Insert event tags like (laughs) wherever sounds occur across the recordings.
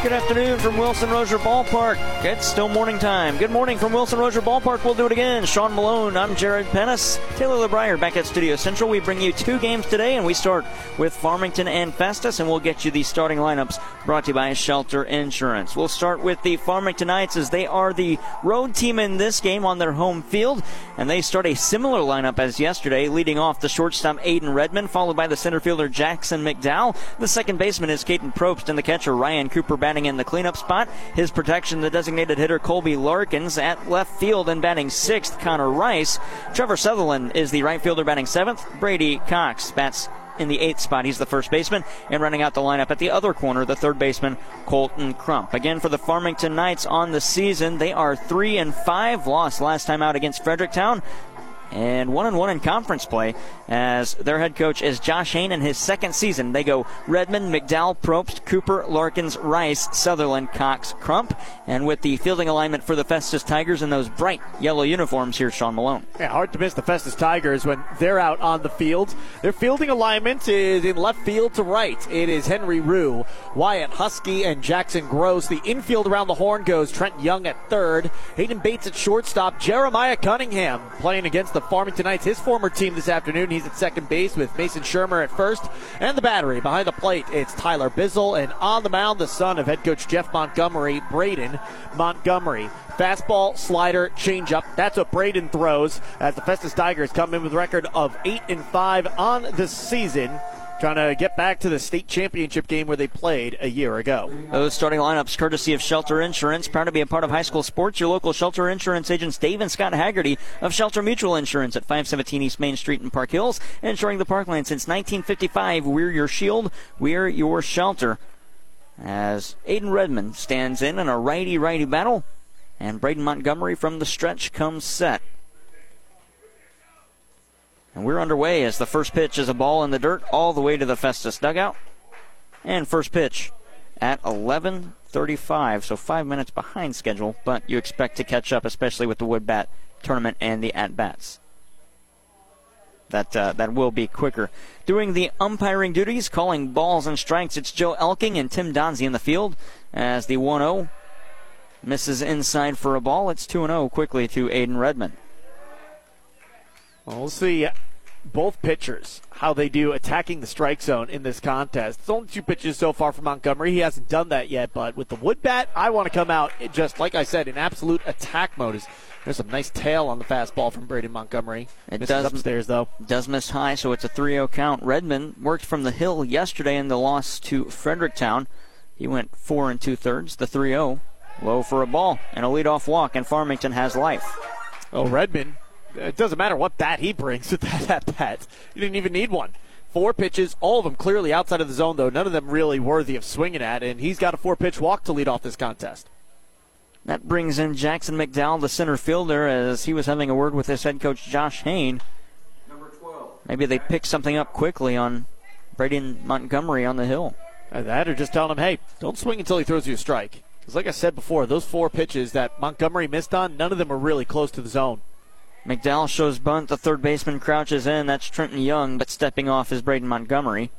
Good afternoon from Wilson Rozier Ballpark. It's still morning time. Good morning from Wilson Rozier Ballpark. We'll do it again. Sean Malone, I'm Jared Pennis. Taylor LeBrier back at Studio Central. We bring you two games today, and we start with Farmington and Festus, and we'll get you the starting lineups brought to you by Shelter Insurance. We'll start with the Farmington Knights as they are the road team in this game on their home field, and they start a similar lineup as yesterday, leading off the shortstop Aiden Redmond, followed by the center fielder Jackson McDowell. The second baseman is Caden Probst, and the catcher Ryan Cooper batting in the cleanup spot. His protection, the designated hitter Colby Larkins at left field and batting sixth, Connor Rice. Trevor Sutherland is the right fielder batting seventh. Brady Cox bats in the eighth spot. He's the first baseman. And running out the lineup at the other corner, the third baseman, Colton Crump. Again, for the Farmington Knights on the season, they are 3 and 5. Lost last time out against Fredericktown and one and one in conference play as their head coach is Josh Hain in his second season. They go Redmond, McDowell, Probst, Cooper, Larkins, Rice, Sutherland, Cox, Crump, and with the fielding alignment for the Festus Tigers in those bright yellow uniforms, here's Sean Malone. Yeah, hard to miss the Festus Tigers when they're out on the field. Their fielding alignment is in left field to right. It is Henry Rue, Wyatt Husky, and Jackson Gross. The infield around the horn goes Trent Young at third, Hayden Bates at shortstop, Jeremiah Cunningham playing against the Farmington Knights, his former team this afternoon. He's at second base with Mason Shermer at first. And the battery behind the plate, it's Tyler Bizzle. And on the mound, the son of head coach Jeff Montgomery, Braden Montgomery. Fastball, slider, changeup. That's what Braden throws as the Festus Tigers come in with a record of 8 and 5 on the season trying to get back to the state championship game where they played a year ago. Those starting lineups, courtesy of Shelter Insurance, proud to be a part of high school sports. Your local Shelter Insurance agents, Dave and Scott Haggerty of Shelter Mutual Insurance at 517 East Main Street in Park Hills, insuring the parkland since 1955. We're your shield, we're your shelter. As Aiden Redmond stands in in a righty-righty battle, and Braden Montgomery from the stretch comes set. And we're underway as the first pitch is a ball in the dirt all the way to the Festus dugout. And first pitch at 11:35, so 5 minutes behind schedule, but you expect to catch up especially with the wood bat tournament and the at bats. That uh, that will be quicker. Doing the umpiring duties, calling balls and strikes, it's Joe Elking and Tim Donzi in the field as the 1-0 misses inside for a ball. It's 2-0 quickly to Aiden Redmond. Well, see both pitchers how they do attacking the strike zone in this contest. It's only two pitches so far for Montgomery. He hasn't done that yet, but with the wood bat, I want to come out just like I said in absolute attack mode. There's a nice tail on the fastball from Brady Montgomery. It Misses does upstairs though. Does miss high, so it's a 3-0 count. Redmond worked from the hill yesterday in the loss to Fredericktown. He went four and two thirds. The 3-0 low for a ball and a leadoff walk, and Farmington has life. Oh, Redmond it doesn't matter what bat he brings (laughs) with that at bat. You didn't even need one. Four pitches, all of them clearly outside of the zone, though. None of them really worthy of swinging at, and he's got a four pitch walk to lead off this contest. That brings in Jackson McDowell, the center fielder, as he was having a word with his head coach, Josh Hain. Number 12. Maybe they pick something up quickly on Brady Montgomery on the hill. That or just telling him, hey, don't swing until he throws you a strike. Because, like I said before, those four pitches that Montgomery missed on, none of them are really close to the zone. McDowell shows bunt. The third baseman crouches in. That's Trenton Young, but stepping off is Braden Montgomery.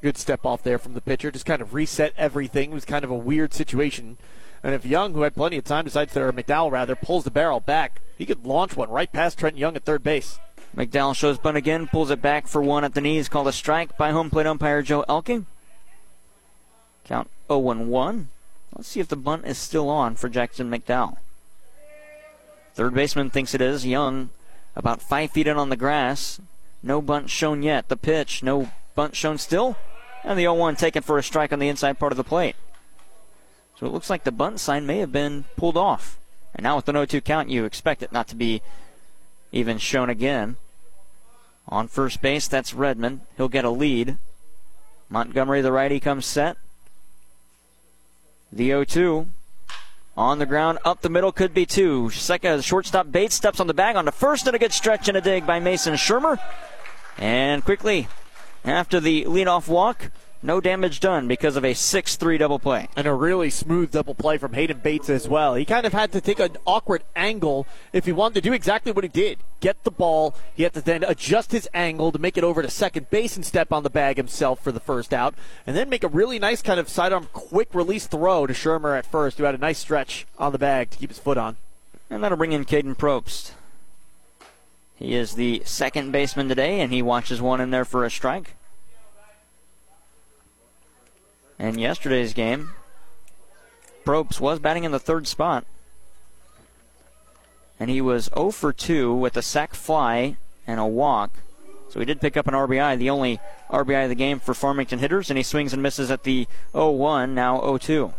Good step off there from the pitcher. Just kind of reset everything. It was kind of a weird situation. And if Young, who had plenty of time, decides to, or McDowell rather, pulls the barrel back, he could launch one right past Trenton Young at third base. McDowell shows bunt again, pulls it back for one at the knees, called a strike by home plate umpire Joe Elking. Count 0 1. 1. Let's see if the bunt is still on for Jackson McDowell. Third baseman thinks it is. Young, about five feet in on the grass. No bunt shown yet. The pitch, no bunt shown still. And the 0 1 taken for a strike on the inside part of the plate. So it looks like the bunt sign may have been pulled off. And now with the 0 2 count, you expect it not to be even shown again. On first base, that's Redmond. He'll get a lead. Montgomery, the righty, comes set. The 0 2 on the ground, up the middle, could be two. Second, shortstop Bates steps on the bag on the first, and a good stretch and a dig by Mason Shermer. And quickly, after the leadoff walk, no damage done because of a 6 3 double play. And a really smooth double play from Hayden Bates as well. He kind of had to take an awkward angle if he wanted to do exactly what he did get the ball. He had to then adjust his angle to make it over to second base and step on the bag himself for the first out. And then make a really nice kind of sidearm quick release throw to Shermer at first, who had a nice stretch on the bag to keep his foot on. And that'll bring in Caden Probst. He is the second baseman today, and he watches one in there for a strike. And yesterday's game, Probst was batting in the third spot. And he was 0 for 2 with a sac fly and a walk. So he did pick up an RBI, the only RBI of the game for Farmington hitters, and he swings and misses at the 0 1, now 0 2.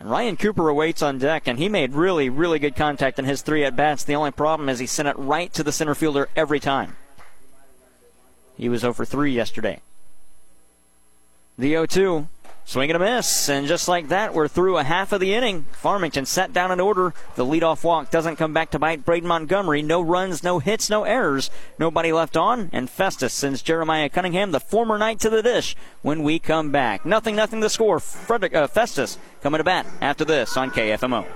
And Ryan Cooper awaits on deck, and he made really, really good contact in his three at bats. The only problem is he sent it right to the center fielder every time. He was over 3 yesterday. The 0 2. Swing and a miss, and just like that, we're through a half of the inning. Farmington set down in order. The leadoff walk doesn't come back to bite Braden Montgomery. No runs, no hits, no errors. Nobody left on, and Festus sends Jeremiah Cunningham, the former knight, to the dish when we come back. Nothing, nothing to score. Frederick uh, Festus coming to bat after this on KFMO.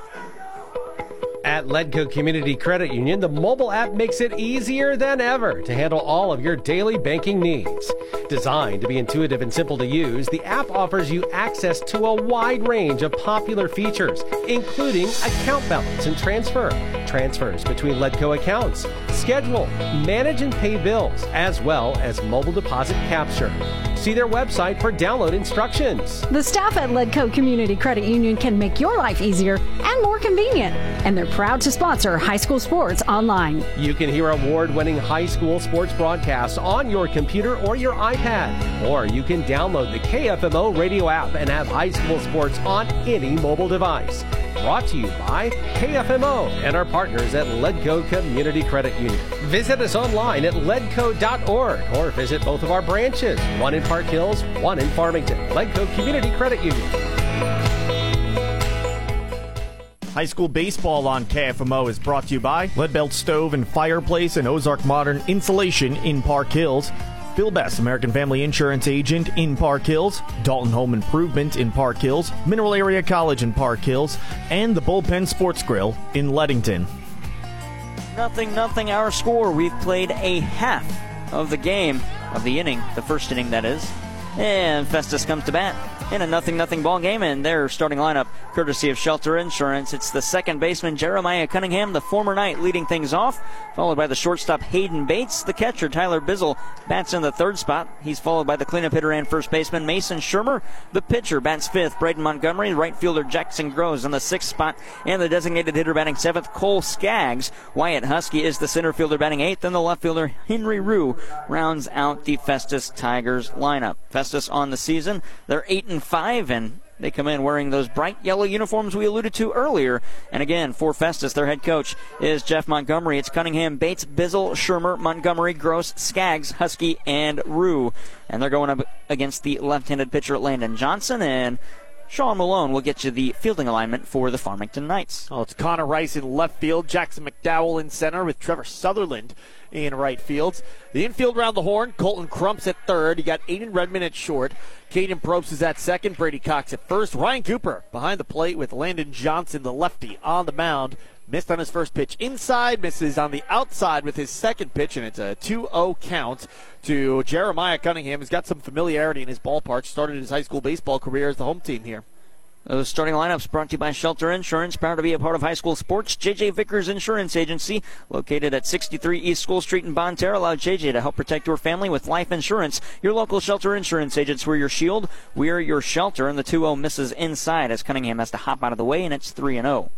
At Ledco Community Credit Union, the mobile app makes it easier than ever to handle all of your daily banking needs. Designed to be intuitive and simple to use, the app offers you access to a wide range of popular features, including account balance and transfer, transfers between Ledco accounts, schedule, manage and pay bills, as well as mobile deposit capture. See their website for download instructions. The staff at Ledco Community Credit Union can make your life easier and more convenient, and they're proud to sponsor high school sports online. You can hear award winning high school sports broadcasts on your computer or your iPad, or you can download the KFMO radio app and have high school sports on any mobile device. Brought to you by KFMO and our partners at Ledco Community Credit Union. Visit us online at ledco.org or visit both of our branches, one in Park Hills, one in Farmington. Ledco Community Credit Union. High school baseball on KFMO is brought to you by Leadbelt Stove and Fireplace and Ozark Modern Insulation in Park Hills. Phil Best, American Family Insurance Agent in Park Hills, Dalton Home Improvement in Park Hills, Mineral Area College in Park Hills, and the Bullpen Sports Grill in Leadington. Nothing, nothing, our score. We've played a half of the game, of the inning, the first inning, that is. And Festus comes to bat in a nothing nothing ball game and their starting lineup courtesy of Shelter Insurance. It's the second baseman Jeremiah Cunningham, the former knight, leading things off, followed by the shortstop Hayden Bates. The catcher Tyler Bizzle bats in the third spot. He's followed by the cleanup hitter and first baseman Mason Shermer. The pitcher bats fifth, Braden Montgomery. Right fielder Jackson Groves in the sixth spot, and the designated hitter batting seventh, Cole Skaggs. Wyatt Husky is the center fielder batting eighth, and the left fielder Henry Rue rounds out the Festus Tigers lineup. Festus on the season, they're eight and five, and they come in wearing those bright yellow uniforms we alluded to earlier. And again, for Festus, their head coach is Jeff Montgomery. It's Cunningham, Bates, Bizzle, Shermer, Montgomery, Gross, Skaggs, Husky, and Rue. And they're going up against the left-handed pitcher Landon Johnson and Sean Malone will get you the fielding alignment for the Farmington Knights. Oh, it's Connor Rice in left field, Jackson McDowell in center with Trevor Sutherland in right field. The infield around the horn, Colton Crumps at third. You got Aiden Redmond at short. Caden Probst is at second. Brady Cox at first. Ryan Cooper behind the plate with Landon Johnson, the lefty, on the mound. Missed on his first pitch inside, misses on the outside with his second pitch, and it's a 2 0 count to Jeremiah Cunningham, who's got some familiarity in his ballpark. Started his high school baseball career as the home team here. Those starting lineups brought to you by Shelter Insurance, proud to be a part of high school sports. JJ Vickers Insurance Agency, located at 63 East School Street in Bonne Terre, allow JJ to help protect your family with life insurance. Your local Shelter Insurance agents, we're your shield, we're your shelter, and the 2 0 misses inside as Cunningham has to hop out of the way, and it's 3 0.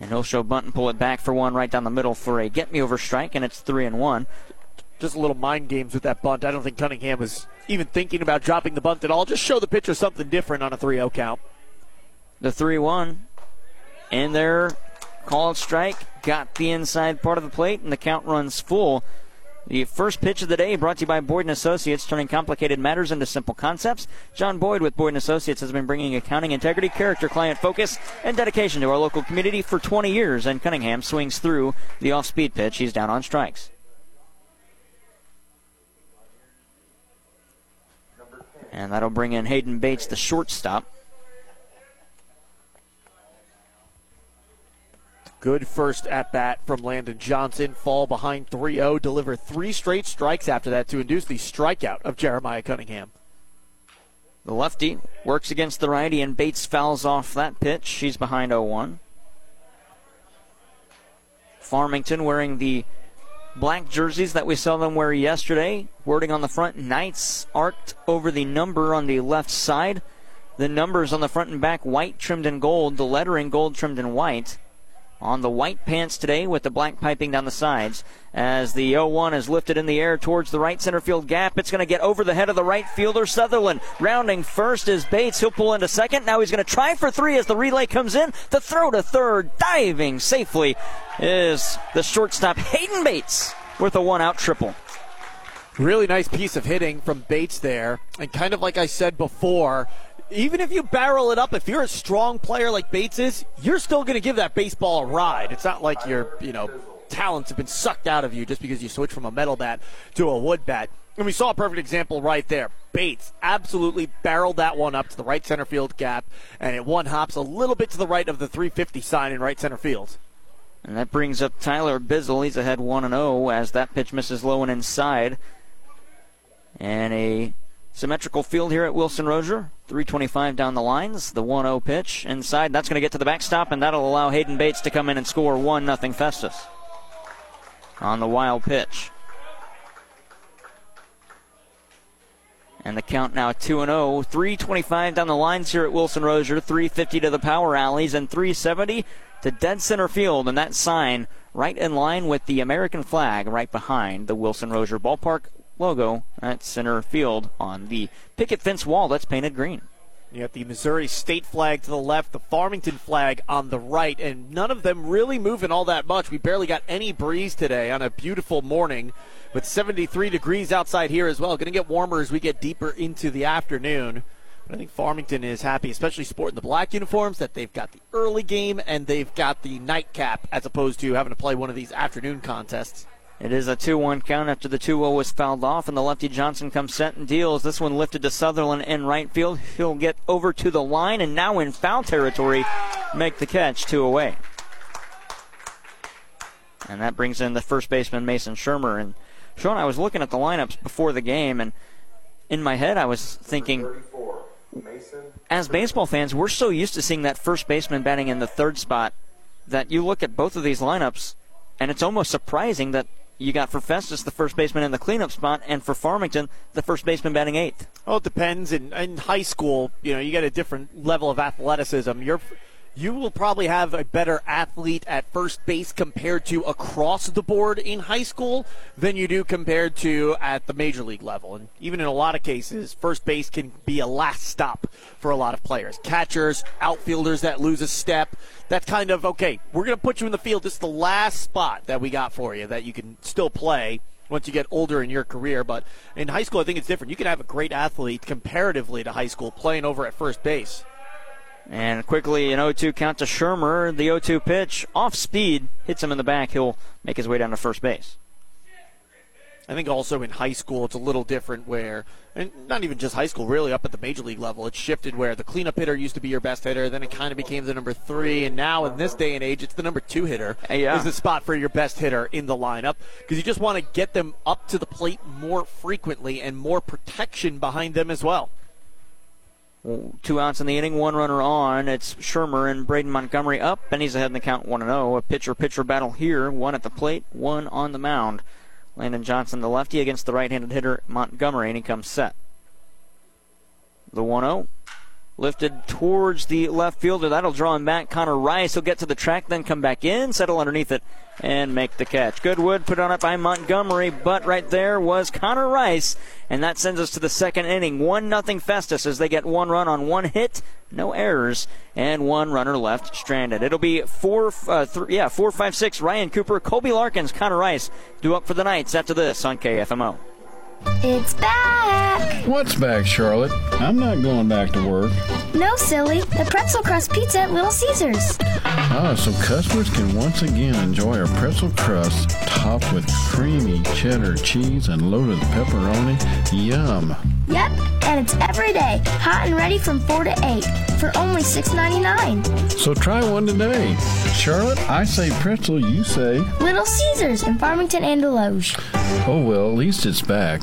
And he'll show bunt and pull it back for one right down the middle for a get me over strike, and it's 3 and 1. Just a little mind games with that bunt. I don't think Cunningham was even thinking about dropping the bunt at all. Just show the pitcher something different on a 3 0 count. The 3 1. And there, called strike, got the inside part of the plate, and the count runs full. The first pitch of the day brought to you by Boyd & Associates, turning complicated matters into simple concepts. John Boyd with Boyd & Associates has been bringing accounting integrity, character, client focus, and dedication to our local community for 20 years, and Cunningham swings through the off-speed pitch. He's down on strikes. And that'll bring in Hayden Bates, the shortstop. Good first at bat from Landon Johnson. Fall behind 3 0, deliver three straight strikes after that to induce the strikeout of Jeremiah Cunningham. The lefty works against the righty, and Bates fouls off that pitch. She's behind 0 1. Farmington wearing the black jerseys that we saw them wear yesterday. Wording on the front, Knights arced over the number on the left side. The numbers on the front and back, white trimmed in gold. The lettering gold trimmed in white on the white pants today with the black piping down the sides. As the 0-1 is lifted in the air towards the right center field gap, it's going to get over the head of the right fielder Sutherland. Rounding first is Bates. He'll pull into second. Now he's going to try for three as the relay comes in. The throw to third, diving safely, is the shortstop Hayden Bates with a one-out triple. Really nice piece of hitting from Bates there. And kind of like I said before, even if you barrel it up, if you're a strong player like Bates is, you're still going to give that baseball a ride. It's not like your, you know, talents have been sucked out of you just because you switch from a metal bat to a wood bat. And we saw a perfect example right there. Bates absolutely barreled that one up to the right center field gap, and it one hops a little bit to the right of the 350 sign in right center field. And that brings up Tyler Bizzle. He's ahead 1 0 as that pitch misses low and inside. And a Symmetrical field here at Wilson Rozier. 325 down the lines. The 1 0 pitch inside. That's going to get to the backstop, and that'll allow Hayden Bates to come in and score 1 0 Festus on the wild pitch. And the count now 2 0. 325 down the lines here at Wilson Rozier. 350 to the power alleys, and 370 to dead center field. And that sign right in line with the American flag right behind the Wilson Rozier ballpark logo at center field on the picket fence wall that's painted green. You got the Missouri state flag to the left, the Farmington flag on the right, and none of them really moving all that much. We barely got any breeze today on a beautiful morning with 73 degrees outside here as well. Going to get warmer as we get deeper into the afternoon. But I think Farmington is happy, especially sporting the black uniforms, that they've got the early game and they've got the nightcap as opposed to having to play one of these afternoon contests. It is a 2 1 count after the 2 0 was fouled off, and the lefty Johnson comes set and deals. This one lifted to Sutherland in right field. He'll get over to the line, and now in foul territory, make the catch, two away. And that brings in the first baseman, Mason Shermer. And Sean, I was looking at the lineups before the game, and in my head, I was thinking, as baseball fans, we're so used to seeing that first baseman batting in the third spot that you look at both of these lineups, and it's almost surprising that you got for Festus the first baseman in the cleanup spot, and for Farmington the first baseman batting eighth. Oh, it depends. In, in high school, you know, you get a different level of athleticism. You're you will probably have a better athlete at first base compared to across the board in high school than you do compared to at the major league level. And even in a lot of cases, first base can be a last stop for a lot of players. Catchers, outfielders that lose a step. That's kind of okay, we're going to put you in the field. This is the last spot that we got for you that you can still play once you get older in your career. But in high school, I think it's different. You can have a great athlete comparatively to high school playing over at first base. And quickly, an 0 2 count to Shermer. The 0 2 pitch, off speed, hits him in the back. He'll make his way down to first base. I think also in high school it's a little different where, and not even just high school, really up at the major league level, it's shifted where the cleanup hitter used to be your best hitter, then it kind of became the number three, and now in this day and age, it's the number two hitter uh, yeah. is the spot for your best hitter in the lineup because you just want to get them up to the plate more frequently and more protection behind them as well. Two outs in the inning, one runner on. It's Shermer and Braden Montgomery up, and he's ahead in the count 1 0. A pitcher pitcher battle here. One at the plate, one on the mound. Landon Johnson, the lefty, against the right handed hitter Montgomery, and he comes set. The 1 0 lifted towards the left fielder. That'll draw him back. Connor Rice will get to the track, then come back in, settle underneath it, and make the catch. Goodwood put on it by Montgomery, but right there was Connor Rice, and that sends us to the second inning. One nothing Festus as they get one run on one hit, no errors, and one runner left stranded. It'll be four, uh, th- yeah, four, five, six. Ryan Cooper, Colby Larkins, Connor Rice do up for the Knights after this on KFMO. It's back! What's back, Charlotte? I'm not going back to work. No, silly. The pretzel crust pizza at Little Caesars. Ah, so customers can once again enjoy our pretzel crust topped with creamy cheddar cheese and loaded pepperoni. Yum! Yep, And it's every day, hot and ready from 4 to 8 for only $6.99. So try one today. Charlotte, I say pretzel, you say. Little Caesars in Farmington and Desloge. Oh well, at least it's back.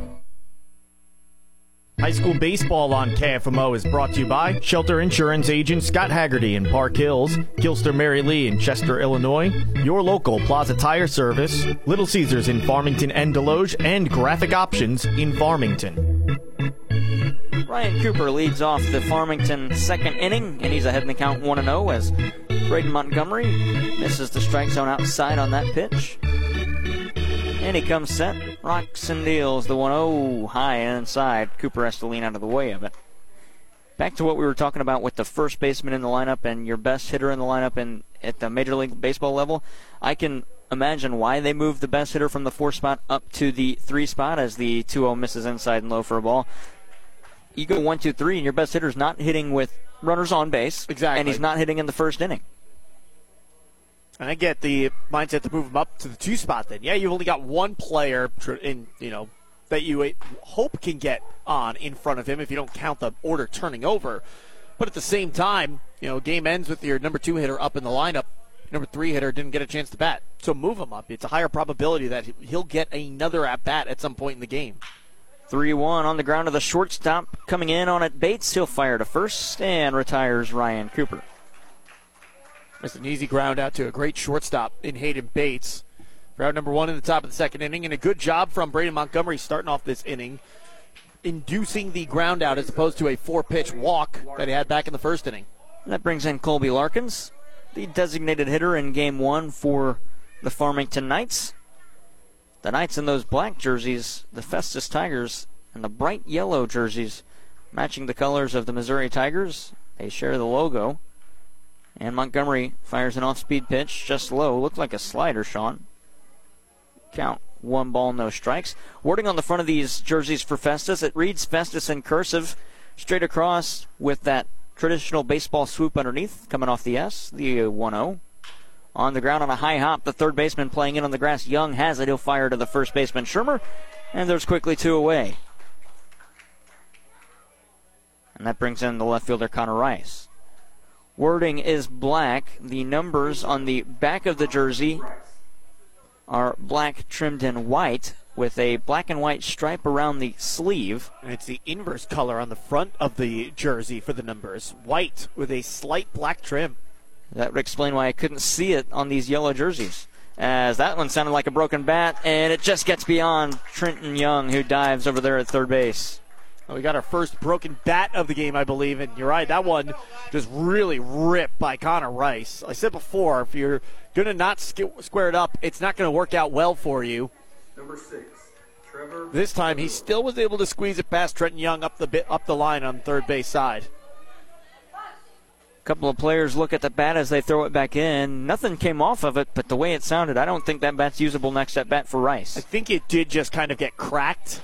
High school baseball on KFMO is brought to you by Shelter Insurance agent Scott Haggerty in Park Hills, Gilster Mary Lee in Chester, Illinois, your local Plaza Tire Service, Little Caesars in Farmington and Desloge, and Graphic Options in Farmington. Ryan Cooper leads off the Farmington second inning, and he's ahead in the count 1 0 as Braden Montgomery misses the strike zone outside on that pitch. And he comes set, rocks and deals the 1 0 high inside. Cooper has to lean out of the way of it. Back to what we were talking about with the first baseman in the lineup and your best hitter in the lineup and at the Major League Baseball level, I can imagine why they moved the best hitter from the four spot up to the three spot as the 2 0 misses inside and low for a ball. You go 1 2 3, and your best hitter's not hitting with runners on base. Exactly. And he's not hitting in the first inning. And I get the mindset to move him up to the two spot. Then, yeah, you've only got one player in you know that you uh, hope can get on in front of him if you don't count the order turning over. But at the same time, you know, game ends with your number two hitter up in the lineup. Number three hitter didn't get a chance to bat, so move him up. It's a higher probability that he'll get another at bat at some point in the game. 3 1 on the ground of the shortstop coming in on it. Bates, he'll fire to first and retires Ryan Cooper. It's an easy ground out to a great shortstop in Hayden Bates. Ground number one in the top of the second inning, and a good job from Braden Montgomery starting off this inning, inducing the ground out as opposed to a four pitch walk that he had back in the first inning. That brings in Colby Larkins, the designated hitter in game one for the Farmington Knights. The Knights in those black jerseys, the Festus Tigers, and the bright yellow jerseys matching the colors of the Missouri Tigers. They share the logo. And Montgomery fires an off speed pitch just low. Looked like a slider, Sean. Count one ball, no strikes. Wording on the front of these jerseys for Festus, it reads Festus in cursive, straight across with that traditional baseball swoop underneath, coming off the S, the uh, 1 0. On the ground on a high hop, the third baseman playing in on the grass. Young has it. He'll fire to the first baseman, Shermer, and there's quickly two away. And that brings in the left fielder, Connor Rice. Wording is black. The numbers on the back of the jersey are black trimmed in white with a black and white stripe around the sleeve. And it's the inverse color on the front of the jersey for the numbers white with a slight black trim. That would explain why I couldn't see it on these yellow jerseys. As that one sounded like a broken bat, and it just gets beyond Trenton Young, who dives over there at third base. Well, we got our first broken bat of the game, I believe, and you're right. That one just really ripped by Connor Rice. I said before, if you're going to not square it up, it's not going to work out well for you. Number six, Trevor. This time, he still was able to squeeze it past Trenton Young up the bit, up the line on third base side. A couple of players look at the bat as they throw it back in. Nothing came off of it, but the way it sounded, I don't think that bat's usable next at bat for Rice. I think it did just kind of get cracked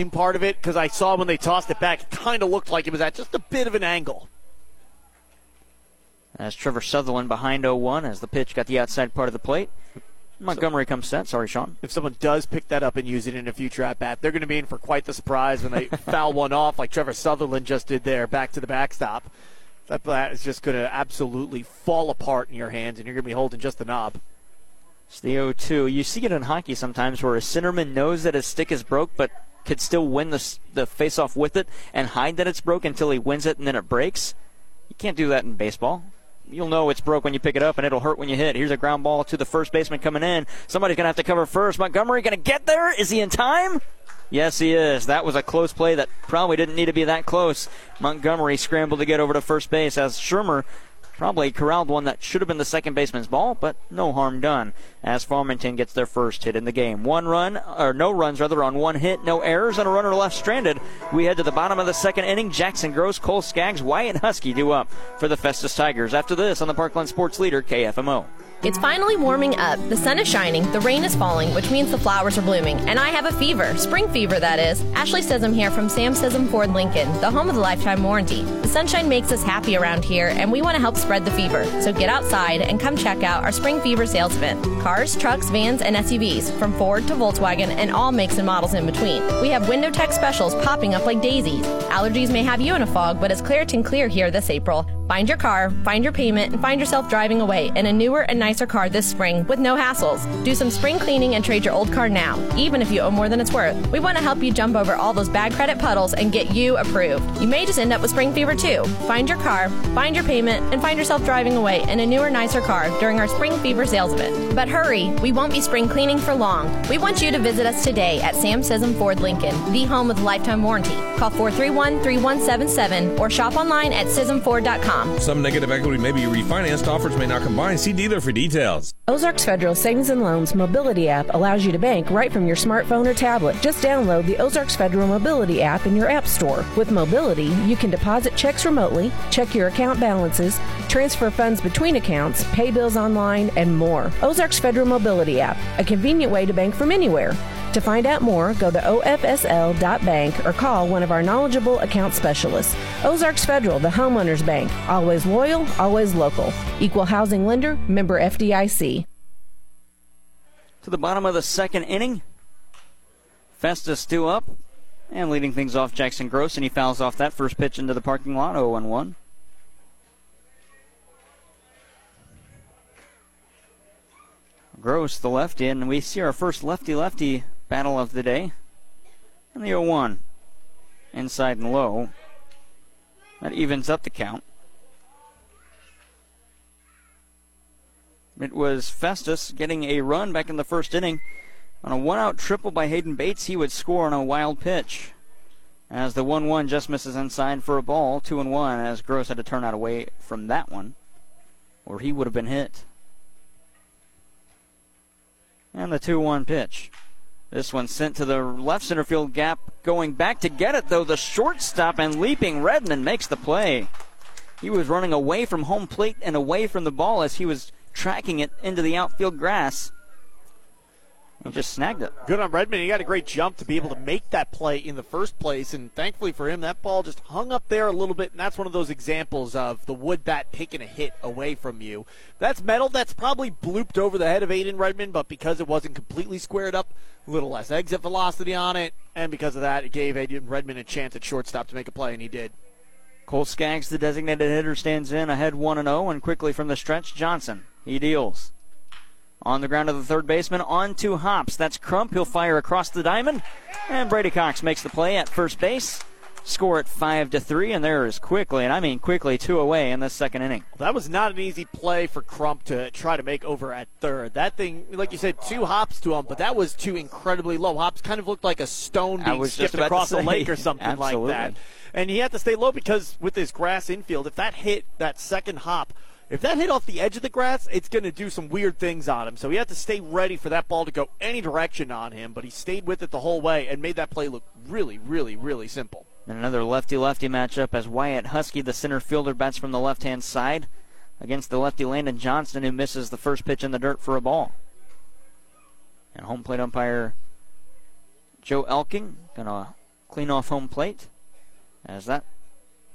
in part of it because I saw when they tossed it back, it kind of looked like it was at just a bit of an angle. As Trevor Sutherland behind 0-1 as the pitch got the outside part of the plate. Montgomery comes set. Sorry, Sean. If someone does pick that up and use it in a future at bat, they're going to be in for quite the surprise when they (laughs) foul one off, like Trevor Sutherland just did there, back to the backstop. That bat is just going to absolutely fall apart in your hands, and you're going to be holding just the knob. It's the 0-2. You see it in hockey sometimes where a centerman knows that his stick is broke, but could still win the the face-off with it and hide that it's broke until he wins it and then it breaks. You can't do that in baseball you'll know it's broke when you pick it up, and it'll hurt when you hit. Here's a ground ball to the first baseman coming in. Somebody's going to have to cover first. Montgomery going to get there. Is he in time? Yes, he is. That was a close play that probably didn't need to be that close. Montgomery scrambled to get over to first base as Shermer Probably corralled one that should have been the second baseman's ball, but no harm done. As Farmington gets their first hit in the game. One run, or no runs rather, on one hit, no errors, and a runner left stranded. We head to the bottom of the second inning. Jackson Gross, Cole Skaggs, Wyatt Husky do up for the Festus Tigers. After this on the Parkland Sports Leader, KFMO. It's finally warming up. The sun is shining, the rain is falling, which means the flowers are blooming, and I have a fever. Spring fever, that is. Ashley Sism here from Sam Sism Ford Lincoln, the home of the lifetime warranty. The sunshine makes us happy around here, and we want to help spread the fever. So get outside and come check out our spring fever sales event. Cars, trucks, vans, and SUVs, from Ford to Volkswagen, and all makes and models in between. We have window tech specials popping up like daisies. Allergies may have you in a fog, but it's Claritin Clear here this April. Find your car, find your payment, and find yourself driving away in a newer and nicer car this spring with no hassles. Do some spring cleaning and trade your old car now, even if you owe more than it's worth. We want to help you jump over all those bad credit puddles and get you approved. You may just end up with spring fever too. Find your car, find your payment, and find yourself driving away in a newer, nicer car during our spring fever sales event. But hurry, we won't be spring cleaning for long. We want you to visit us today at Sam Sism Ford Lincoln, the home with lifetime warranty. Call 431 3177 or shop online at SismFord.com. Some negative equity may be refinanced. Offers may not combine. See dealer for details. Ozarks Federal Savings and Loans Mobility app allows you to bank right from your smartphone or tablet. Just download the Ozarks Federal Mobility app in your app store. With Mobility, you can deposit checks remotely, check your account balances, transfer funds between accounts, pay bills online, and more. Ozarks Federal Mobility app, a convenient way to bank from anywhere. To find out more, go to ofsl.bank or call one of our knowledgeable account specialists. Ozarks Federal, the homeowners bank. Always loyal, always local. Equal housing lender, member FDIC. To the bottom of the second inning. Festus two up and leading things off Jackson Gross, and he fouls off that first pitch into the parking lot 0 1. Gross, the lefty, and we see our first lefty lefty battle of the day. And the 0 1. Inside and low. That evens up the count. It was Festus getting a run back in the first inning. On a one out triple by Hayden Bates, he would score on a wild pitch. As the 1 1 just misses inside for a ball, 2 and 1, as Gross had to turn out away from that one, or he would have been hit. And the 2 1 pitch. This one sent to the left center field gap. Going back to get it, though, the shortstop and leaping Redmond makes the play. He was running away from home plate and away from the ball as he was tracking it into the outfield grass. He just snagged it. Good on Redmond. He got a great jump to be able to make that play in the first place, and thankfully for him, that ball just hung up there a little bit, and that's one of those examples of the wood bat taking a hit away from you. That's metal. That's probably blooped over the head of Aiden Redmond, but because it wasn't completely squared up, a little less exit velocity on it, and because of that, it gave Aiden Redmond a chance at shortstop to make a play, and he did. Cole Skaggs, the designated hitter, stands in ahead 1 0, and quickly from the stretch, Johnson. He deals. On the ground of the third baseman, on two Hops. That's Crump. He'll fire across the diamond. And Brady Cox makes the play at first base. Score at 5 to 3, and there is quickly, and I mean quickly, two away in the second inning. That was not an easy play for Crump to try to make over at third. That thing, like you said, two hops to him, but that was too incredibly low. Hops kind of looked like a stone being skipped across a lake or something Absolutely. like that. And he had to stay low because with his grass infield, if that hit that second hop, if that hit off the edge of the grass, it's going to do some weird things on him. So he had to stay ready for that ball to go any direction on him, but he stayed with it the whole way and made that play look really, really, really simple. And another lefty lefty matchup as Wyatt Husky, the center fielder, bats from the left hand side against the lefty Landon Johnston, who misses the first pitch in the dirt for a ball. And home plate umpire Joe Elking going to clean off home plate as that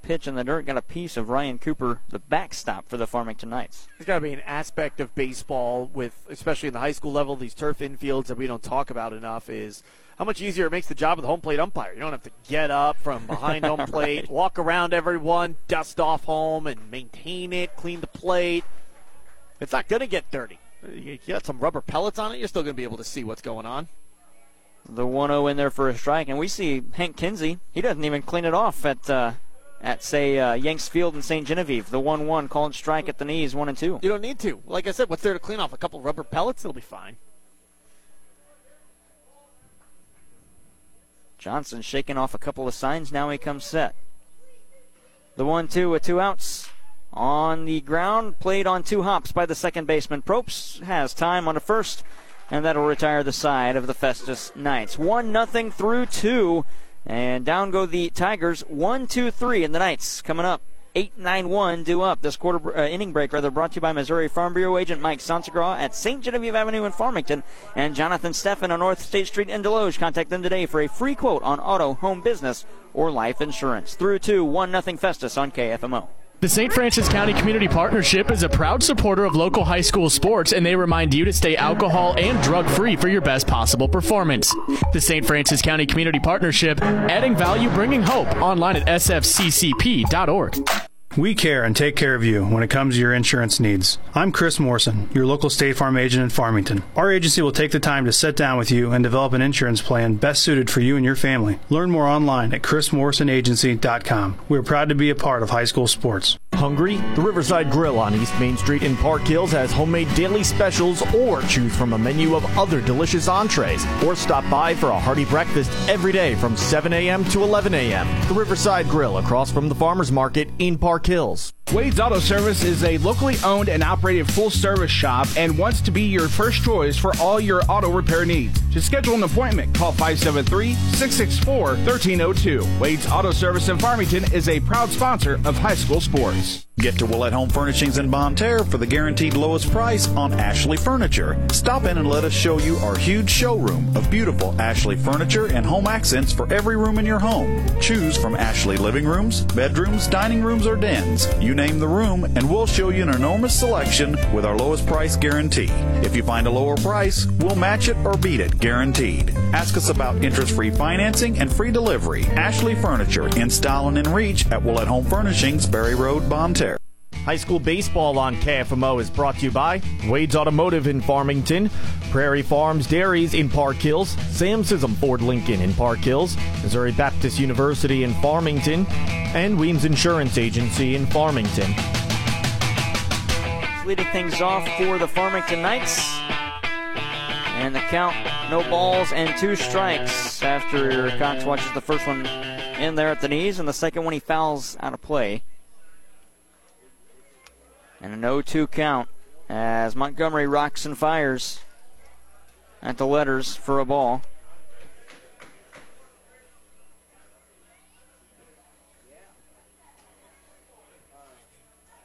pitch in the dirt got a piece of Ryan Cooper, the backstop for the Farmington Knights. There's got to be an aspect of baseball with, especially in the high school level, these turf infields that we don't talk about enough is how much easier it makes the job of the home plate umpire. You don't have to get up from behind (laughs) home plate, right. walk around everyone, dust off home, and maintain it, clean the plate. It's not going to get dirty. You got some rubber pellets on it, you're still going to be able to see what's going on. The 1 0 in there for a strike, and we see Hank Kinsey. He doesn't even clean it off at. Uh, at say uh, Yanks Field in St. Genevieve, the one-one called strike at the knees, one and two. You don't need to. Like I said, what's there to clean off? A couple rubber pellets, it'll be fine. Johnson shaking off a couple of signs. Now he comes set. The one-two with two outs on the ground, played on two hops by the second baseman. Probst has time on the first, and that'll retire the side of the Festus Knights. One nothing through two, and down go the Tigers. One, two, three, and the Knights coming up. 891 due up. This quarter uh, inning break, rather, brought to you by Missouri Farm Bureau agent Mike Sansagraw at St. Genevieve Avenue in Farmington and Jonathan Steffen on North State Street in Desloge. Contact them today for a free quote on auto, home business, or life insurance. Through to 1 0 Festus on KFMO. The St. Francis County Community Partnership is a proud supporter of local high school sports, and they remind you to stay alcohol and drug free for your best possible performance. The St. Francis County Community Partnership, adding value, bringing hope, online at sfccp.org. We care and take care of you when it comes to your insurance needs. I'm Chris Morrison, your local State Farm agent in Farmington. Our agency will take the time to sit down with you and develop an insurance plan best suited for you and your family. Learn more online at chrismorrisonagency.com. We are proud to be a part of high school sports. Hungry? The Riverside Grill on East Main Street in Park Hills has homemade daily specials or choose from a menu of other delicious entrees or stop by for a hearty breakfast every day from 7 a.m. to 11 a.m. The Riverside Grill across from the Farmers Market in Park Hills. Wade's Auto Service is a locally owned and operated full service shop and wants to be your first choice for all your auto repair needs. To schedule an appointment, call 573 664 1302. Wade's Auto Service in Farmington is a proud sponsor of high school sports. Jones. Get to Willett Home Furnishings in Bonne Terre for the guaranteed lowest price on Ashley Furniture. Stop in and let us show you our huge showroom of beautiful Ashley furniture and home accents for every room in your home. Choose from Ashley living rooms, bedrooms, dining rooms, or dens. You name the room, and we'll show you an enormous selection with our lowest price guarantee. If you find a lower price, we'll match it or beat it, guaranteed. Ask us about interest free financing and free delivery. Ashley Furniture in style and in reach at Willett Home Furnishings, Berry Road, Bonne Terre. High school baseball on KFMO is brought to you by Wade's Automotive in Farmington, Prairie Farms Dairies in Park Hills, Sam Sism Ford Lincoln in Park Hills, Missouri Baptist University in Farmington, and Weems Insurance Agency in Farmington. Leading things off for the Farmington Knights. And the count, no balls and two strikes after Cox watches the first one in there at the knees, and the second one he fouls out of play. And an 0 2 count as Montgomery rocks and fires at the letters for a ball.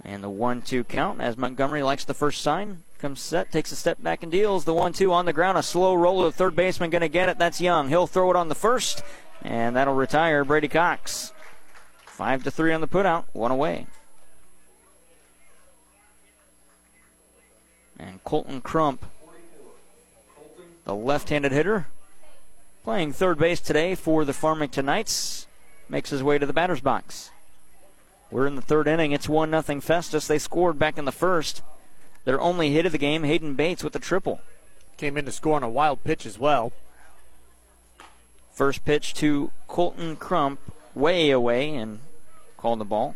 And the 1 2 count as Montgomery likes the first sign. Comes set, takes a step back and deals. The 1 2 on the ground. A slow roll of the third baseman going to get it. That's Young. He'll throw it on the first, and that'll retire Brady Cox. 5 to 3 on the putout. One away. And Colton Crump, the left handed hitter, playing third base today for the Farmington Knights, makes his way to the batter's box. We're in the third inning. It's 1 0 Festus. They scored back in the first. Their only hit of the game, Hayden Bates with a triple. Came in to score on a wild pitch as well. First pitch to Colton Crump, way away, and called the ball.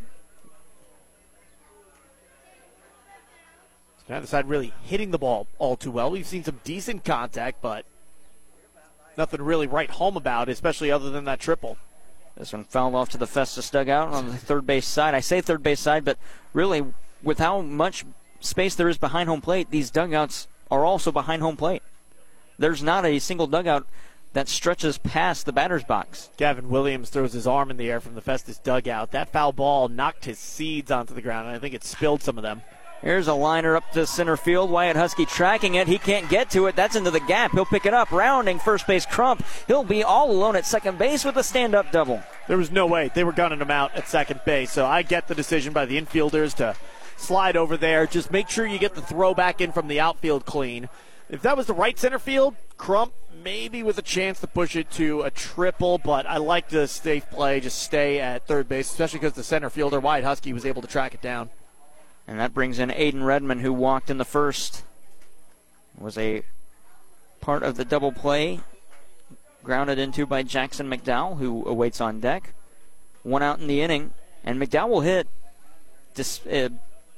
Neither side really hitting the ball all too well. We've seen some decent contact, but nothing really right home about, especially other than that triple. This one fouled off to the Festus dugout on the third base side. I say third base side, but really, with how much space there is behind home plate, these dugouts are also behind home plate. There's not a single dugout that stretches past the batter's box. Gavin Williams throws his arm in the air from the Festus dugout. That foul ball knocked his seeds onto the ground, and I think it spilled some of them. Here's a liner up to center field. Wyatt Husky tracking it. He can't get to it. That's into the gap. He'll pick it up. Rounding first base Crump. He'll be all alone at second base with a stand up double. There was no way. They were gunning him out at second base. So I get the decision by the infielders to slide over there. Just make sure you get the throw back in from the outfield clean. If that was the right center field, Crump maybe with a chance to push it to a triple, but I like the safe play. Just stay at third base, especially because the center fielder, Wyatt Husky, was able to track it down. And that brings in Aiden Redmond, who walked in the first. Was a part of the double play. Grounded into by Jackson McDowell, who awaits on deck. One out in the inning. And McDowell will hit, dis, uh,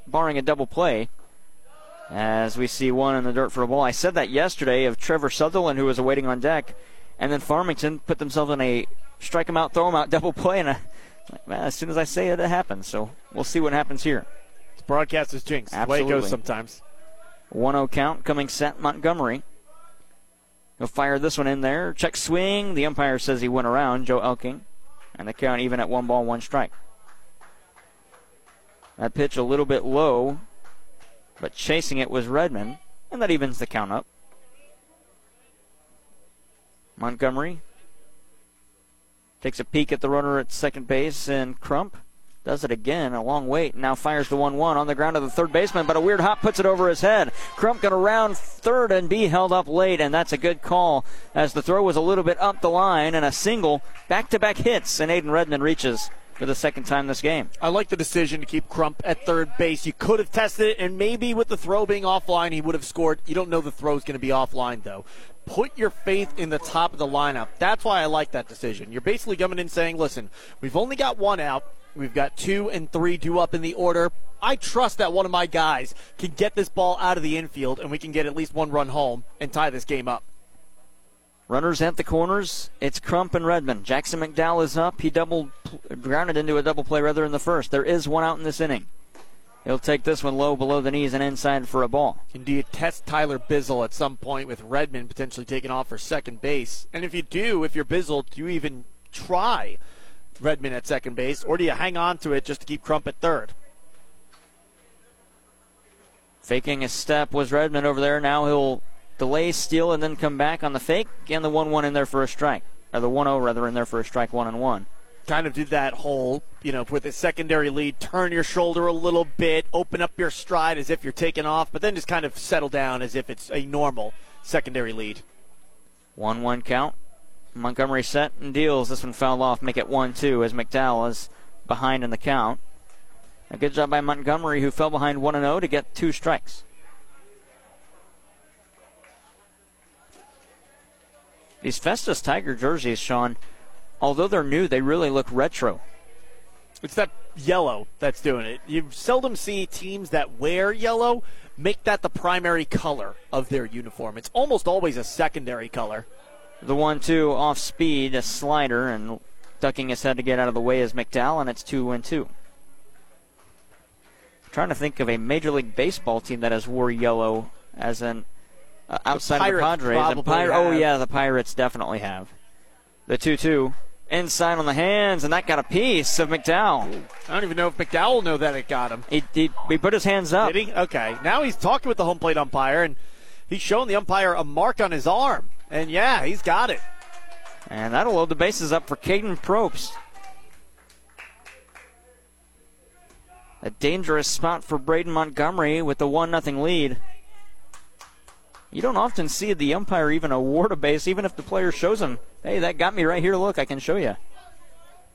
barring a double play, as we see one in the dirt for a ball. I said that yesterday of Trevor Sutherland, who was awaiting on deck. And then Farmington put themselves in a strike him out, throw him out (laughs) double play. And as soon as I say it, it happens. So we'll see what happens here broadcaster's jinx. Absolutely. The way it goes sometimes. 1 0 count coming set Montgomery. He'll fire this one in there. Check swing. The umpire says he went around Joe Elking. And the count even at one ball, one strike. That pitch a little bit low, but chasing it was Redmond. And that evens the count up. Montgomery takes a peek at the runner at second base and Crump does it again. A long wait. Now fires the 1 1 on the ground of the third baseman, but a weird hop puts it over his head. Crump going to round third and be held up late, and that's a good call as the throw was a little bit up the line and a single back to back hits, and Aiden Redmond reaches for the second time this game. I like the decision to keep Crump at third base. You could have tested it, and maybe with the throw being offline, he would have scored. You don't know the throw is going to be offline, though. Put your faith in the top of the lineup. That's why I like that decision. You're basically coming in saying, listen, we've only got one out. We've got two and three due up in the order. I trust that one of my guys can get this ball out of the infield and we can get at least one run home and tie this game up. Runners at the corners. It's Crump and Redmond. Jackson McDowell is up. He doubled, grounded into a double play rather in the first. There is one out in this inning. He'll take this one low below the knees and inside for a ball. And do you test Tyler Bizzle at some point with Redmond potentially taking off for second base? And if you do, if you're Bizzle, do you even try Redmond at second base, or do you hang on to it just to keep Crump at third? Faking a step was Redmond over there. Now he'll delay, steal, and then come back on the fake. And the 1 1 in there for a strike. Or the 1 0 rather in there for a strike, 1 and 1. Kind of did that whole, you know, with a secondary lead, turn your shoulder a little bit, open up your stride as if you're taking off, but then just kind of settle down as if it's a normal secondary lead. 1 1 count. Montgomery set and deals. This one fouled off, make it 1 2 as McDowell is behind in the count. A good job by Montgomery, who fell behind 1 0 to get two strikes. These Festus Tiger jerseys, Sean, although they're new, they really look retro. It's that yellow that's doing it. You seldom see teams that wear yellow make that the primary color of their uniform. It's almost always a secondary color. The one two off speed, a slider, and ducking his head to get out of the way is McDowell, and it's two and two. trying to think of a Major League Baseball team that has wore yellow as an uh, outside the of the Padres. The Pir- oh yeah, the Pirates definitely have. The two two inside on the hands, and that got a piece of McDowell. I don't even know if McDowell will know that it got him. He, he, he put his hands up. Did he? Okay. Now he's talking with the home plate umpire, and he's showing the umpire a mark on his arm. And yeah, he's got it. And that'll load the bases up for Caden Probst. A dangerous spot for Braden Montgomery with the 1 0 lead. You don't often see the umpire even award a base, even if the player shows him, hey, that got me right here. Look, I can show you.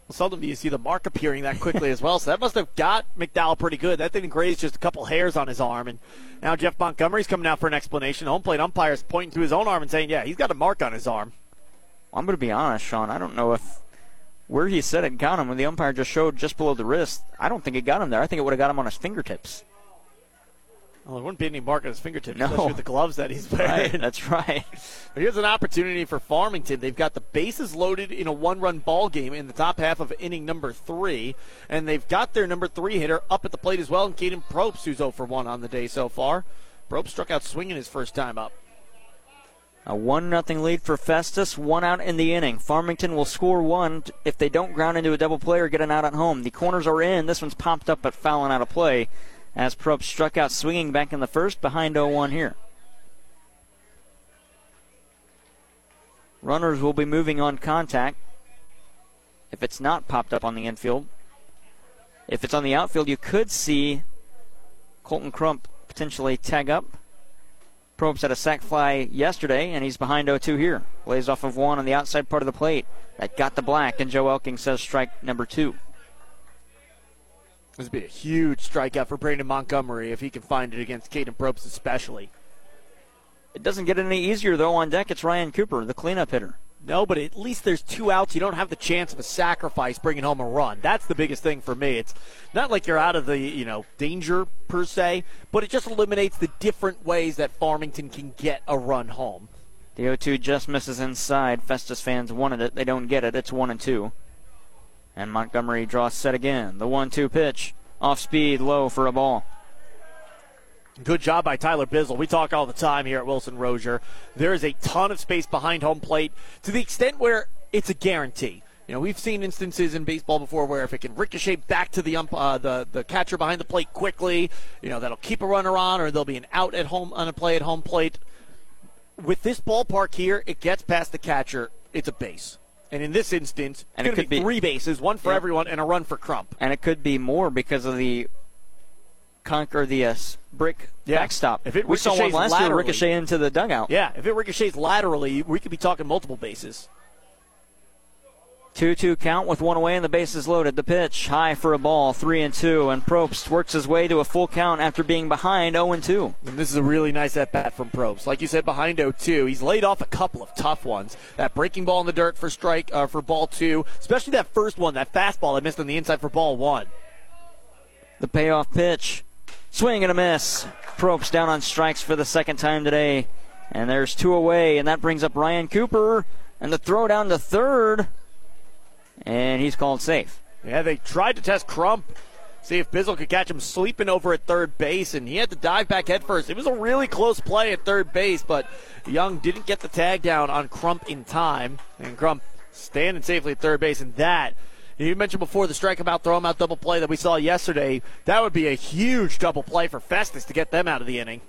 Well, seldom do you see the mark appearing that quickly as well. So that must have got McDowell pretty good. That thing grazed just a couple hairs on his arm. And now Jeff Montgomery's coming out for an explanation. Home plate umpire's pointing to his own arm and saying, yeah, he's got a mark on his arm. Well, I'm going to be honest, Sean. I don't know if where he said it got him when the umpire just showed just below the wrist. I don't think it got him there. I think it would have got him on his fingertips. Well, there wouldn't be any mark on his fingertips, no. especially with the gloves that he's wearing. Right, that's right. But here's an opportunity for Farmington. They've got the bases loaded in a one-run ball game in the top half of inning number three, and they've got their number three hitter up at the plate as well, and Caden Probst, who's 0 for 1 on the day so far. Probst struck out swinging his first time up. A 1 0 lead for Festus, one out in the inning. Farmington will score one if they don't ground into a double play or get an out at home. The corners are in. This one's popped up but fouling out of play as Probst struck out swinging back in the first, behind 0 1 here. Runners will be moving on contact if it's not popped up on the infield. If it's on the outfield, you could see Colton Crump potentially tag up. Probst had a sac fly yesterday, and he's behind 0 2 here. Lays off of one on the outside part of the plate. That got the black, and Joe Elking says strike number two. This would be a huge strikeout for Brandon Montgomery if he can find it against Caden Probst, especially. It doesn't get any easier, though. On deck, it's Ryan Cooper, the cleanup hitter. No, but at least there's two outs. You don't have the chance of a sacrifice bringing home a run. That's the biggest thing for me. It's not like you're out of the you know danger per se, but it just eliminates the different ways that Farmington can get a run home. The 0-2 just misses inside. Festus fans wanted it. They don't get it. It's one and two. And Montgomery draws set again. The 1-2 pitch, off speed, low for a ball. Good job by Tyler Bizzle. We talk all the time here at Wilson Rozier. There is a ton of space behind home plate to the extent where it's a guarantee. You know, we've seen instances in baseball before where if it can ricochet back to the ump, uh, the the catcher behind the plate quickly, you know, that'll keep a runner on, or there'll be an out at home on a play at home plate. With this ballpark here, it gets past the catcher. It's a base. And in this instance, and it could be, be three bases, one for yeah. everyone, and a run for Crump. And it could be more because of the conquer the uh, brick yeah. backstop. If it we saw one last laterally, year ricochet into the dugout. Yeah, if it ricochets laterally, we could be talking multiple bases. 2 2 count with one away and the bases loaded. The pitch high for a ball, 3 and 2. And Probst works his way to a full count after being behind 0 and 2. And this is a really nice at bat from Probst. Like you said, behind 0 2. He's laid off a couple of tough ones. That breaking ball in the dirt for strike, uh, for ball two, especially that first one, that fastball that missed on the inside for ball one. The payoff pitch. Swing and a miss. Probst down on strikes for the second time today. And there's two away, and that brings up Ryan Cooper. And the throw down to third and he's called safe. Yeah, they tried to test Crump, see if Bizzle could catch him sleeping over at third base, and he had to dive back head first. It was a really close play at third base, but Young didn't get the tag down on Crump in time, and Crump standing safely at third base, and that. You mentioned before the strike him out, throw him out double play that we saw yesterday. That would be a huge double play for Festus to get them out of the inning.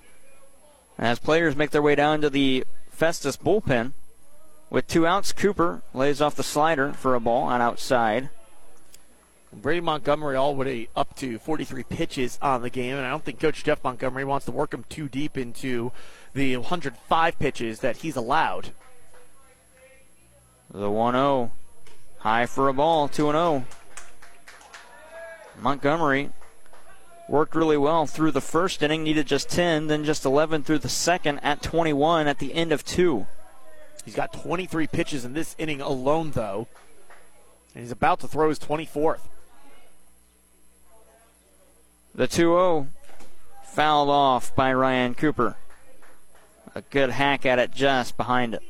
As players make their way down to the Festus bullpen, with two outs, Cooper lays off the slider for a ball on outside. Brady Montgomery already up to 43 pitches on the game, and I don't think Coach Jeff Montgomery wants to work him too deep into the 105 pitches that he's allowed. The 1 0. High for a ball, 2 0. Montgomery worked really well through the first inning, needed just 10, then just 11 through the second at 21 at the end of two. He's got 23 pitches in this inning alone, though. And he's about to throw his 24th. The 2 0 fouled off by Ryan Cooper. A good hack at it just behind it.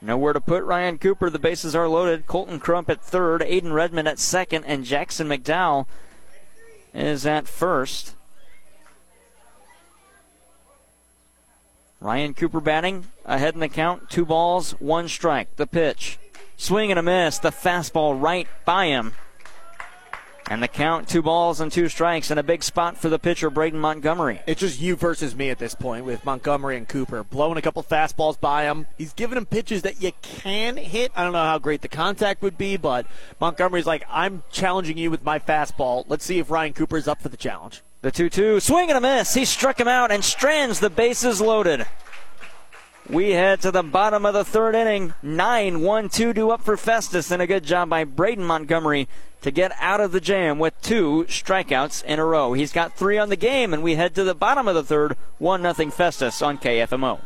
Nowhere to put Ryan Cooper. The bases are loaded. Colton Crump at third, Aiden Redmond at second, and Jackson McDowell is at first. Ryan Cooper batting ahead in the count. Two balls, one strike. The pitch. Swing and a miss. The fastball right by him. And the count, two balls and two strikes, and a big spot for the pitcher, Braden Montgomery. It's just you versus me at this point with Montgomery and Cooper. Blowing a couple fastballs by him. He's giving him pitches that you can hit. I don't know how great the contact would be, but Montgomery's like, I'm challenging you with my fastball. Let's see if Ryan Cooper's up for the challenge. The 2 2. Swing and a miss. He struck him out and strands the bases loaded. We head to the bottom of the third inning. 9 1 2 2 up for Festus, and a good job by Braden Montgomery to get out of the jam with two strikeouts in a row. He's got three on the game, and we head to the bottom of the third. 1 0 Festus on KFMO.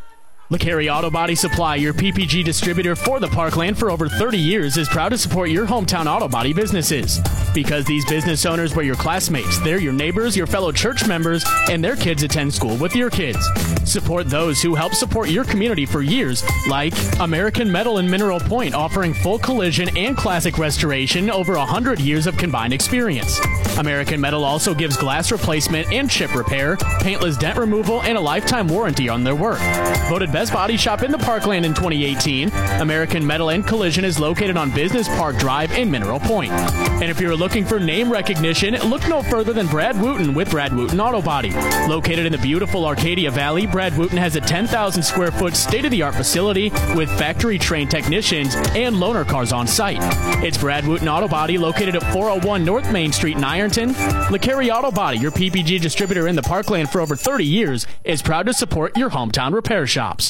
LeCarry Auto Body Supply, your PPG distributor for the Parkland for over 30 years, is proud to support your hometown auto body businesses. Because these business owners were your classmates, they're your neighbors, your fellow church members, and their kids attend school with your kids. Support those who help support your community for years, like American Metal and Mineral Point, offering full collision and classic restoration over 100 years of combined experience. American Metal also gives glass replacement and chip repair, paintless dent removal, and a lifetime warranty on their work. Voted best body shop in the Parkland in 2018. American Metal and Collision is located on Business Park Drive in Mineral Point. And if you're looking for name recognition, look no further than Brad Wooten with Brad Wooten Auto Body. Located in the beautiful Arcadia Valley, Brad Wooten has a 10,000 square foot state of the art facility with factory trained technicians and loaner cars on site. It's Brad Wooten Auto Body located at 401 North Main Street in Ironton. LeCarry Auto Body, your PPG distributor in the Parkland for over 30 years, is proud to support your hometown repair shops.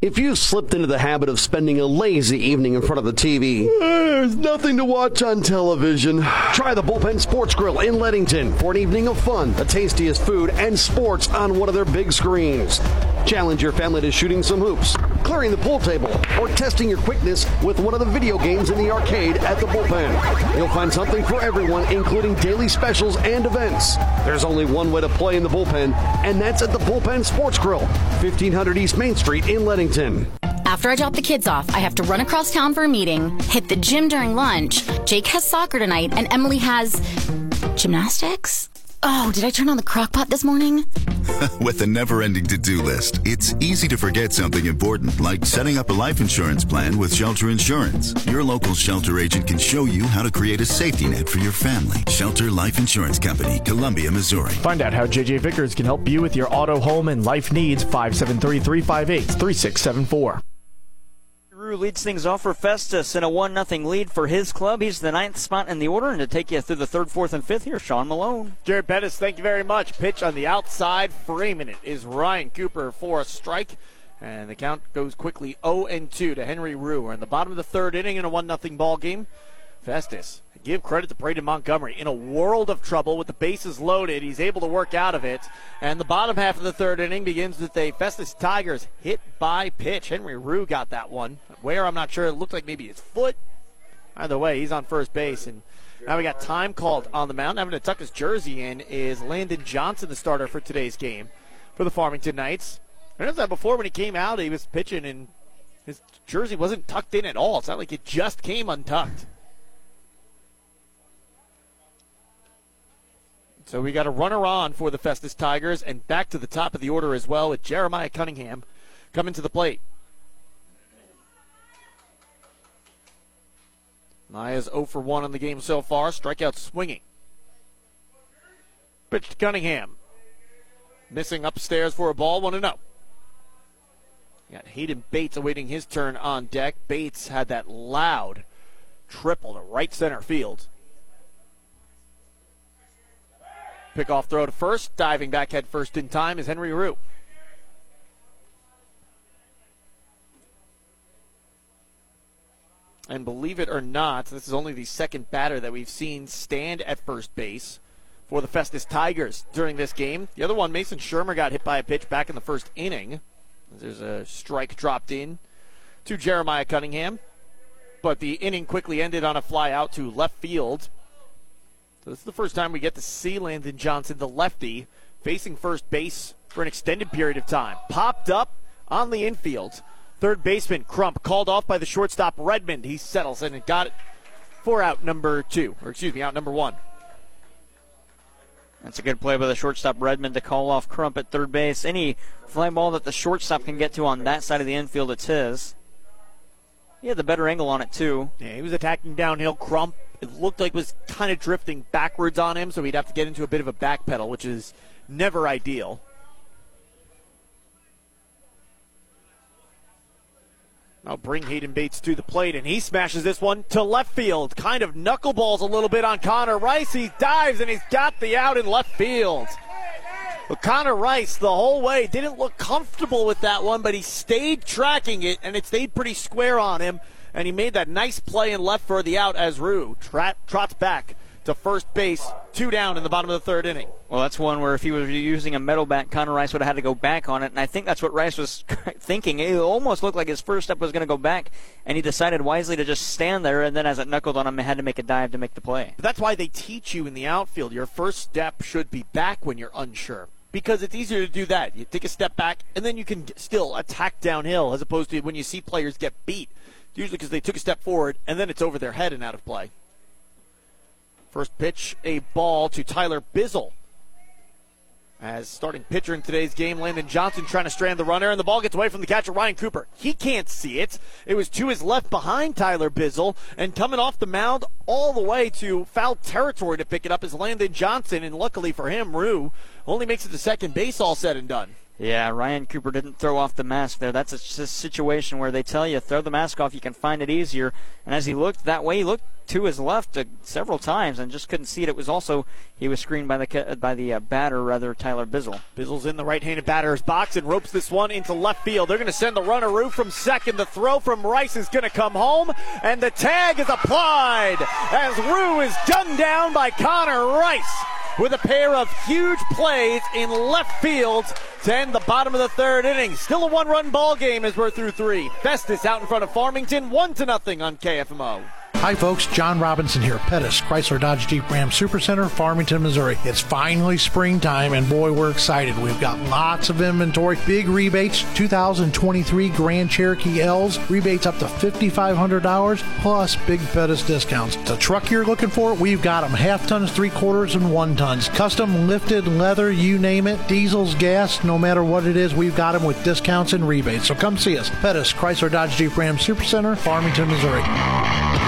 If you've slipped into the habit of spending a lazy evening in front of the TV, there's nothing to watch on television. Try the Bullpen Sports Grill in Leadington for an evening of fun, the tastiest food, and sports on one of their big screens. Challenge your family to shooting some hoops, clearing the pool table, or testing your quickness with one of the video games in the arcade at the Bullpen. You'll find something for everyone, including daily specials and events. There's only one way to play in the Bullpen, and that's at the Bullpen Sports Grill, 1500 East Main Street in Leadington. After I drop the kids off, I have to run across town for a meeting, hit the gym during lunch. Jake has soccer tonight, and Emily has gymnastics. Oh, did I turn on the crock pot this morning? (laughs) With a never ending to do list, it's easy to forget something important like setting up a life insurance plan with Shelter Insurance. Your local shelter agent can show you how to create a safety net for your family. Shelter Life Insurance Company, Columbia, Missouri. Find out how JJ Vickers can help you with your auto, home, and life needs. 573 358 3674. Rue leads things off for Festus in a 1 0 lead for his club. He's the ninth spot in the order, and to take you through the third, fourth, and fifth here, Sean Malone. Jared Pettis, thank you very much. Pitch on the outside, framing it is Ryan Cooper for a strike. And the count goes quickly 0 and 2 to Henry Rue. We're in the bottom of the third inning in a 1 0 ball game. Festus, give credit to Braden Montgomery. In a world of trouble with the bases loaded, he's able to work out of it. And the bottom half of the third inning begins with a Festus Tigers hit by pitch. Henry Rue got that one. Where, I'm not sure. It looked like maybe his foot. Either way, he's on first base. And now we got time called on the mound. Having to tuck his jersey in is Landon Johnson, the starter for today's game for the Farmington Knights. I noticed that before when he came out, he was pitching and his jersey wasn't tucked in at all. It's not like it just came untucked. So we got a runner on for the Festus Tigers and back to the top of the order as well with Jeremiah Cunningham coming to the plate. Maya's 0 for 1 on the game so far, strikeout swinging. Pitch to Cunningham. Missing upstairs for a ball, 1 0. Got Hayden Bates awaiting his turn on deck. Bates had that loud triple to right center field. Pickoff throw to first. Diving back head first in time is Henry Rue. And believe it or not, this is only the second batter that we've seen stand at first base for the Festus Tigers during this game. The other one, Mason Shermer, got hit by a pitch back in the first inning. There's a strike dropped in to Jeremiah Cunningham. But the inning quickly ended on a fly out to left field. So this is the first time we get to see Landon Johnson, the lefty, facing first base for an extended period of time. Popped up on the infield. Third baseman Crump called off by the shortstop Redmond. He settles in and got it for out number two, or excuse me, out number one. That's a good play by the shortstop Redmond to call off Crump at third base. Any fly ball that the shortstop can get to on that side of the infield, it's his. He had the better angle on it too. Yeah, he was attacking downhill. Crump, it looked like it was kind of drifting backwards on him, so he'd have to get into a bit of a back pedal, which is never ideal. I'll bring Hayden Bates to the plate, and he smashes this one to left field. Kind of knuckleballs a little bit on Connor Rice. He dives, and he's got the out in left field. But Connor Rice, the whole way, didn't look comfortable with that one, but he stayed tracking it, and it stayed pretty square on him. And he made that nice play and left for the out as Rue trot, trots back to first base, two down in the bottom of the third inning. Well, that's one where if he was using a metal bat, Connor Rice would have had to go back on it, and I think that's what Rice was (laughs) thinking. It almost looked like his first step was going to go back, and he decided wisely to just stand there, and then as it knuckled on him, he had to make a dive to make the play. But that's why they teach you in the outfield your first step should be back when you're unsure. because it's easier to do that. You take a step back, and then you can still attack downhill as opposed to when you see players get beat. Usually because they took a step forward, and then it's over their head and out of play. First pitch, a ball to Tyler Bizzle. As starting pitcher in today's game, Landon Johnson trying to strand the runner, and the ball gets away from the catcher, Ryan Cooper. He can't see it. It was to his left behind Tyler Bizzle, and coming off the mound all the way to foul territory to pick it up is Landon Johnson, and luckily for him, Rue only makes it to second base all said and done. Yeah, Ryan Cooper didn't throw off the mask there. That's a, situation where they tell you throw the mask off, you can find it easier. And as he looked that way, he looked to his left uh, several times and just couldn't see it. It was also he was screened by the by the uh, batter, rather Tyler Bizzle. Bizzle's in the right-handed batter's box and ropes this one into left field. They're going to send the runner Rue from second. The throw from Rice is going to come home, and the tag is applied as Rue is done down by Connor Rice with a pair of huge plays in left field to end the bottom of the third inning. Still a one-run ball game as we're through three. Festus out in front of Farmington, one to nothing on KFMO. Hi, folks. John Robinson here. Pettis, Chrysler Dodge Jeep Ram Supercenter, Farmington, Missouri. It's finally springtime, and boy, we're excited. We've got lots of inventory, big rebates, 2023 Grand Cherokee L's, rebates up to $5,500, plus big Pettis discounts. The truck you're looking for, we've got them half tons, three quarters, and one tons. Custom lifted leather, you name it, diesels, gas, no matter what it is, we've got them with discounts and rebates. So come see us. Pettis, Chrysler Dodge Jeep Ram Supercenter, Farmington, Missouri.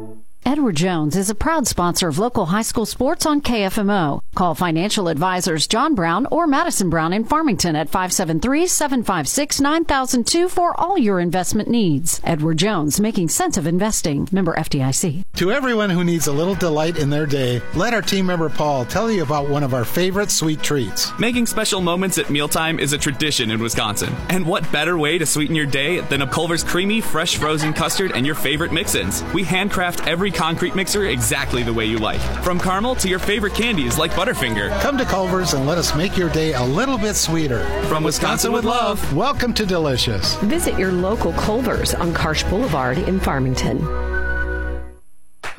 Edward Jones is a proud sponsor of local high school sports on KFMO. Call financial advisors John Brown or Madison Brown in Farmington at 573-756-9002 for all your investment needs. Edward Jones, making sense of investing. Member FDIC. To everyone who needs a little delight in their day, let our team member Paul tell you about one of our favorite sweet treats. Making special moments at mealtime is a tradition in Wisconsin. And what better way to sweeten your day than a Culver's creamy, fresh frozen custard and your favorite mix-ins? We handcraft every concrete mixer exactly the way you like. From caramel to your favorite candies like Butterfinger. Come to Culver's and let us make your day a little bit sweeter. From Wisconsin with love. Welcome to Delicious. Visit your local Culver's on Karsch Boulevard in Farmington.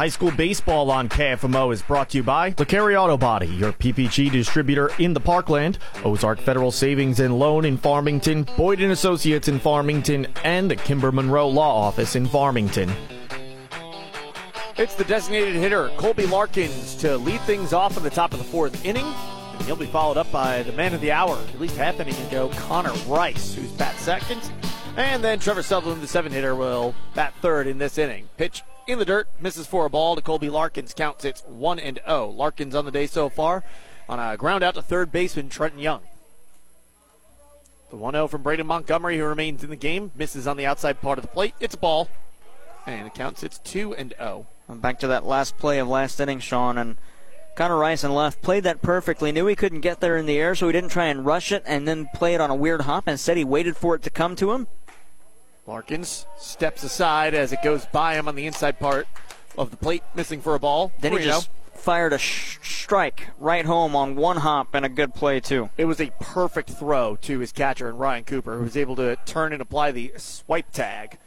High school baseball on KFMO is brought to you by LeCarry Auto Body, your PPG distributor in the Parkland, Ozark Federal Savings and Loan in Farmington, Boyd and Associates in Farmington, and the Kimber Monroe Law Office in Farmington. It's the designated hitter, Colby Larkins, to lead things off in the top of the fourth inning. And he'll be followed up by the man of the hour, at least half inning ago, Connor Rice, who's bat second. And then Trevor Sutherland, the seven hitter, will bat third in this inning. Pitch in the dirt, misses for a ball to Colby Larkins, counts it's 1 and 0. Larkins on the day so far on a ground out to third baseman Trenton Young. The 1 0 from Braden Montgomery, who remains in the game, misses on the outside part of the plate. It's a ball. And it counts it's 2 and 0. Back to that last play of last inning, Sean, and Connor Rice and left played that perfectly. Knew he couldn't get there in the air, so he didn't try and rush it and then play it on a weird hop. Instead, he waited for it to come to him. Larkins steps aside as it goes by him on the inside part of the plate, missing for a ball. Then he just oh. fired a sh- strike right home on one hop and a good play too. It was a perfect throw to his catcher and Ryan Cooper, who was able to turn and apply the swipe tag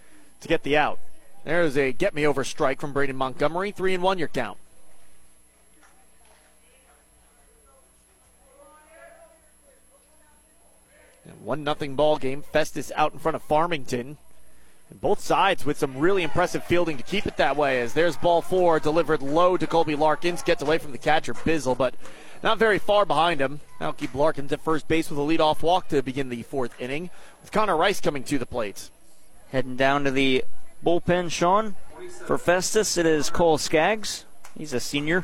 to get the out. There's a get me over strike from Braden Montgomery. Three and one, your count. One nothing ball game. Festus out in front of Farmington. And both sides with some really impressive fielding to keep it that way. As there's ball four delivered low to Colby Larkins, gets away from the catcher Bizzle, but not very far behind him. That'll keep Larkins at first base with a leadoff walk to begin the fourth inning. With Connor Rice coming to the plate. Heading down to the bullpen, Sean. For Festus, it is Cole Skaggs. He's a senior.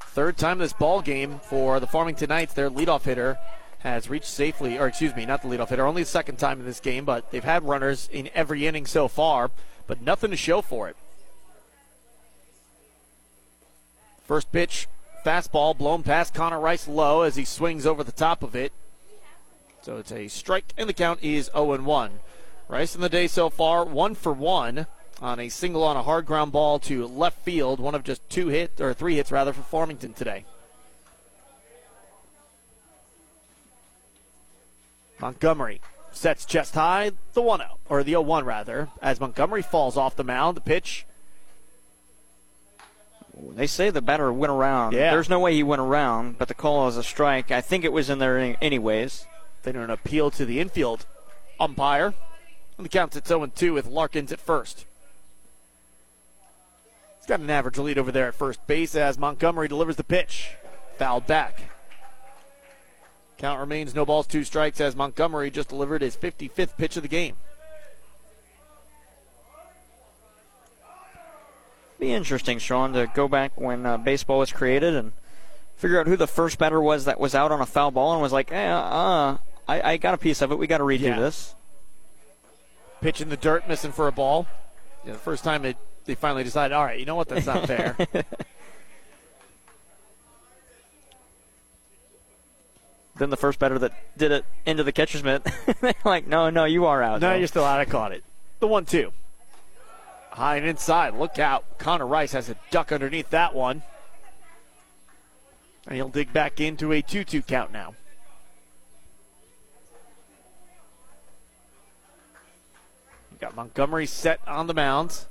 Third time this ball game for the Farmington Knights. Their leadoff hitter has reached safely, or excuse me, not the leadoff hitter, only the second time in this game, but they've had runners in every inning so far, but nothing to show for it. First pitch, fastball blown past Connor Rice low as he swings over the top of it. So it's a strike, and the count is 0 1. Rice in the day so far, one for one on a single on a hard ground ball to left field. One of just two hits, or three hits rather, for Farmington today. Montgomery sets chest high, the 1 0, or the 0 1 rather, as Montgomery falls off the mound. The pitch. They say the batter went around. Yeah. There's no way he went around, but the call is a strike. I think it was in there any- anyways. Then an appeal to the infield umpire. The count's at 0 2 with Larkins at first. He's got an average lead over there at first base as Montgomery delivers the pitch. Fouled back. Count remains no balls, two strikes as Montgomery just delivered his 55th pitch of the game. Be interesting, Sean, to go back when uh, baseball was created and figure out who the first batter was that was out on a foul ball and was like, eh, uh, I, I got a piece of it. We got to redo Yeah. this. Pitch in the dirt, missing for a ball. Yeah, the first time it, they finally decided, all right, you know what, that's not fair. (laughs) Then the first batter that did it into the catcher's mitt, (laughs) they're like, no, no, you are out. no, though." you're still out. I caught it. The 1 2. High and inside. Look out. Connor Rice has a duck underneath that one. And he'll dig back into a 2 2 count now. Got Montgomery set on the mound.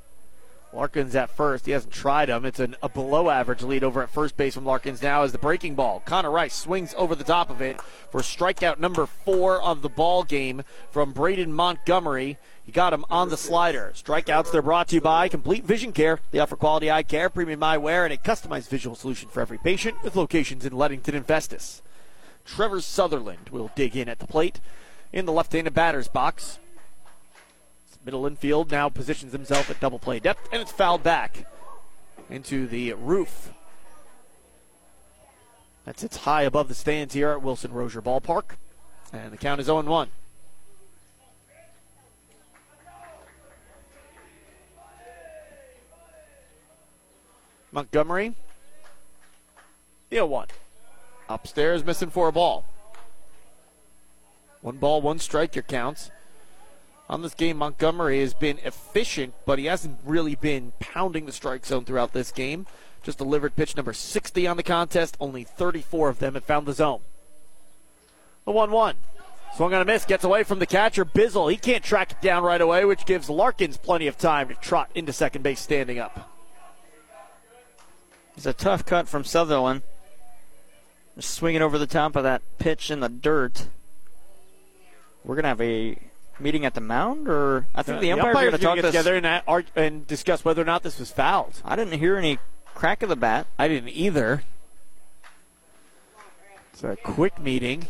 Larkins at first. He hasn't tried him. It's an, a below average lead over at first base from Larkins now as the breaking ball. Connor Rice swings over the top of it for strikeout number four of the ball game from Braden Montgomery. He got him on the slider. Strikeouts, they're brought to you by Complete Vision Care. They offer quality eye care, premium eyewear, and a customized visual solution for every patient with locations in Leadington and Festus. Trevor Sutherland will dig in at the plate in the left handed batter's box. Middle infield now positions himself at double play depth, and it's fouled back into the roof. That sits high above the stands here at Wilson Rozier Ballpark, and the count is 0 1. Montgomery, the 0 1. Upstairs, missing for a ball. One ball, one strike, your counts on this game, Montgomery has been efficient, but he hasn't really been pounding the strike zone throughout this game. Just delivered pitch number 60 on the contest. Only 34 of them have found the zone. The 1 1. Swung on a miss, gets away from the catcher, Bizzle. He can't track it down right away, which gives Larkins plenty of time to trot into second base standing up. It's a tough cut from Sutherland. Just swinging over the top of that pitch in the dirt. We're going to have a meeting at the mound, or I think the, umpires, are going to talk together and, uh, and discuss whether or not this was fouled. I didn't hear any crack of the bat. I didn't either. It's a quick meeting.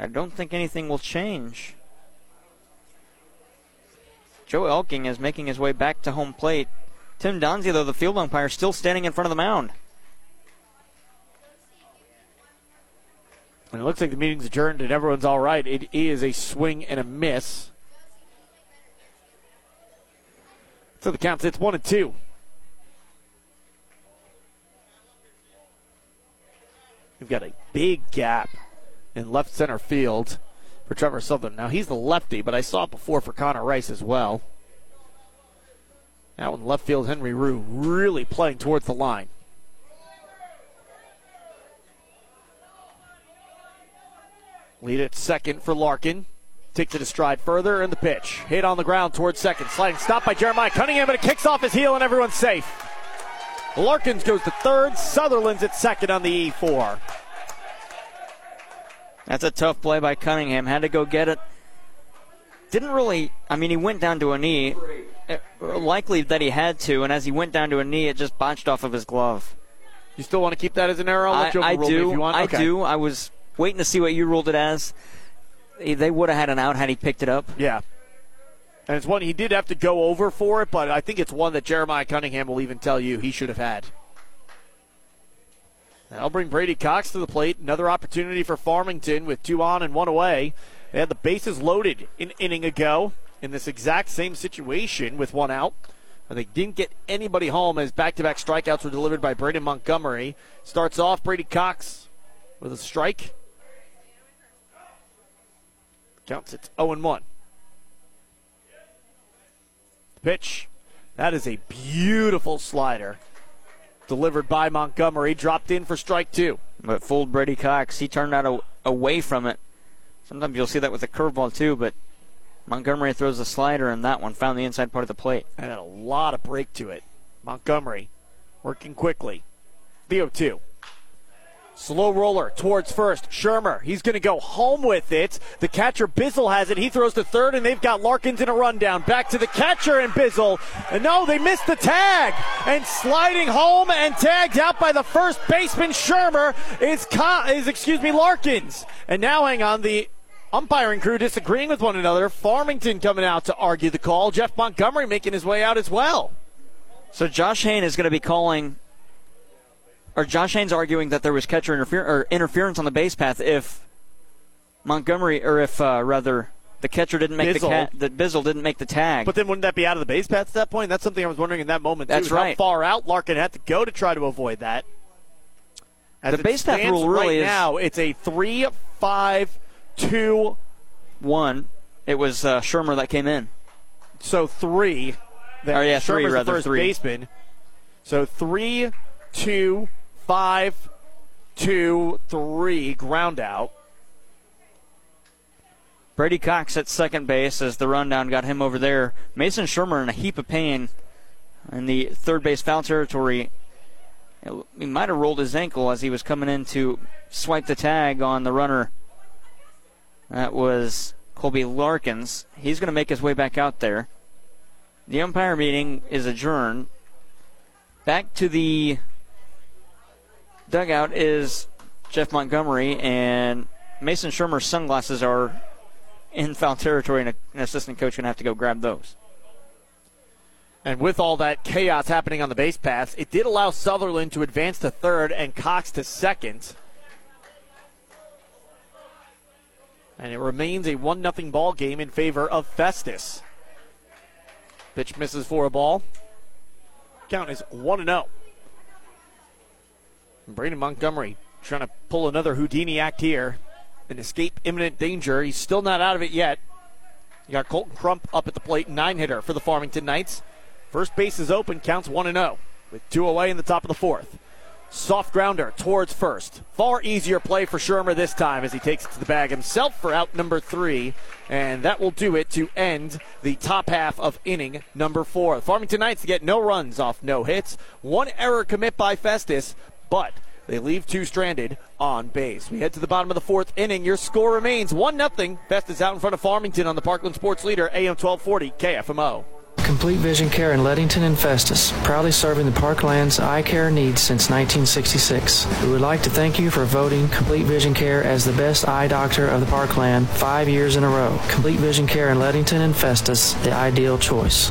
I don't think anything will change. Joe Elking is making his way back to home plate. Tim Donzie, though, the field umpire, still standing in front of the mound. And it looks like the meeting's adjourned and everyone's all right. It is a swing and a miss. So the count sits one and two. We've got a big gap in left center field for Trevor Sutherland. Now he's the lefty, but I saw it before for Connor Rice as well. Now in left field, Henry Rue really playing towards the line. Lead at second for Larkin. Takes it a stride further, and the pitch. Hit on the ground towards second. Sliding stop by Jeremiah Cunningham, but it kicks off his heel, and everyone's safe. Larkins goes to third. Sutherland's at second on the E4. That's a tough play by Cunningham. Had to go get it. Didn't really, I mean, he went down to a knee. Eh, Likely that he had to, and as he went down to a knee, it just botched off of his glove. You still want to keep that as an error? I'll I, you I do. if you want. I Okay. do. I was waiting to see what you ruled it as. Eh, They would have had an out had he picked it up. Yeah. And it's one he did have to go over for it, but I think it's one that Jeremiah Cunningham will even tell you he should have had. That'll bring Brady Cox to the plate. Another opportunity for Farmington with two on and one away. They had the bases loaded an inning ago in this exact same situation with one out. And they didn't get anybody home as back to back strikeouts were delivered by Braden Montgomery. Starts off Brady Cox with a strike. Counts it 0 1. Pitch. That is a beautiful slider. Delivered by Montgomery. Dropped in for strike two. But fooled Brady Cox. He turned out a, away from it. Sometimes you'll see that with a curveball too, but Montgomery throws a slider, and that one found the inside part of the plate. And had a lot of break to it. Montgomery working quickly. The 0 2. Slow roller towards first. Shermer, he's going to go home with it. The catcher Bizzle has it. He throws to third, and they've got Larkins in a rundown. Back to the catcher and Bizzle. And no, they missed the tag. And sliding home and tagged out by the first baseman Shermer is, is excuse me, Larkins. And now, hang on, the umpiring crew disagreeing with one another. Farmington coming out to argue the call. Jeff Montgomery making his way out as well. So Josh Hain is going to be calling or Josh Hain's arguing that there was catcher interfer- or interference on the base path if Montgomery, or if uh, rather the catcher didn't make Bizzle. the cat, that Bizzle didn't make the tag. But then wouldn't that be out of the base path at that point? That's something I was wondering in that moment. Too, That's is How right. far out Larkin had to go to try to avoid that. As The base path rule really right is- now it's a three, five, two, one. It was uh, Shermer that came in. So three. Oh, yeah, Shermer's three, the rather, first three. baseman. So three, two, five, two, three. Ground out. Brady Cox at second base as the rundown got him over there. Mason Shermer in a heap of pain in the third base foul territory. He might have rolled his ankle as he was coming in to swipe the tag on the runner. That was Colby Larkins. He's going to make his way back out there. The umpire meeting is adjourned. Back to the dugout is Jeff Montgomery, and Mason Shermer's sunglasses are in foul territory, and an assistant coach going to have to go grab those. And with all that chaos happening on the base paths, it did allow Sutherland to advance to third and Cox to second. And it remains a 1 0 ball game in favor of Festus. Pitch misses for a ball. Count is 1 0. Brandon Montgomery trying to pull another Houdini act here and escape imminent danger. He's still not out of it yet. You got Colton Crump up at the plate, nine hitter for the Farmington Knights. First base is open, counts 1 0 with two away in the top of the fourth. Soft grounder towards first. Far easier play for Shermer this time as he takes it to the bag himself for out number three. And that will do it to end the top half of inning number four. Farmington Knights get no runs off no hits. One error commit by Festus, but they leave two stranded on base. We head to the bottom of the fourth inning. Your score remains 1 0. Festus out in front of Farmington on the Parkland Sports Leader, AM 1240 KFMO. Complete Vision Care in Leadington and Festus, proudly serving the Parkland's eye care needs since 1966. We would like to thank you for voting Complete Vision Care as the best eye doctor of the Parkland five years in a row. Complete Vision Care in Leadington and Festus, the ideal choice.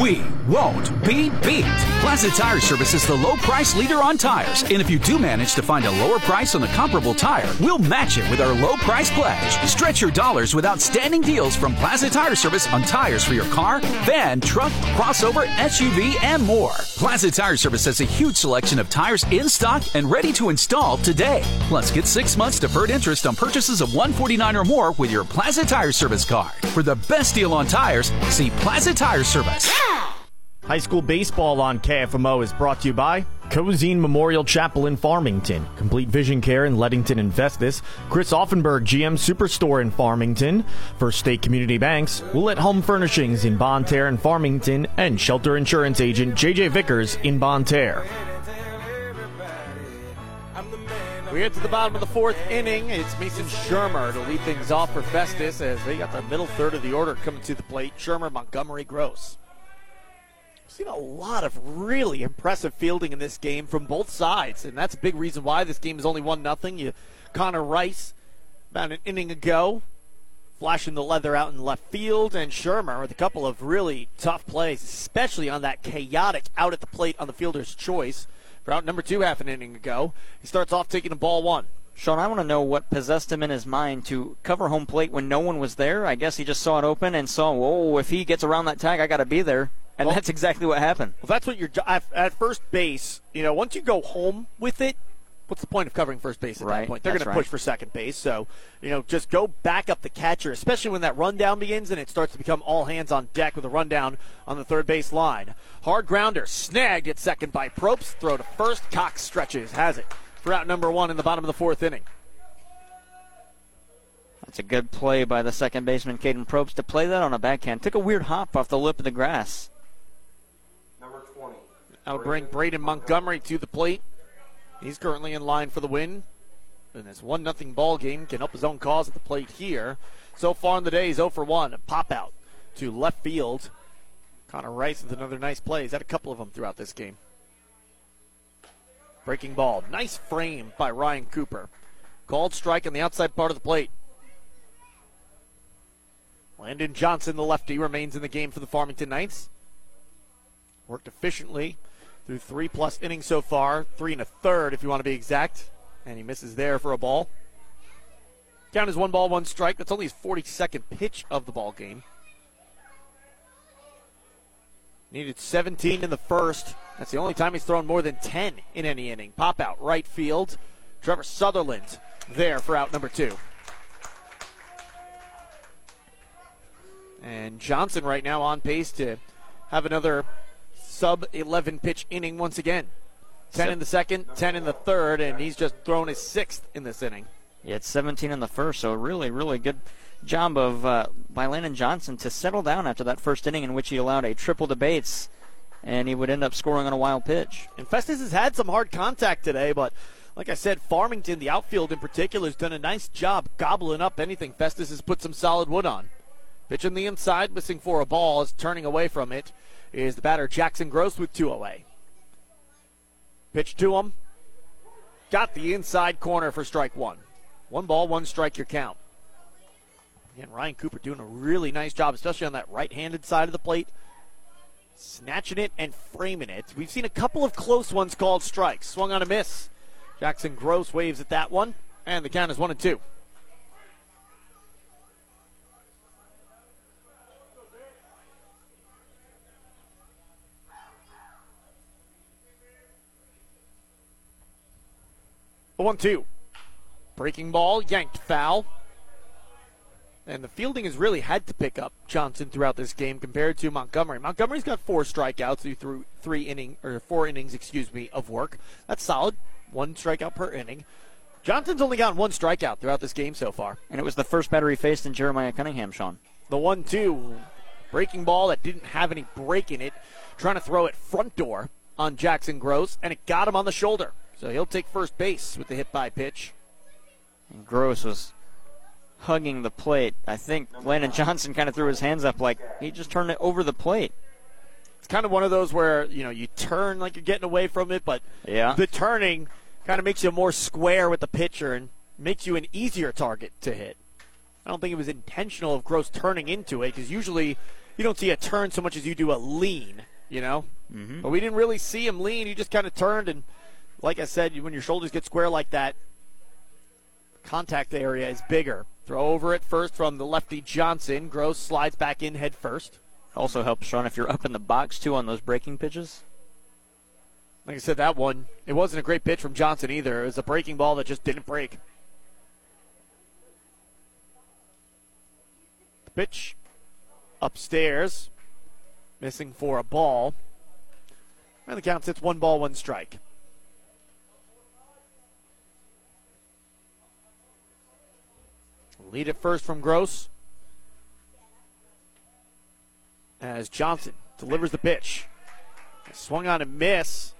We won't be beat. Plaza Tire Service is the low price leader on tires. And if you do manage to find a lower price on a comparable tire, we'll match it with our low price pledge. Stretch your dollars with outstanding deals from Plaza Tire Service on tires for your car, van, truck, crossover, SUV, and more. Plaza Tire Service has a huge selection of tires in stock and ready to install today. Plus, get six months deferred interest on purchases of 149 or more with your Plaza Tire Service card. For the best deal on tires, see Plaza Tire Service. High school baseball on KFMO is brought to you by Cozine Memorial Chapel in Farmington, Complete Vision Care in Leadington and Festus, Chris Auffenberg GM Superstore in Farmington, First State Community Banks, Willett Home Furnishings in Bonne Terre and Farmington, and Shelter Insurance Agent JJ Vickers in Bonne Terre. We head to the bottom of the fourth inning. It's Mason Shermer to lead things off for Festus as they got the middle third of the order coming to the plate. Shermer, Montgomery, Gross. Seen a lot of really impressive fielding in this game from both sides, and that's a big reason why this game is only one nothing. You Connor Rice about an inning ago, flashing the leather out in left field, and Shermer with a couple of really tough plays, especially on that chaotic out at the plate on the fielder's choice for out number two half an inning ago. He starts off taking a ball one. Sean, I want to know what possessed him in his mind to cover home plate when no one was there. I guess he just saw it open and saw, oh, if he gets around that tag, I got to be there. And Well- that's exactly what happened. Well, that's what you're at, at first base. You know, once you go home with it, what's the point of covering first base at Right, that point? They're going to push for second base. So, you know, just go back up the catcher, especially when that rundown begins and it starts to become all hands on deck with a rundown on the third base line. Hard grounder snagged at second by Probst. Throw to first. Cox stretches, has it for out number one in the bottom of the fourth inning. That's a good play by the second baseman, Caden Probst, to play that on a backhand. Took a weird hop off the lip of the grass. Number 20. I'll bring Braden Montgomery to the plate. He's currently in line for the win. And this one nothing ball game can help his own cause at the plate here. So far in the day, he's 0 for 1. A pop out to left field. Connor Rice with another nice play. He's had a couple of them throughout this game. Breaking ball. Nice frame by Ryan Cooper. Called strike on the outside part of the plate. Landon Johnson, the lefty, remains in the game for the Farmington Knights. Worked efficiently through three plus innings so far, three and a third if you want to be exact. And he misses there for a ball. Count is one ball, one strike. That's only his 42nd pitch of the ball game. Needed 17 in the first. That's the only time he's thrown more than 10 in any inning. Pop out, right field. Trevor Sutherland there for out number two. And Johnson right now on pace to have another sub 11 pitch inning once again. 10 in the second, 10 in the third, and he's just thrown his sixth in this inning. Yeah, it's 17 in the first, so really, really good job of uh, by Landon Johnson to settle down after that first inning in which he allowed a triple to Bates, and he would end up scoring on a wild pitch. And Festus has had some hard contact today, but like I said, Farmington, the outfield in particular, has done a nice job gobbling up anything Festus has put some solid wood on. Pitch on the inside, missing for a ball, is turning away from it, is the batter Jackson Gross with two away. Pitch to him. Got the inside corner for strike one. One ball, one strike, your count. Again, Ryan Cooper doing a really nice job, especially on that right handed side of the plate. Snatching it and framing it. We've seen a couple of close ones called strikes. Swung on a miss. Jackson Gross waves at that one, and the count is one and two. A one two. Breaking ball, yanked foul. And the fielding has really had to pick up Johnson throughout this game compared to Montgomery. Montgomery's got four strikeouts through through three inning or four innings, excuse me, of work. That's solid. One strikeout per inning. Johnson's only gotten one strikeout throughout this game so far. And it was the first batter he faced in Jeremiah Cunningham, Sean. The one two. Breaking ball that didn't have any break in it. Trying to throw it front door on Jackson Gross, and it got him on the shoulder. So he'll take first base with the hit by pitch. And Gross was hugging the plate. I think Landon Johnson kind of threw his hands up like he just turned it over the plate. It's kind of one of those where, you know, you turn like you're getting away from it, but Yeah. the turning kind of makes you more square with the pitcher and makes you an easier target to hit. I don't think it was intentional of Gross turning into it because usually you don't see a turn so much as you do a lean, you know? Mhm. But we didn't really see him lean. He just kind of turned and, like I said, when your shoulders get square like that, contact area is bigger. Throw over it first from the lefty Johnson. Gross slides back in head first. Also helps, Sean, if you're up in the box too on those breaking pitches. Like I said, that one, it wasn't a great pitch from Johnson either. It was a breaking ball that just didn't break. The pitch upstairs, missing for a ball. And the count sits one ball, one strike. Lead it first from Gross. As Johnson delivers the pitch. Swung on a miss.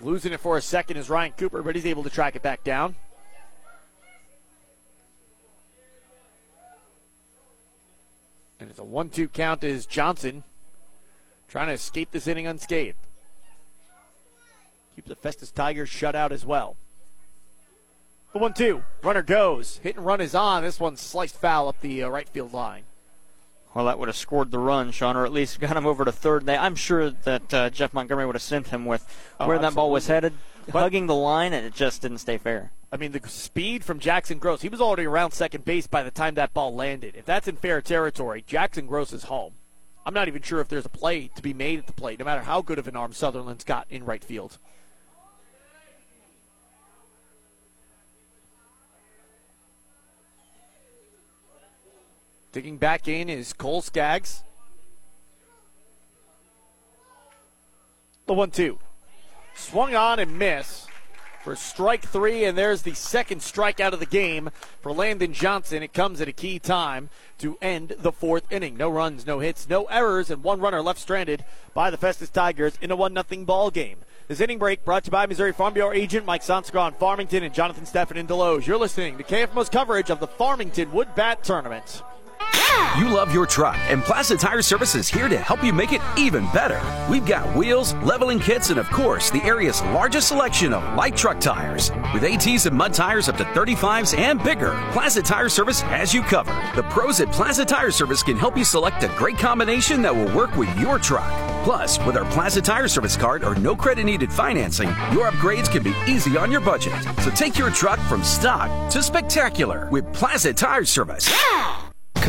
Losing it for a second is Ryan Cooper, but he's able to track it back down. And it's a 1 2 count as Johnson trying to escape this inning unscathed. Keep the Festus Tigers shut out as well. The one two. Runner goes. Hit and run is on. This one sliced foul up the uh, right field line. Well, that would have scored the run, Sean, or at least got him over to third. They, I'm sure that uh, Jeff Montgomery would have sent him with Oh, where that ball was headed, But- hugging the line, and it just didn't stay fair. I mean, the speed from Jackson Gross, he was already around second base by the time that ball landed. If that's in fair territory, Jackson Gross is home. I'm not even sure if there's a play to be made at the plate, no matter how good of an arm Sutherland's got in right field. Digging back in is Cole Skaggs. The one two. Swung on and miss for strike three, and there's the second strikeout of the game for Landon Johnson. It comes at a key time to end the fourth inning. No runs, no hits, no errors, and one runner left stranded by the Festus Tigers in a 1 0 ball game. This inning break brought to you by Missouri Farm Bureau agent Mike Sonskra on Farmington and Jonathan Steffen in Desloge. You're listening to KFMO's coverage of the Farmington Wood Bat Tournament. You love your truck, and Plaza Tire Service is here to help you make it even better. We've got wheels, leveling kits, and of course, the area's largest selection of light truck tires. With ATs and mud tires up to 35s and bigger, Plaza Tire Service has you covered. The pros at Plaza Tire Service can help you select a great combination that will work with your truck. Plus, with our Plaza Tire Service card or no credit needed financing, your upgrades can be easy on your budget. So take your truck from stock to spectacular with Plaza Tire Service.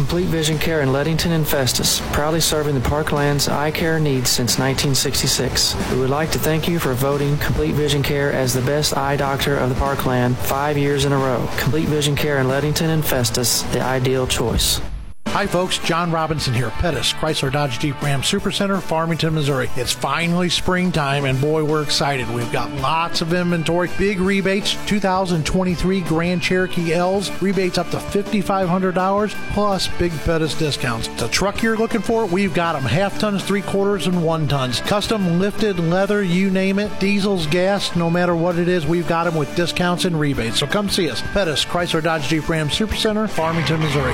Complete Vision Care in Leadington and Festus, proudly serving the Parkland's eye care needs since 1966. We would like to thank you for voting Complete Vision Care as the best eye doctor of the Parkland five years in a row. Complete Vision Care in Leadington and Festus, the ideal choice. Hi, folks. John Robinson here. Pettis, Chrysler Dodge Jeep Ram Supercenter, Farmington, Missouri. It's finally springtime, and boy, we're excited. We've got lots of inventory, big rebates, 2023 Grand Cherokee L's, rebates up to $5,500, plus big Pettis discounts. The truck you're looking for, we've got them half tons, three quarters, and one tons. Custom lifted leather, you name it. Diesels, gas, no matter what it is, we've got them with discounts and rebates. So come see us. Pettis, Chrysler Dodge Jeep Ram Supercenter, Farmington, Missouri.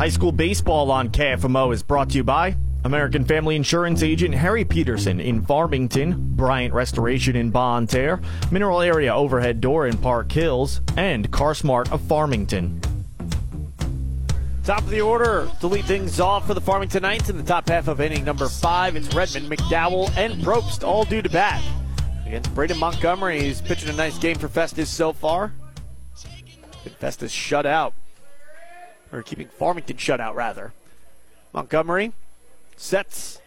High school baseball on KFMO is brought to you by American Family Insurance agent Harry Peterson in Farmington, Bryant Restoration in Bonne Terre, Mineral Area Overhead Door in Park Hills, and CarSmart of Farmington. Top of the order to lead things off for the Farmington Knights in the top half of inning number five. It's Redmond, McDowell, and Probst all due to bat. Against Braden Montgomery, he's pitching a nice game for Festus so far. Festus shut out. Or keeping Farmington shut out, rather. Montgomery sets,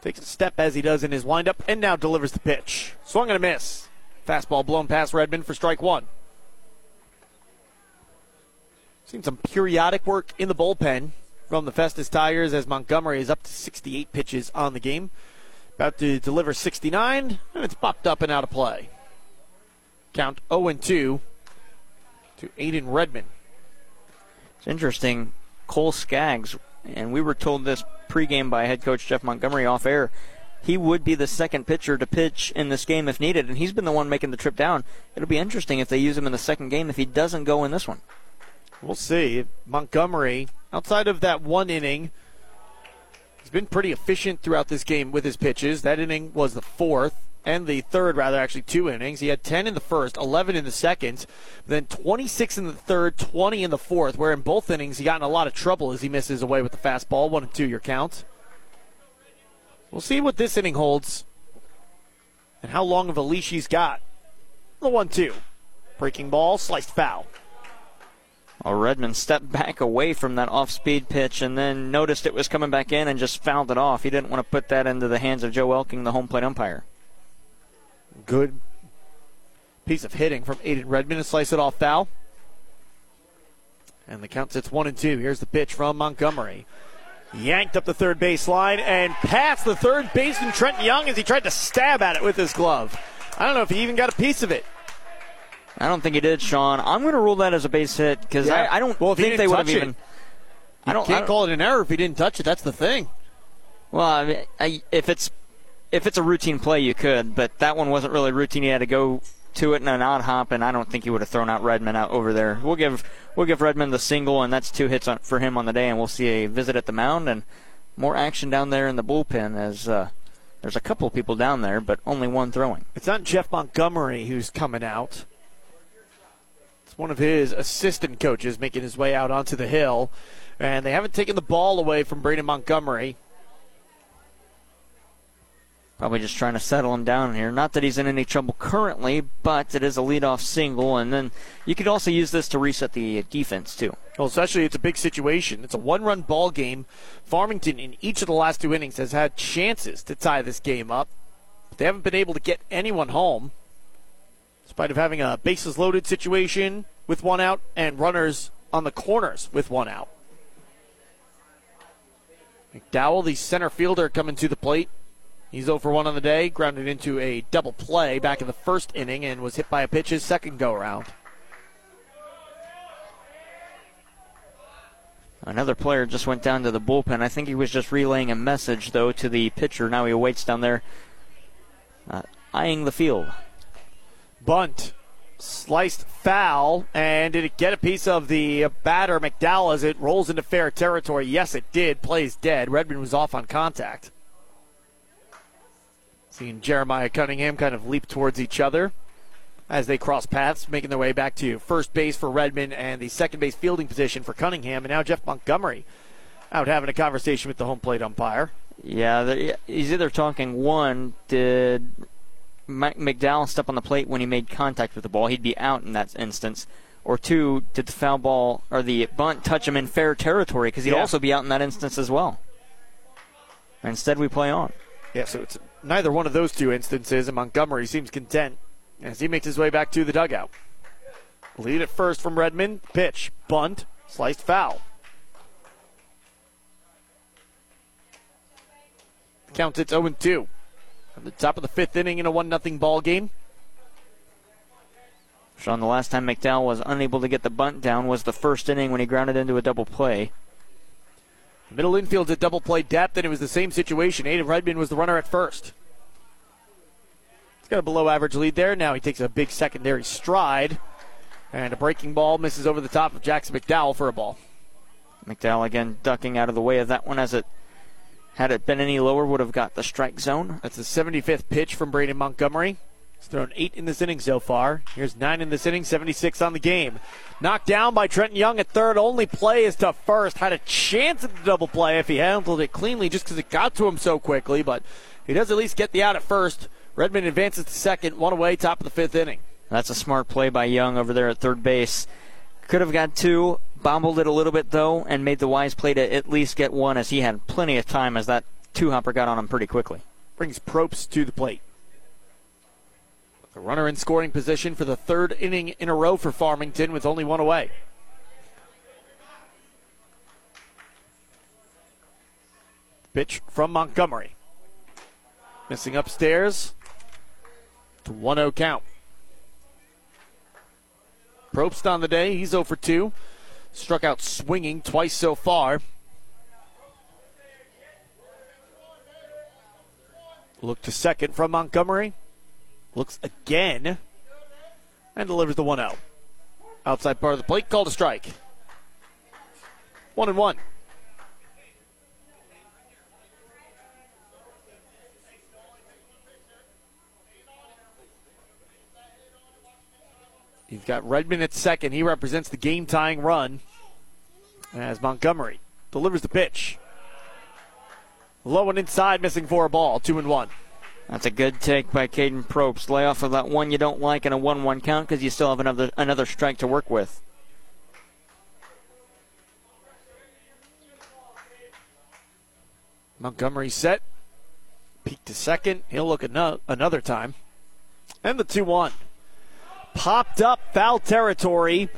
takes a step as he does in his windup, and now delivers the pitch. Swung and a miss. Fastball blown past Redmond for strike one. Seen some periodic work in the bullpen from the Festus Tigers as Montgomery is up to 68 pitches on the game. About to deliver 69, and it's popped up and out of play. Count 0 2 to Aiden Redmond. It's interesting. Cole Skaggs, and we were told this pregame by head coach Jeff Montgomery off air. He would be the second pitcher to pitch in this game if needed, and he's been the one making the trip down. It'll be interesting if they use him in the second game if he doesn't go in this one. We'll see. Montgomery, outside of that one inning, he's been pretty efficient throughout this game with his pitches. That inning was the fourth, and the third, rather, actually two innings. He had 10 in the first, 11 in the second, then 26 in the third, 20 in the fourth, where in both innings he got in a lot of trouble as he misses away with the fastball. One and two, your count. We'll see what this inning holds and how long of a leash he's got. The one two. Breaking ball, sliced foul. Well, Redmond stepped back away from that off speed pitch and then noticed it was coming back in and just fouled it off. He didn't want to put that into the hands of Joe Elking, the home plate umpire. Good piece of hitting from Aiden Redmond to slice it off foul. And the count sits one and two. Here's the pitch from Montgomery. Yanked up the third base line and past the third baseman Trent Young as he tried to stab at it with his glove. I don't know if he even got a piece of it. I don't think he did, Sean. I'm going to rule that as a base hit because Yeah. I, I don't Well, think they would have even. You I don't. I can't don't- call it an error if he didn't touch it. That's the thing. Well, I mean, I, if it's if it's a routine play, you could, but that one wasn't really routine. He had to go to it in an odd hop, and I don't think he would have thrown out Redmond out over there. We'll give we'll give Redmond the single, and that's two hits on, for him on the day, and we'll see a visit at the mound and more action down there in the bullpen as uh, there's a couple of people down there, but only one throwing. It's not Jeff Montgomery who's coming out. It's one of his assistant coaches making his way out onto the hill. And they haven't taken the ball away from Braden Montgomery. Probably just trying to settle him down here. Not that he's in any trouble currently, but it is a leadoff single, and then you could also use this to reset the defense too. Well, especially it's a big situation. It's a one-run ball game. Farmington in each of the last two innings has had chances to tie this game up, but they haven't been able to get anyone home. In spite of having a bases loaded situation with one out and runners on the corners with one out. McDowell, the center fielder, coming to the plate. He's 0 for 1 on the day, grounded into a double play back in the first inning and was hit by a pitch his second go around. Another player just went down to the bullpen. I think he was just relaying a message, though, to the pitcher. Now he waits down there, uh, eyeing the field. Bunt. Sliced foul. And did it get a piece of the batter McDowell as it rolls into fair territory? Yes, it did. Plays dead. Redmond was off on contact. Seeing Jeremiah Cunningham kind of leap towards each other as they cross paths, making their way back to first base for Redmond and the second base fielding position for Cunningham. And now Jeff Montgomery out having a conversation with the home plate umpire. Yeah, he's either talking one, did McDowell step on the plate when he made contact with the ball? He'd be out in that instance. Or two, did the foul ball or the bunt touch him in fair territory? Because he'd Yeah. also be out in that instance as well. Instead, we play on. Yeah, so it's neither one of those two instances, and Montgomery seems content as he makes his way back to the dugout. Lead at first from Redmond. Pitch, bunt, sliced foul. Count it's 0 2. At the top of the fifth inning in a 1 0 ball game. Sean, the last time McDowell was unable to get the bunt down was the first inning when he grounded into a double play. Middle infield's at double play depth, and it was the same situation. Aiden Redmond was the runner at first. He's got a below average lead there. Now he takes a big secondary stride. And a breaking ball misses over the top of Jackson McDowell for a ball. McDowell again ducking out of the way of that one as it had it been any lower would have got the strike zone. That's the 75th pitch from Braden Montgomery. He's thrown eight in this inning so far. Here's nine in this inning, 76 on the game. Knocked down by Trenton Young at third. Only play is to first. Had a chance at the double play if he handled it cleanly just because it got to him so quickly, but he does at least get the out at first. Redmond advances to second, one away, top of the fifth inning. That's a smart play by Young over there at third base. Could have got two, bobbled it a little bit though, and made the wise play to at least get one as he had plenty of time as that two hopper got on him pretty quickly. Brings Probst to the plate. The runner in scoring position for the third inning in a row for Farmington with only one away. Pitch from Montgomery. Missing upstairs. To 1 0 count. Probst on the day. He's 0 for 2. Struck out swinging twice so far. Look to second from Montgomery. Looks again. And delivers the 1 0. Outside part of the plate, called a strike. 1 and 1. You've got Redmond at second. He represents the game tying run as Montgomery delivers the pitch. Low and inside, missing for a ball. Two and one. That's a good take by Caden Probst. Lay off of that one you don't like in a 1 1 count because you still have another, another strike to work with. Montgomery set. Peek to second. He'll look ano- another time. And the 2 1. Popped up foul territory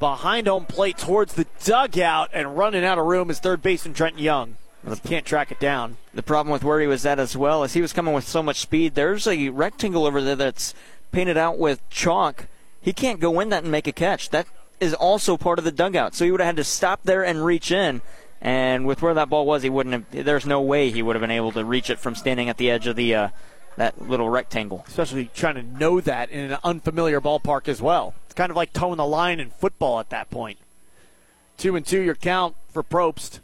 behind home plate towards the dugout and running out of room is third baseman Trent Young. You can't track it down. The problem with where he was at as well is he was coming with so much speed. There's a rectangle over there that's painted out with chalk. He can't go in that and make a catch. That is also part of the dugout. So he would have had to stop there and reach in. And with where that ball was, he wouldn't have. There's no way he would have been able to reach it from standing at the edge of the uh, that little rectangle. Especially trying to know that in an unfamiliar ballpark as well. It's kind of like toeing the line in football at that point. Two and two, your count for Probst.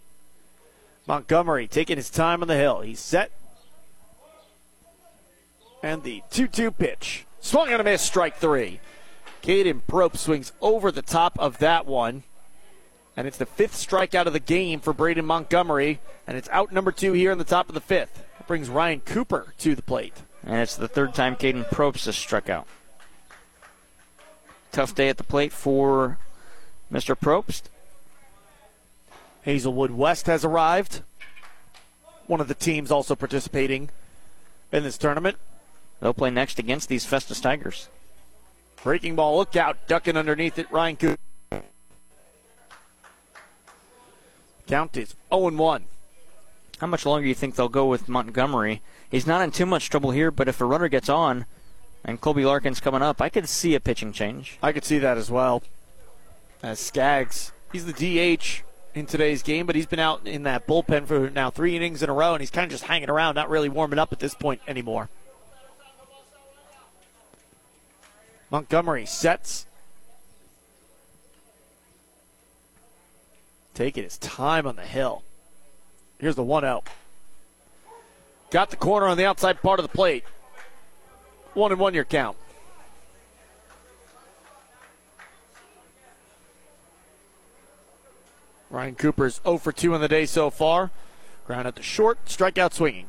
Montgomery taking his time on the hill. He's set. And the 2 2 pitch. Swung and a miss, strike three. Caden Probst swings over the top of that one. And it's the fifth strikeout of the game for Braden Montgomery. And it's out number two here in the top of the fifth. That brings Ryan Cooper to the plate. And it's the third time Caden Probst has struck out. Tough day at the plate for Mr. Probst. Hazelwood West has arrived. One of the teams also participating in this tournament. They'll play next against these Festus Tigers. Breaking ball, look out, ducking underneath it, Ryan Cooper. Count is 0 1. How much longer do you think they'll go with Montgomery? He's not in too much trouble here, but if a runner gets on and Colby Larkins coming up, I could see a pitching change. I could see that as well. As Skaggs, he's the DH in today's game, but he's been out in that bullpen for now three innings in a row, and he's kind of just hanging around, not really warming up at this point anymore. Montgomery sets. Taking his time on the hill. Here's the 1 0. Got the corner on the outside part of the plate. One and one your count. Ryan Cooper's 0 for 2 on the day so far. Ground at the short, strikeout swinging.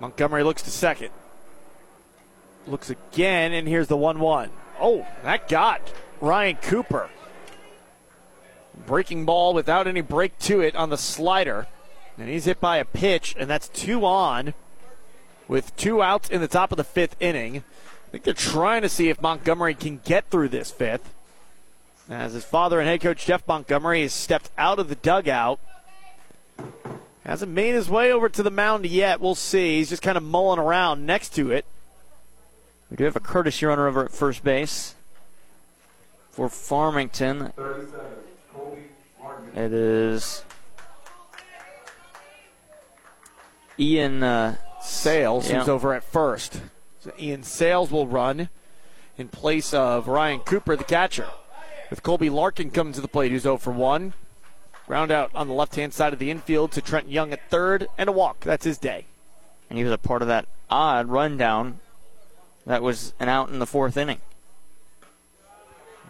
Montgomery looks to second. Looks again, and here's the 1 1. Oh, that got Ryan Cooper. Breaking ball without any break to it on the slider. And he's hit by a pitch, and that's two on with two outs in the top of the fifth inning. I think they're trying to see if Montgomery can get through this fifth. As his father and head coach Jeff Montgomery has stepped out of the dugout. Hasn't made his way over to the mound yet. We'll see. He's just kind of mulling around next to it. We do have a courtesy runner over at first base for Farmington. It is Ian uh, Sales, yeah. who's over at first. So Ian Sales will run in place of Ryan Cooper, the catcher. With Colby Larkin coming to the plate, who's 0 for 1. Ground out on the left hand side of the infield to Trent Young at third, and a walk. That's his day. And he was a part of that odd rundown that was an out in the fourth inning.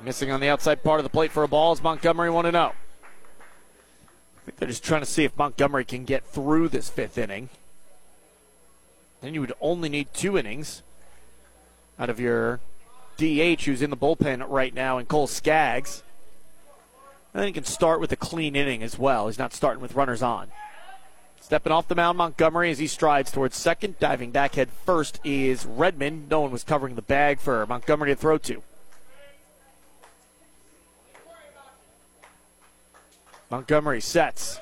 Missing on the outside part of the plate for a ball is Montgomery 1 0. I think they're just trying to see if Montgomery can get through this fifth inning. Then you would only need two innings out of your DH, who's in the bullpen right now, and Cole Skaggs. And then he can start with a clean inning as well. He's not starting with runners on. Stepping off the mound, Montgomery as he strides towards second. Diving back head first is Redmond. No one was covering the bag for Montgomery to throw to. Montgomery sets.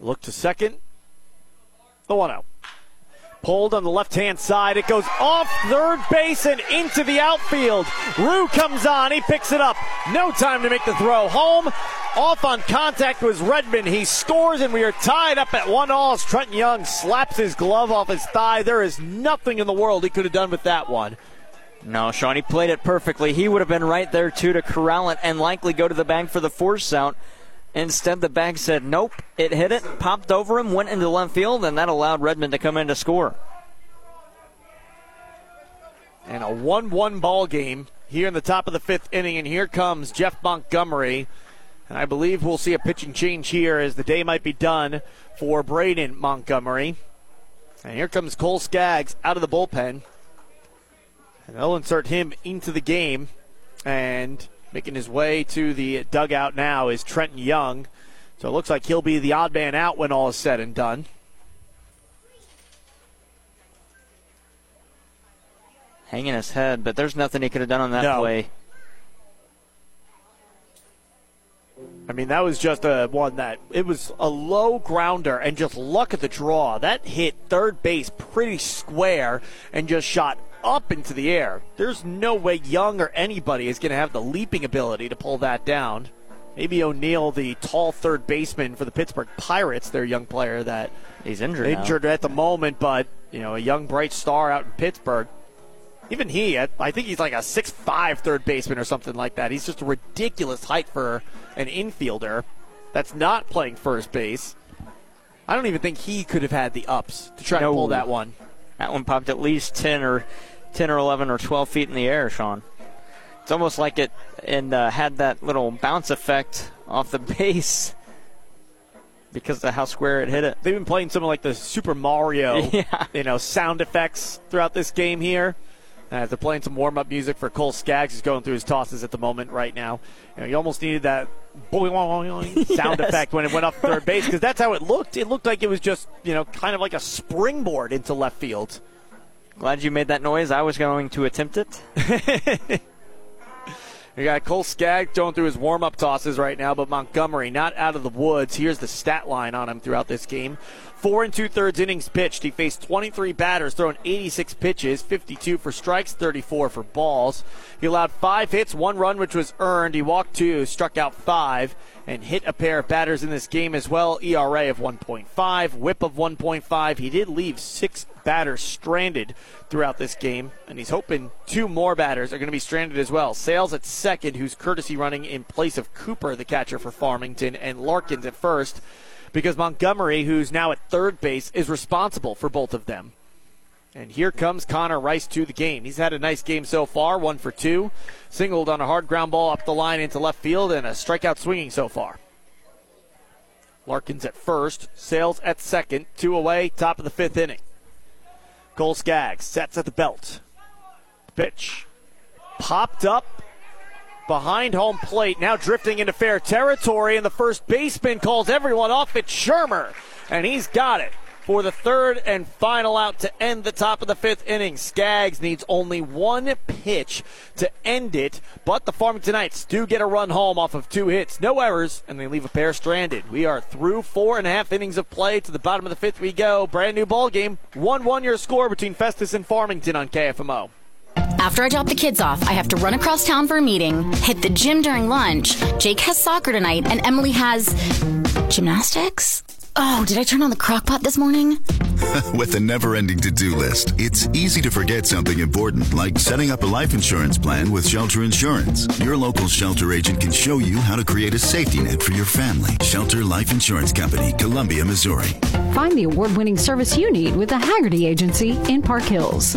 Look to second. The 1 0. Pulled on the left hand side. It goes off third base and into the outfield. Rue comes on. He picks it up. No time to make the throw. Home. Off on contact was Redmond. He scores, and we are tied up at one all as Trent Young slaps his glove off his thigh. There is nothing in the world he could have done with that one. No, Sean, he played it perfectly. He would have been right there, too, to corral it and likely go to the bag for the force out. Instead, the bag said nope. It hit it, popped over him, went into left field, and that allowed Redmond to come in to score. And a 1 1 ball game here in the top of the fifth inning. And here comes Jeff Montgomery. And I believe we'll see a pitching change here as the day might be done for Braden Montgomery. And here comes Cole Skaggs out of the bullpen. And they'll insert him into the game. And making his way to the dugout now is Trenton Young. So it looks like he'll be the odd man out when all is said and done. Hanging his head, but there's nothing he could have done on that No. play. I mean, that was just a one that it was a low grounder and just luck at the draw. That hit third base pretty square and just shot up into the air. There's no way Young or anybody is going to have the leaping ability to pull that down. Maybe Oneil, the tall third baseman for the Pittsburgh Pirates, their young player that he's injured. Injured now. at the moment, but you know, a young bright star out in Pittsburgh. Even he, I think he's like a six-five third baseman or something like that. He's just a ridiculous height for an infielder that's not playing first base. I don't even think he could have had the ups to try no. to pull that one. That one popped at least ten or ten or eleven or twelve feet in the air, Sean. It's almost like it and uh, had that little bounce effect off the (laughs) base because of how square it hit it. They've been playing some of like the Super Mario, (laughs) yeah. you know, sound effects throughout this game here. Uh, they're playing some warm-up music for Cole Skaggs. He's going through his tosses at the moment right now. You know, you almost needed that boing (laughs) sound yes. effect when it went up third base because that's how it looked. It looked like it was just, you know, kind of like a springboard into left field. Glad you made that noise. I was going to attempt it. (laughs) You got Cole Skaggs going through his warm up tosses right now, but Montgomery not out of the woods. Here's the stat line on him throughout this game. Four and two thirds innings pitched. He faced 23 batters, throwing 86 pitches, 52 for strikes, 34 for balls. He allowed five hits, one run, which was earned. He walked two, struck out five, and hit a pair of batters in this game as well. ERA of 1.5, whip of 1.5. He did leave six batters stranded throughout this game, and he's hoping two more batters are going to be stranded as well. Sales at second, who's courtesy running in place of Cooper, the catcher for Farmington, and Larkins at first, because Montgomery, who's now at third base, is responsible for both of them. And here comes Connor Rice to the game. He's had a nice game so far, one for two. Singled on a hard ground ball up the line into left field and a strikeout swinging so far. Larkins at first, Sales at second, two away, top of the fifth inning. Cole Skaggs sets at the belt. Pitch. Popped up behind home plate, now drifting into fair territory, and the first baseman calls everyone off. It's Shermer, and he's got it for the third and final out to end the top of the fifth inning. Skaggs needs only one pitch to end it, but the Farmington Knights do get a run home off of two hits, no errors, and they leave a pair stranded. We are through four and a half innings of play. To the bottom of the fifth we go. Brand new ball game. 1 1 your score between Festus and Farmington on KFMO. After I drop the kids off, I have to run across town for a meeting, hit the gym during lunch. Jake has soccer tonight, and Emily has gymnastics. Oh, did I turn on the crock pot this morning? (laughs) With a never ending to do list, it's easy to forget something important like setting up a life insurance plan with Shelter Insurance. Your local shelter agent can show you how to create a safety net for your family. Shelter Life Insurance Company, Columbia, Missouri. Find the award winning service you need with the Haggerty Agency in Park Hills.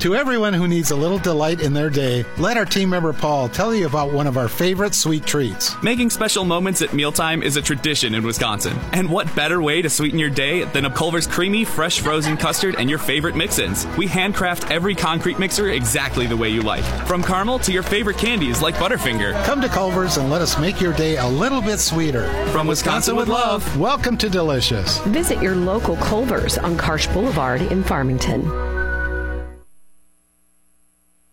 To everyone who needs a little delight in their day, let our team member Paul tell you about one of our favorite sweet treats. Making special moments at mealtime is a tradition in Wisconsin. And what better way to sweeten your day than a Culver's creamy, fresh frozen custard and your favorite mix-ins? We handcraft every concrete mixer exactly the way you like. From caramel to your favorite candies like Butterfinger. Come to Culver's and let us make your day a little bit sweeter. From Wisconsin with love. Welcome to Delicious. Visit your local Culver's on Karsch Boulevard in Farmington.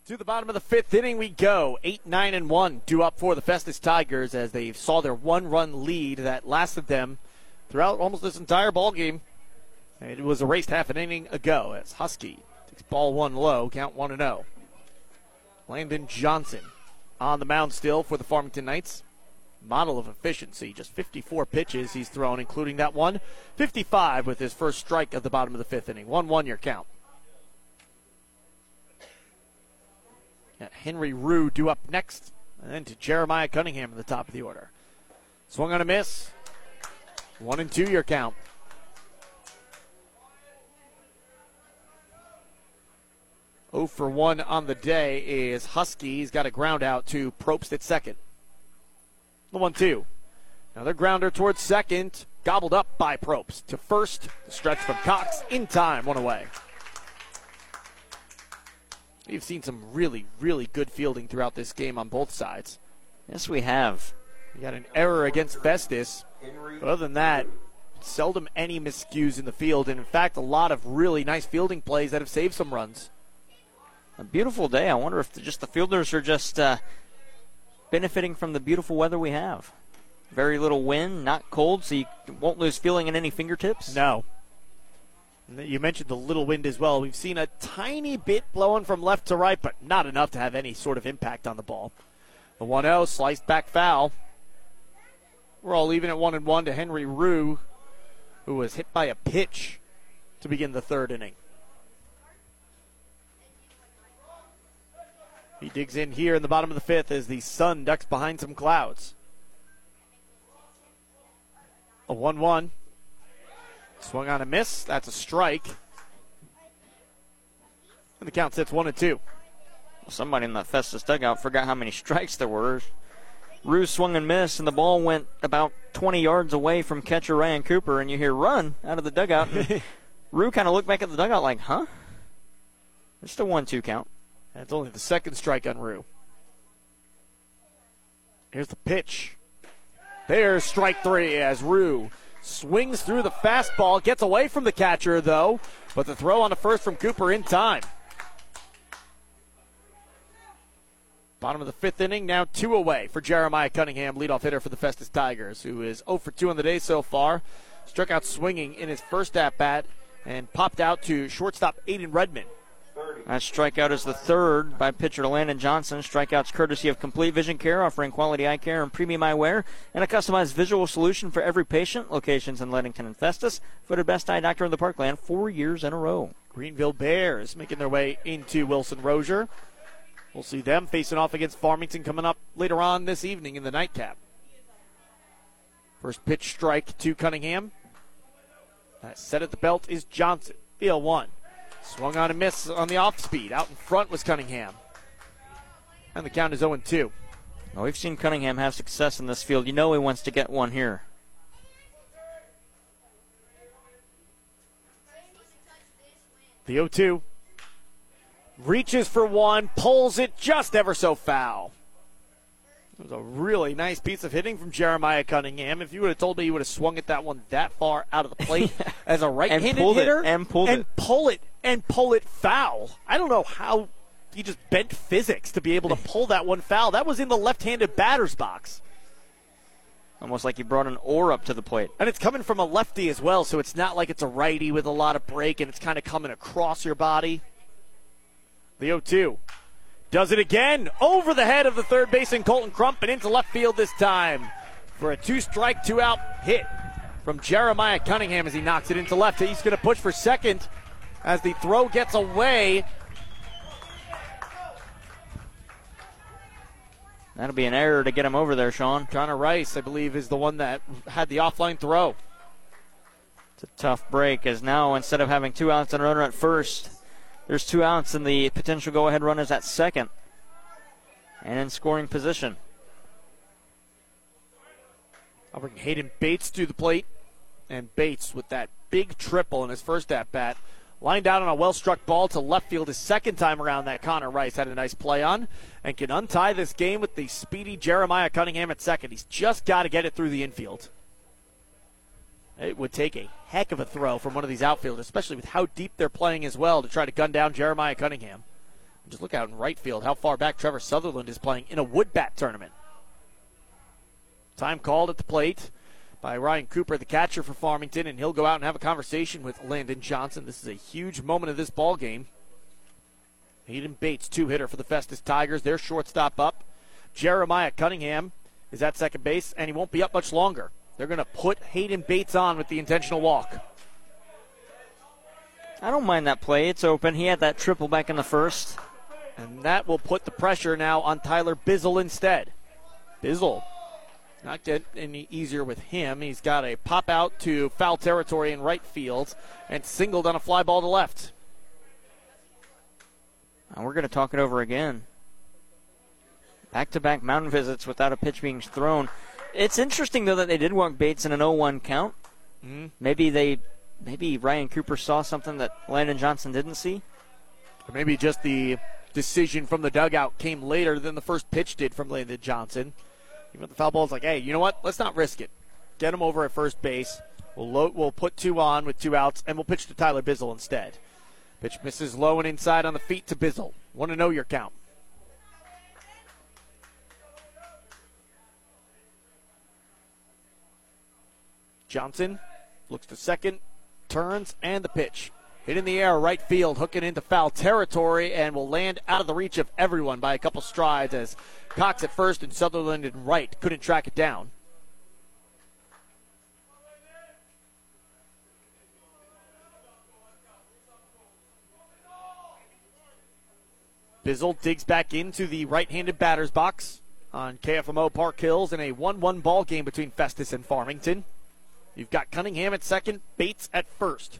To the bottom of the fifth inning we go. Eight, nine, and one. Due up for the Festus Tigers as they saw their one-run lead that lasted them throughout almost this entire ball game. It was erased half an inning ago as Husky takes ball one low, count one and zero. Landon Johnson on the mound still for the Farmington Knights. Model of efficiency, just 54 pitches he's thrown, including that one. 55 with his first strike at the bottom of the fifth inning. One one your count. Uh, Henry Rue due up next, and then to Jeremiah Cunningham in the top of the order. Swung on a miss. One and two your count. Oh for one on the day is Husky. He's got a ground out to Probst at second. The one two. Another grounder towards second, gobbled up by Probst. To first, the stretch from Cox in time, one away. We've seen some really, really good fielding throughout this game on both sides. Yes, we have. We got an error against Festus. But other than that, seldom any miscues in the field, and in fact, a lot of really nice fielding plays that have saved some runs. A beautiful day. I wonder if the, just the fielders are just uh, benefiting from the beautiful weather we have. Very little wind, not cold, so you won't lose feeling in any fingertips. No. You mentioned the little wind as well. We've seen a tiny bit blowing from left to right, but not enough to have any sort of impact on the ball. The 1 0 sliced back foul. We're all leaving at 1 and 1 to Henry Rue, who was hit by a pitch to begin the third inning. He digs in here in the bottom of the fifth as the sun ducks behind some clouds. A 1 1. Swung on a miss. That's a strike. And the count sits 1 and 2. Somebody in the Festus dugout forgot how many strikes there were. Rue swung and missed, and the ball went about 20 yards away from catcher Ryan Cooper, and you hear run out of the dugout. Rue kind of looked back at the dugout like, huh? It's a 1 2 count. That's only the second strike on Rue. Here's the pitch. There's strike three as Rue swings through the fastball, gets away from the catcher though, but the throw on the first from Cooper in time. Bottom of the fifth inning, now two away for Jeremiah Cunningham, leadoff hitter for the Festus Tigers, who is 0 for 2 on the day so far. Struck out swinging in his first at bat and popped out to shortstop Aiden Redmond. That strikeout is the third by pitcher Landon Johnson. Strikeouts courtesy of Complete Vision Care, offering quality eye care and premium eyewear, and a customized visual solution for every patient. Locations in Leadington and Festus. Voted best eye doctor in the Parkland four years in a row. Greenville Bears making their way into Wilson Rozier. We'll see them facing off against Farmington coming up later on this evening in the nightcap. First pitch strike to Cunningham. That set at the belt is Johnson. Field one. Swung on a miss on the off speed. Out in front was Cunningham. And the count is 0 2. Well, we've seen Cunningham have success in this field. You know he wants to get one here. The 0 2. Reaches for one, pulls it just ever so foul. It was a really nice piece of hitting from Jeremiah Cunningham. If you would have told me he would have swung at that one that far out of the plate (laughs) as a right-handed hitter it, and pulled and it. pull it and pull it foul. I don't know how he just bent physics to be able to pull that one foul. That was in the left-handed batter's box. Almost like he brought an oar up to the plate. And it's coming from a lefty as well, so it's not like it's a righty with a lot of break and it's kind of coming across your body. The 0 2. Does it again over the head of the third baseman Colton Crump and into left field this time for a two strike, two out hit from Jeremiah Cunningham as he knocks it into left. He's going to push for second as the throw gets away. That'll be an error to get him over there, Sean. Connor Rice, I believe, is the one that had the offline throw. It's a tough break as now instead of having two outs and a runner at first, there's two outs, and the potential go ahead runners at second and in scoring position. I'll bring Hayden Bates to the plate. And Bates, with that big triple in his first at bat, lined out on a well struck ball to left field his second time around that Connor Rice had a nice play on and can untie this game with the speedy Jeremiah Cunningham at second. He's just got to get it through the infield. It would take a heck of a throw from one of these outfielders, especially with how deep they're playing as well, to try to gun down Jeremiah Cunningham. Just look out in right field how far back Trevor Sutherland is playing in a wood bat tournament. Time called at the plate by Ryan Cooper, the catcher for Farmington, and he'll go out and have a conversation with Landon Johnson. This is a huge moment of this ball game. Hayden Bates, two hitter for the Festus Tigers. Their shortstop up. Jeremiah Cunningham is at second base, and he won't be up much longer. They're going to put Hayden Bates on with the intentional walk. I don't mind that play. It's open. He had that triple back in the first. And that will put the pressure now on Tyler Bizzle instead. Bizzle not get any easier with him. He's got a pop out to foul territory in right field and singled on a fly ball to left. And we're going to talk it over again. Back to back mountain visits without a pitch being thrown. It's interesting though that they did walk Bates in an 0-1 count. Mhm. Maybe they, maybe Ryan Cooper saw something that Landon Johnson didn't see. Or maybe just the decision from the dugout came later than the first pitch did from Landon Johnson. Even with the foul ball, it's like, hey, you know what? Let's not risk it. Get him over at first base. We'll load, we'll put two on with two outs, and we'll pitch to Tyler Bizzle instead. Pitch misses low and inside on the feet to Bizzle. Want to know your count. Johnson looks to second, turns, and the pitch. Hit in the air, right field, hooking into foul territory, and will land out of the reach of everyone by a couple strides as Cox at first and Sutherland in right couldn't track it down. Bizzle digs back into the right-handed batter's box on KFMO Park Hills in a 1-1 ball game between Festus and Farmington. You've got Cunningham at second, Bates at first.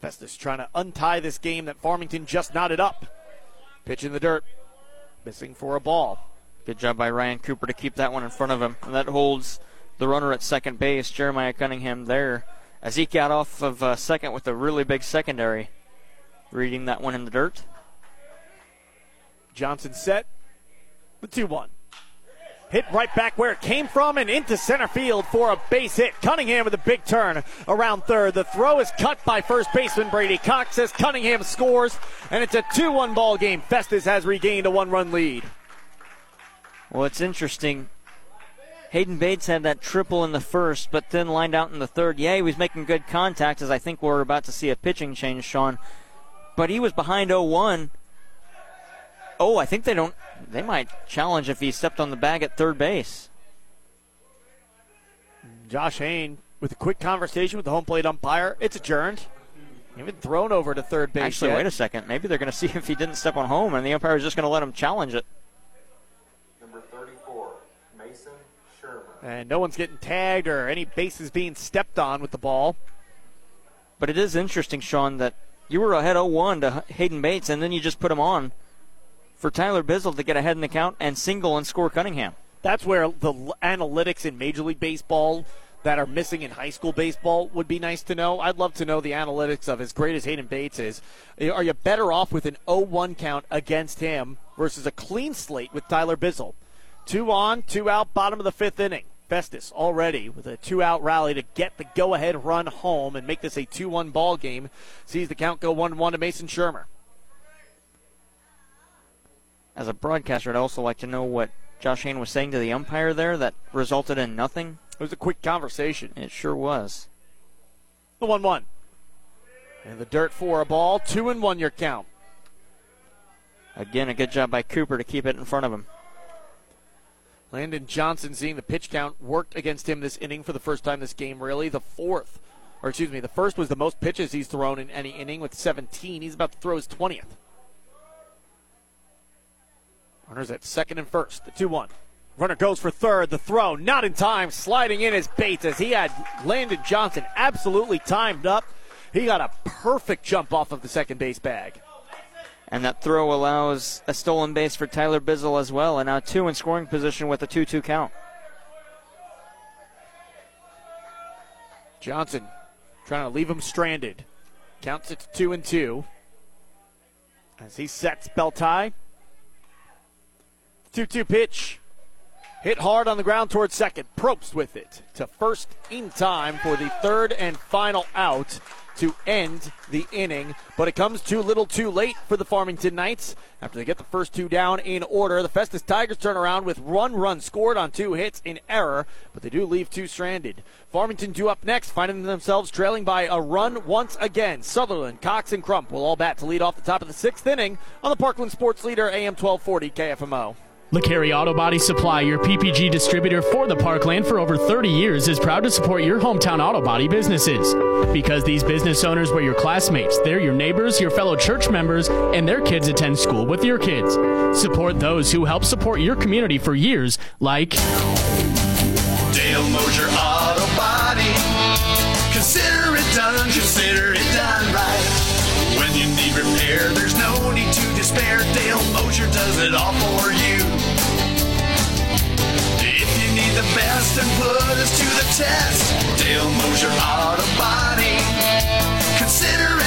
Festus trying to untie this game that Farmington just knotted up. Pitch in the dirt, missing for a ball. Good job by Ryan Cooper to keep that one in front of him. And that holds the runner at second base, Jeremiah Cunningham, there. As he got off of uh, second with a really big secondary, reading that one in the dirt. Johnson set. The 2 1. Hit right back where it came from and into center field for a base hit. Cunningham with a big turn around third. The throw is cut by first baseman Brady Cox as Cunningham scores, and it's a 2 1 ball game. Festus has regained a one run lead. Well, it's interesting. Hayden Bates had that triple in the first, but then lined out in the third. Yeah, he was making good contact, as I think we're about to see a pitching change, Sean. But he was behind 0 1. Oh, I think they don't. They might challenge if he stepped on the bag at third base. Josh Hain with a quick conversation with the home plate umpire. It's adjourned. Even thrown over to third base. Actually, yet. wait a second. Maybe they're going (laughs) to see if he didn't step on home, and the umpire is just going to let him challenge it. Number 34, Mason Sherman. And no one's getting tagged or any bases being stepped on with the ball. But it is interesting, Sean, that you were ahead 0-1 to Hayden Bates, and then you just put him on for Tyler Bizzle to get ahead in the count and single and score Cunningham. That's where the analytics in Major League Baseball that are missing in high school baseball would be nice to know. I'd love to know the analytics of as great as Hayden Bates is. Eh, are you better off with an 0-1 count against him versus a clean slate with Tyler Bizzle? Two on, two out, bottom of the fifth inning. Festus already with a two-out rally to get the go-ahead run home and make this a 2-1 ball game. Sees the count go 1-1 to Mason Shermer. As a broadcaster, I'd also like to know what Josh Hain was saying to the umpire there that resulted in nothing. It was a quick conversation. It sure was. The 1 1. And the dirt for a ball. 2 and 1 your count. Again, a good job by Cooper to keep it in front of him. Landon Johnson seeing the pitch count worked against him this inning for the first time this game, really. The fourth, or excuse me, the first was the most pitches he's thrown in any inning with 17. He's about to throw his 20th. Runners at second and first. The 2 1. Runner goes for third. The throw, not in time. Sliding in as Bates as he had Landon Johnson absolutely timed up. He got a perfect jump off of the second base bag. And that throw allows a stolen base for Tyler Bizzle as well, and now two in scoring position with a 2 2 count. Johnson trying to leave him stranded. Counts it to two and two. As he sets bell tie. 2 2 pitch. Hit hard on the ground towards second. Probst with it to first in time for the third and final out to end the inning. But it comes too little too late for the Farmington Knights. After they get the first two down in order, the Festus Tigers turn around with one run scored on two hits in error, but they do leave two stranded. Farmington due up next, finding themselves trailing by a run once again. Sutherland, Cox, and Crump will all bat to lead off the top of the sixth inning on the Parkland Sports Leader AM 1240 KFMO. LeCarry Auto Body Supply, your PPG distributor for the Parkland for over 30 years, is proud to support your hometown auto body businesses. Because these business owners were your classmates, they're your neighbors, your fellow church members, and their kids attend school with your kids. Support those who help support your community for years, like Dale Mosier Auto Body. Consider it done, consider it done right. When you need repair, there's no need to despair. Dale Mosier does it all for you. Trust and put us to the test. Dale Mosier Auto Body. Consider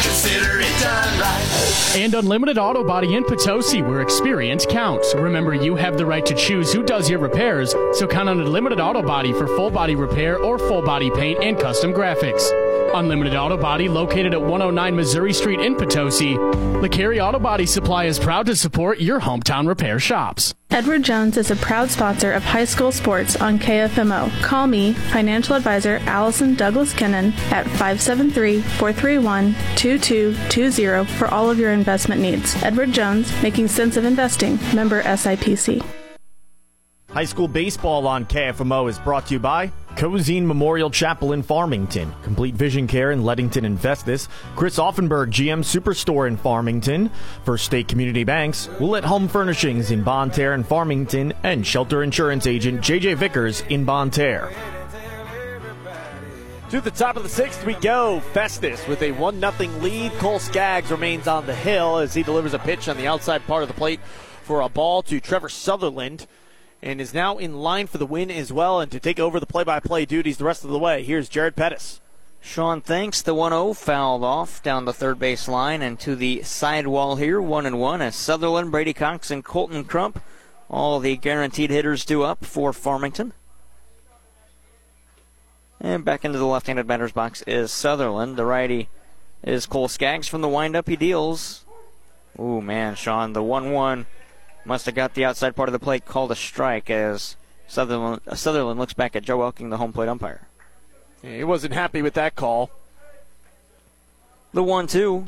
consider it done right. And Unlimited Auto Body in Potosi, where experience counts. Remember, you have the right to choose who does your repairs, so count on Unlimited Auto Body for full body repair or full body paint and custom graphics. Unlimited Auto Body, located at 109 Missouri Street in Potosi. The LeCarry Auto Body Supply is proud to support your hometown repair shops. Edward Jones is a proud sponsor of high school sports on KFMO. Call me, financial advisor Allison Douglas Kennan, at 573 431 2220 for all of your investment needs. Edward Jones, making sense of investing, member SIPC. High school baseball on KFMO is brought to you by Cozine Memorial Chapel in Farmington, Complete Vision Care in Leadington and Festus, Chris Auffenberg GM Superstore in Farmington, First State Community Banks, Willett Home Furnishings in Bonne Terre and Farmington, and Shelter Insurance Agent JJ Vickers in Bonne Terre. To the top of the sixth we go. Festus with a 1 0 lead. Cole Skaggs remains on the hill as he delivers a pitch on the outside part of the plate for a ball to Trevor Sutherland and is now in line for the win as well and to take over the play by play duties the rest of the way. Here's Jared Pettis. Sean thanks. The 1 0 fouled off down the third base line and to the side wall here. 1 and 1 as Sutherland, Brady Cox, and Colton Crump, all the guaranteed hitters, do up for Farmington. And back into the left handed batter's box is Sutherland. The righty is Cole Skaggs from the windup. He deals. Ooh, man, Sean, the 1 1 must have got the outside part of the plate called a strike as Sutherland, uh, Sutherland looks back at Joe Elking, the home plate umpire. Yeah, he wasn't happy with that call. The 1 2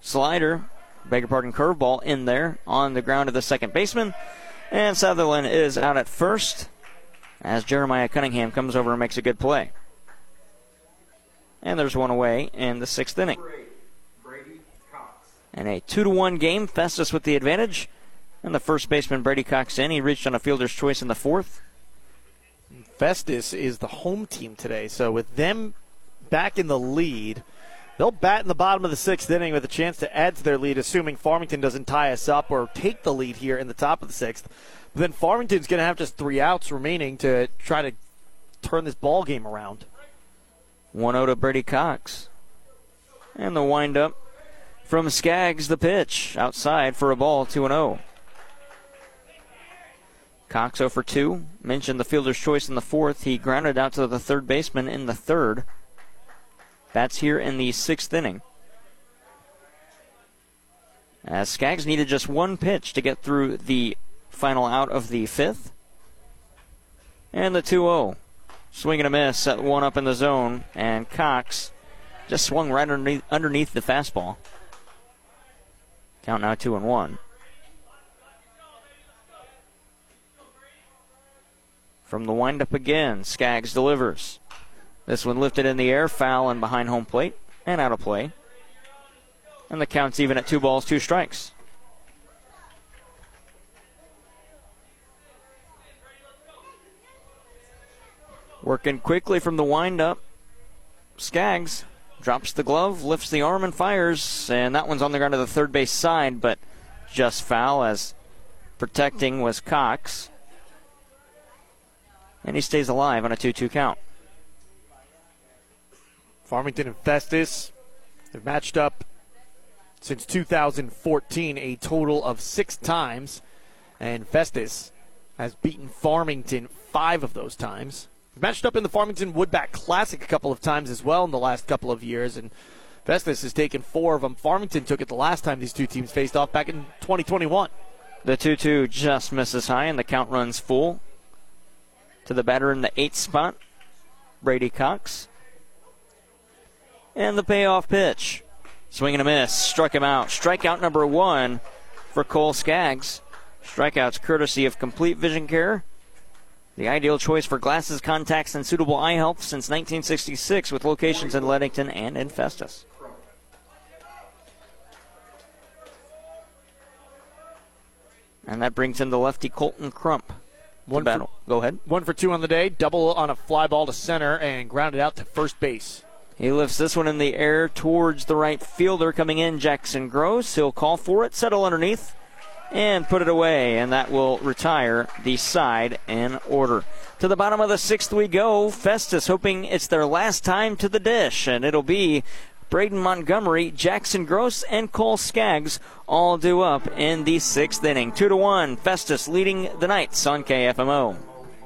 slider, beg your pardon, curveball in there on the ground of the second baseman. And Sutherland is out at first as Jeremiah Cunningham comes over and makes a good play. And there's one away in the sixth inning. And a 2 to 1 game, Festus with the advantage. And the first baseman, Brady Cox, in. He reached on a fielder's choice in the fourth. Festus is the home team today, so with them back in the lead, they'll bat in the bottom of the sixth inning with a chance to add to their lead, assuming Farmington doesn't tie us up or take the lead here in the top of the sixth. Then Farmington's going to have just three outs remaining to try to turn this ball game around. 1 0 to Brady Cox. And the windup from Skaggs, the pitch outside for a ball, 2 0. Cox 0 for 2. Mentioned the fielder's choice in the fourth. He grounded out to the third baseman in the third. That's here in the sixth inning. As Skaggs needed just one pitch to get through the final out of the fifth. And the 2 0. Swing and a miss, set one up in the zone, and Cox just swung right underneath, underneath the fastball. Count now 2 and 1. From the windup again, Skaggs delivers. This one lifted in the air, foul and behind home plate, and out of play. And the count's even at two balls, two strikes. Working quickly from the windup. Skaggs drops the glove, lifts the arm, and fires. And that one's on the ground to the third base side, but just foul as protecting was Cox and he stays alive on a 2 2 count. Farmington and Festus have matched up since 2014 a total of six times, and Festus has beaten Farmington five of those times. Matched up in the Farmington Woodbat Classic a couple of times as well in the last couple of years, and Festus has taken four of them. Farmington took it the last time these two teams faced off back in 2021. The 2 2 just misses high, and the count runs full to the batter in the eighth spot, Brady Cox. And the payoff pitch. Swing and a miss. Struck him out. Strikeout number one for Cole Skaggs. Strikeouts courtesy of Complete Vision Care. The ideal choice for glasses, contacts, and suitable eye health since 1966 with locations in Leadington and in Festus. And that brings in the lefty Colton Crump. One battle. For, Go ahead. One for two on the day. Double on a fly ball to center and grounded out to first base. He lifts this one in the air towards the right fielder coming in, Jackson Gross. He'll call for it, settle underneath, and put it away, and that will retire the side in order. To the bottom of the sixth we go. Festus hoping it's their last time to the dish, and it'll be Braden Montgomery, Jackson Gross, and Cole Skaggs all due up in the sixth inning. Two to one. Festus leading the Knights on KFMO.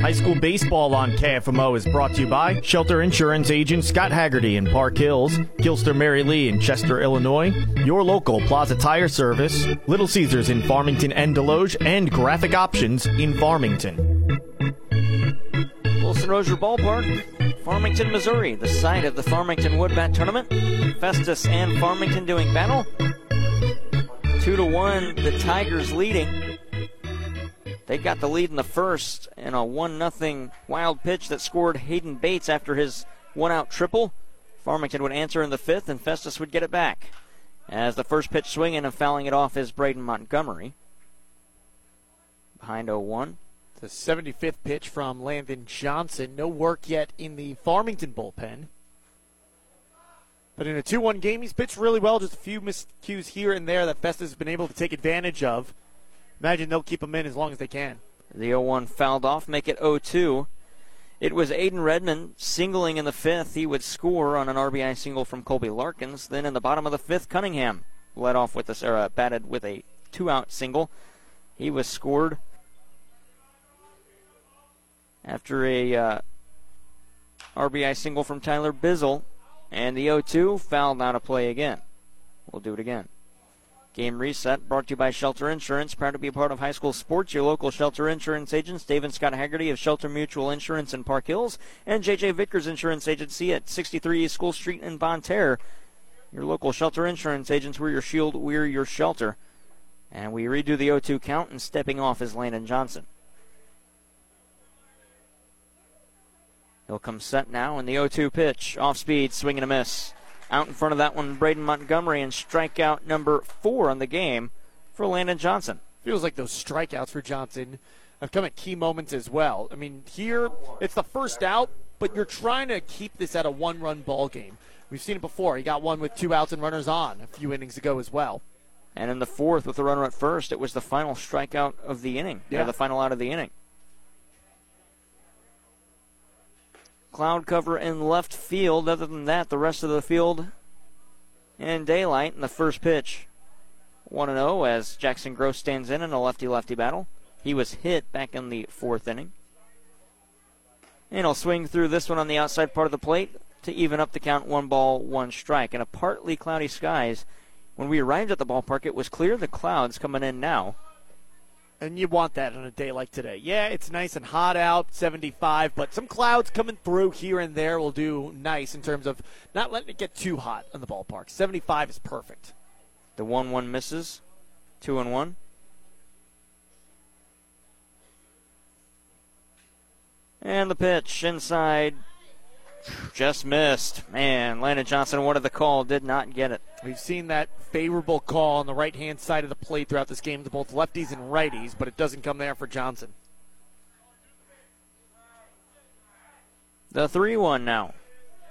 High school baseball on KFMO is brought to you by Shelter Insurance agent Scott Haggerty in Park Hills, Gilster Mary Lee in Chester, Illinois, your local Plaza Tire Service, Little Caesars in Farmington and Desloge, and Graphic Options in Farmington. Wilson Rozier Ballpark, Farmington, Missouri, the site of the Farmington Woodbat Tournament. Festus and Farmington doing battle. Two to one, the Tigers leading. They got the lead in the first in a 1 0 wild pitch that scored Hayden Bates after his one out triple. Farmington would answer in the fifth, and Festus would get it back. As the first pitch swinging and fouling it off is Braden Montgomery. Behind 0 1. The 75th pitch from Landon Johnson. No work yet in the Farmington bullpen. But in a 2 1 game, he's pitched really well. Just a few miscues here and there that Festus has been able to take advantage of imagine they'll keep him in as long as they can. The 0 1 fouled off, make it 0 2. It was Aiden Redmond singling in the fifth. He would score on an RBI single from Colby Larkins. Then in the bottom of the fifth, Cunningham led off with a, uh, batted with a two out single. He was scored after a uh, RBI single from Tyler Bizzle. And the 0 2 fouled out of play again. We'll do it again. Game reset brought to you by Shelter Insurance. Proud to be a part of high school sports. Your local Shelter Insurance agents, Dave and Scott Haggerty of Shelter Mutual Insurance in Park Hills, and JJ Vickers Insurance Agency at 63 East School Street in Bonne Terre. Your local Shelter Insurance agents, we're your shield, we're your shelter. And we redo the 0 2 count, and stepping off is Landon Johnson. He'll come set now in the 0 2 pitch. Off speed, swing and a miss. Out in front of that one, Braden Montgomery, and strikeout number four on the game for Landon Johnson. Feels like those strikeouts for Johnson have come at key moments as well. I mean, here it's the first out, but you're trying to keep this at a one-run ball game. We've seen it before. He got one with two outs and runners on a few innings ago as well. And in the fourth, with the runner at first, it was the final strikeout of the inning. Yeah, the final out of the inning. Cloud cover in left field. Other than that, the rest of the field in daylight in the first pitch. 1 0 as Jackson Gross stands in in a lefty lefty battle. He was hit back in the fourth inning. And he'll swing through this one on the outside part of the plate to even up the count one ball, one strike. In a partly cloudy skies, when we arrived at the ballpark, it was clear the clouds coming in now. And you want that on a day like today. Yeah, it's nice and hot out, 75, but some clouds coming through here and there will do nice in terms of not letting it get too hot on the ballpark. 75 is perfect. The 1 1 misses. 2 and 1. And the pitch inside just missed. Man, Landon Johnson wanted the call, did not get it. We've seen that favorable call on the right hand side of the plate throughout this game to both lefties and righties, but it doesn't come there for Johnson. The 3 1 now.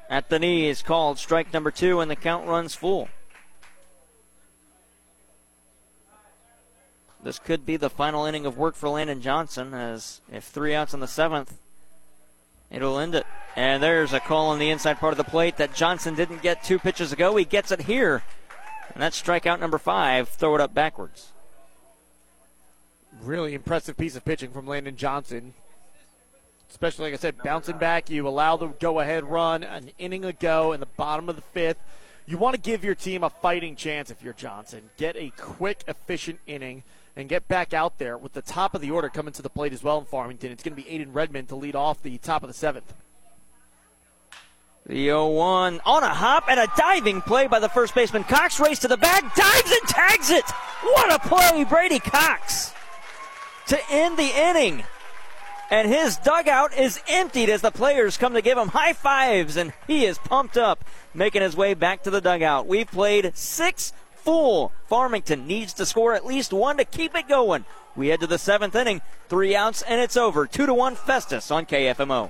At the knee is called strike number two, and the count runs full. This could be the final inning of work for Landon Johnson, as if three outs in the seventh, It'll end it. And there's a call on the inside part of the plate that Johnson didn't get two pitches ago. He gets it here. And that's strikeout number five. Throw it up backwards. Really impressive piece of pitching from Landon Johnson. Especially, like I said, bouncing back. You allow the go ahead run, an inning ago in the bottom of the fifth. You want to give your team a fighting chance if you're Johnson. Get a quick, efficient inning and get back out there with the top of the order coming to the plate as well in Farmington. It's going to be Aiden Redmond to lead off the top of the seventh. The 0 1 on a hop and a diving play by the first baseman. Cox race to the bag, dives and tags it. What a play, Brady Cox to end the inning. And his dugout is emptied as the players come to give him high fives, and he is pumped up, making his way back to the dugout. We've played six full. Farmington needs to score at least one to keep it going. We head to the seventh inning, three outs, and it's over. Two to one Festus on KFMO.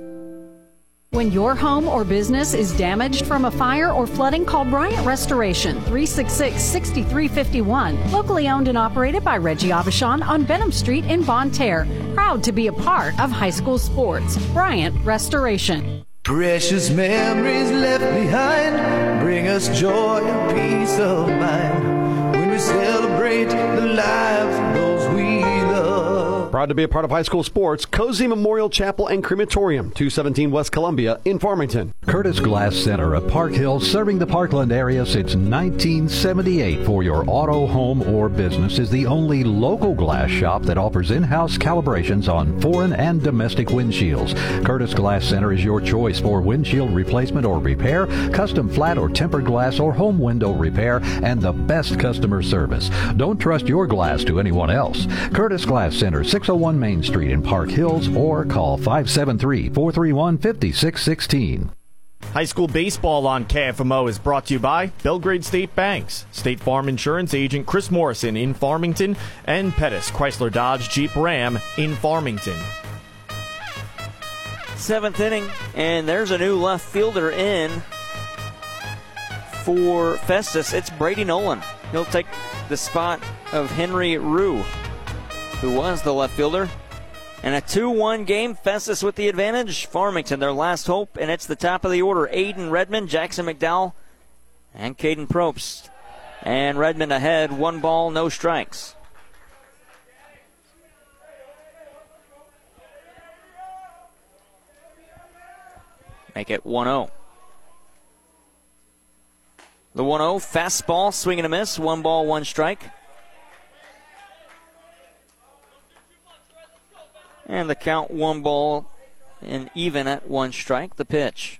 When your home or business is damaged from a fire or flooding, call Bryant Restoration 366 6351. Locally owned and operated by Reggie Avishon on Benham Street in Bonne Terre. Proud to be a part of high school sports. Bryant Restoration. Precious memories left behind bring us joy and peace of mind when we celebrate the lives Proud to be a part of high school sports, Cozine Memorial Chapel and Crematorium, 217 West Columbia in Farmington. Curtis Glass Center of Park Hill, serving the Parkland area since 1978 for your auto, home, or business, is the only local glass shop that offers in-house calibrations on foreign and domestic windshields. Curtis Glass Center is your choice for windshield replacement or repair, custom flat or tempered glass or home window repair, and the best customer service. Don't trust your glass to anyone else. Curtis Glass Center, 601 Main Street in Park Hills, or call 573 431 5616. High school baseball on KFMO is brought to you by Belgrade State Banks, State Farm Insurance agent Chris Morrison in Farmington, and Pettis Chrysler Dodge Jeep Ram in Farmington. Seventh inning, and there's a new left fielder in for Festus. It's Brady Nolan. He'll take the spot of Henry Rue, who was the left fielder. And a 2 1 game, Festus with the advantage. Farmington, their last hope, and it's the top of the order. Aiden Redmond, Jackson McDowell, and Caden Probst. And Redmond ahead, one ball, no strikes. Make it 1 0. The 1 0, fastball, swing and a miss, one ball, one strike. And the count one ball and even at one strike. The pitch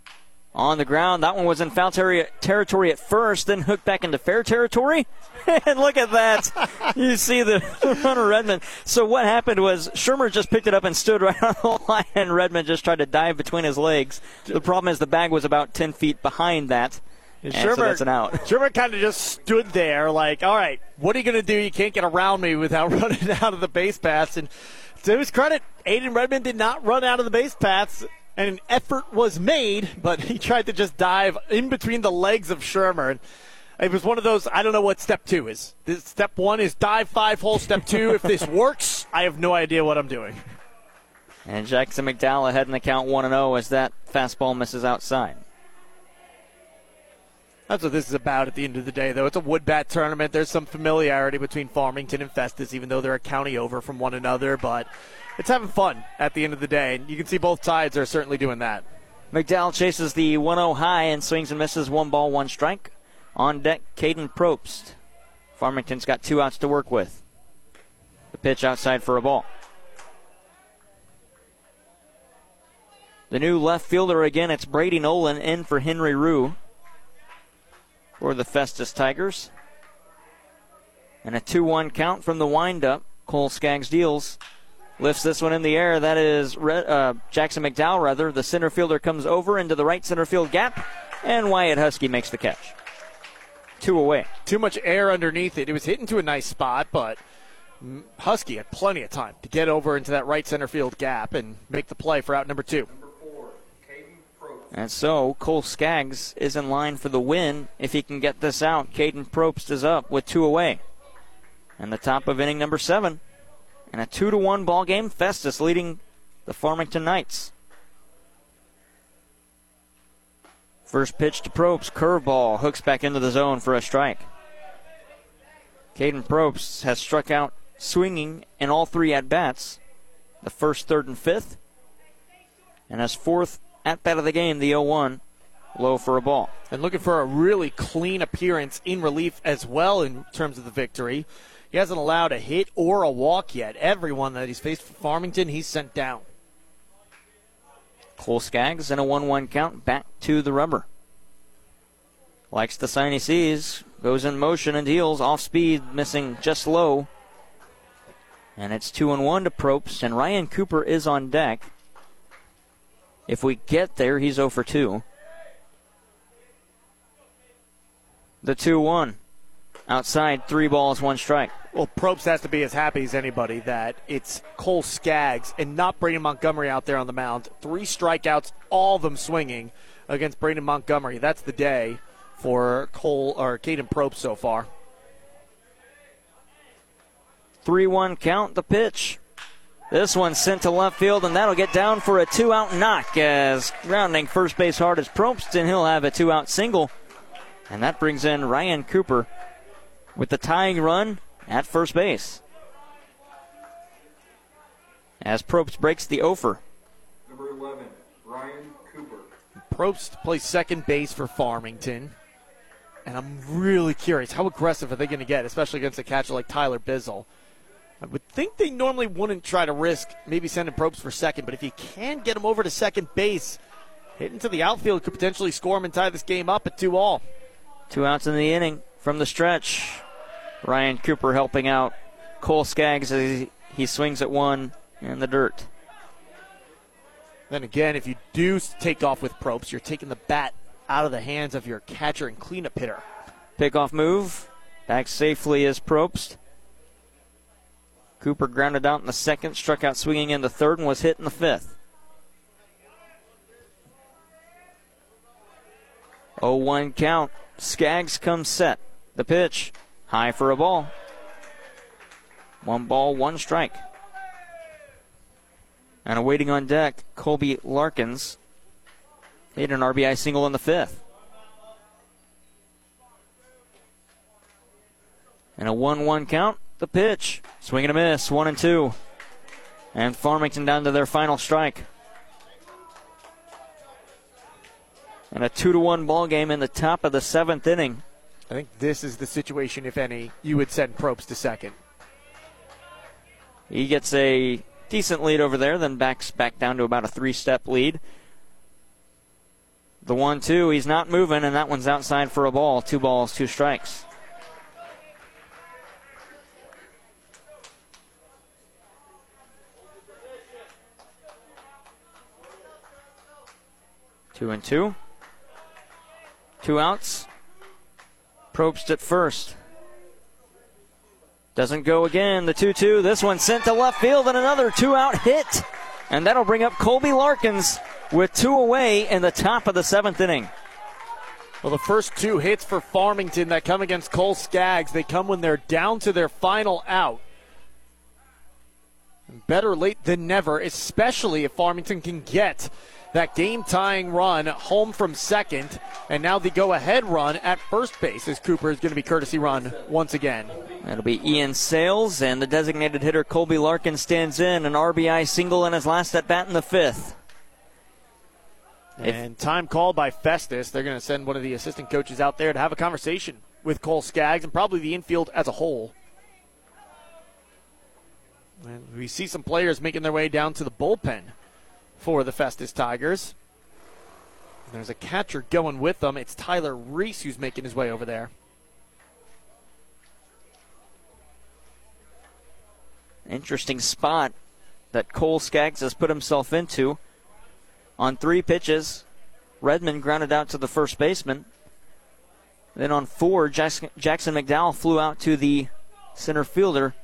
on the ground. That one was in foul ter- territory at first, then hooked back into fair territory. (laughs) and look at that. you see the (laughs) runner Redmond. So what happened was Shermer just picked it up and stood (laughs) right on the line, and Redmond just tried to dive between his legs. The problem is the bag was about 10 feet behind that. And Shermer, so that's an out. Shermer kind of just stood there, like, all right, what are you going to do? You can't get around me without running out of the base paths. And to his credit, Aiden Redmond did not run out of the base paths, and an effort was made, but he tried to just dive in between the legs of Shermer. And it was one of those, I don't know what step two is. This, step one is dive five hole. Step two, if this (laughs) works, I have no idea what I'm doing. And Jackson McDowell ahead in the count 1 0 as that fastball misses outside. That's what this is about at the end of the day, though. It's a wood bat tournament. There's some familiarity between Farmington and Festus, even though they're a county over from one another, but it's having fun at the end of the day. And you can see both sides are certainly doing that. McDowell chases the 1 0 high and swings and misses one ball, one strike. On deck, Caden Probst. Farmington's got two outs to work with. The pitch outside for a ball. The new left fielder again, it's Brady Nolan in for Henry Rue for the Festus Tigers. And a 2 1 count from the windup. Cole Skaggs deals. Lifts this one in the air. That is uh, Jackson McDowell, rather. The center fielder comes over into the right center field gap, and Wyatt Husky makes the catch. Two away. Too much air underneath it. It was hitting to a nice spot, but Husky had plenty of time to get over into that right center field gap and make the play for out number two. And so Cole Skaggs is in line for the win. If he can get this out, Caden Probst is up with two away. And the top of inning number seven. And a two to one ball game. Festus leading the Farmington Knights. First pitch to Probst, curveball, hooks back into the zone for a strike. Caden Probst has struck out swinging in all three at bats the first, third, and fifth. And his fourth at bat of the game, the 0 1, low for a ball. And looking for a really clean appearance in relief as well in terms of the victory. He hasn't allowed a hit or a walk yet. Everyone that he's faced for Farmington, he's sent down. Cole Skaggs in a 1 1 count back to the rubber. Likes the sign he sees, goes in motion and deals off speed, missing just low. And it's 2 and 1 to Probst, and Ryan Cooper is on deck. If we get there, he's 0 for 2. The 2 1. Outside, three balls, one strike. Well, Probst has to be as happy as anybody that it's Cole Skaggs and not Braden Montgomery out there on the mound. Three strikeouts, all of them swinging against Braden Montgomery. That's the day for Cole or Caden Probst so far. 3 1 count the pitch. This one sent to left field, and that'll get down for a two out knock as rounding first base hard as Probst, and he'll have a two out single. And that brings in Ryan Cooper with the tying run at first base. As Probst breaks the offer. Number 11, Ryan Cooper. Probst plays second base for Farmington. And I'm really curious how aggressive are they going to get, especially against a catcher like Tyler Bizzle. I would think they normally wouldn't try to risk maybe sending Probst for second, but if you can get him over to second base, hitting to the outfield could potentially score him and tie this game up at two all. Two outs in the inning from the stretch. Ryan Cooper helping out Cole Skaggs as he, he swings at one in the dirt. Then again, if you do take off with Probst, you're taking the bat out of the hands of your catcher and cleanup hitter. Pickoff move. Back safely is Probst. Cooper grounded out in the second, struck out swinging in the third, and was hit in the fifth. 0 1 count. Skaggs comes set. The pitch. High for a ball. One ball, one strike. And awaiting on deck, Colby Larkins hit an RBI single in the fifth. And a 1 1 count. The pitch. Swing and a miss. One and two. And Farmington down to their final strike. And a 2 to 1 ball game in the top of the seventh inning. I think this is the situation, if any, you would send Probst to second. He gets a decent lead over there, then backs back down to about a three step lead. The 1 2, he's not moving, and that one's outside for a ball. Two balls, two strikes. Two and two. Two outs. Probst at first. Doesn't go again. The 2 2. This one sent to left field and another two out hit. And that'll bring up Colby Larkins with two away in the top of the seventh inning. Well, the first two hits for Farmington that come against Cole Skaggs, they come when they're down to their final out. Better late than never, especially if Farmington can get that game tying run home from second, and now the go ahead run at first base as Cooper is going to be courtesy run once again. That'll be Ian Sales, and the designated hitter Colby Larkin stands in an RBI single in his last at bat in the fifth. And time called by Festus. They're going to send one of the assistant coaches out there to have a conversation with Cole Skaggs and probably the infield as a whole. And we see some players making their way down to the bullpen for the Festus Tigers. There's a catcher going with them. It's Tyler Reese who's making his way over there. Interesting spot that Cole Skaggs has put himself into. On three pitches, Redmond grounded out to the first baseman. Then on four, Jackson, Jackson McDowell flew out to the center fielder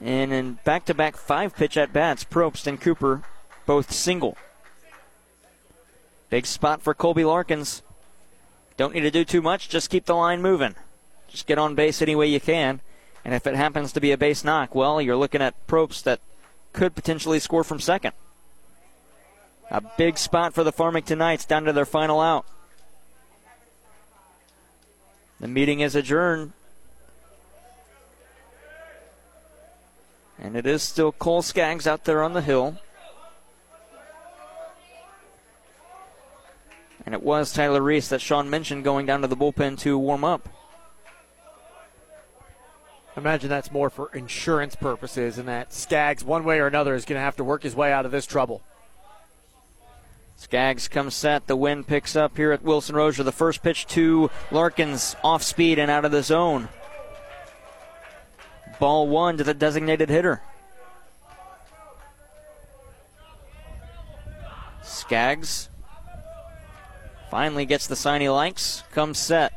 And in back to back five pitch at bats, Probst and Cooper both single. Big spot for Colby Larkins. Don't need to do too much, just keep the line moving. Just get on base any way you can. And if it happens to be a base knock, well, you're looking at Probst that could potentially score from second. A big spot for the Farmington Knights down to their final out. The meeting is adjourned. And it is still Cole Skaggs out there on the hill. And it was Tyler Reese that Sean mentioned going down to the bullpen to warm up. Imagine that's more for insurance purposes, and that Skaggs, one way or another, is going to have to work his way out of this trouble. Skaggs comes set. The wind picks up here at Wilson Rozier. The first pitch to Larkins off speed and out of the zone. Ball one to the designated hitter. Skaggs finally gets the sign he likes. Comes set.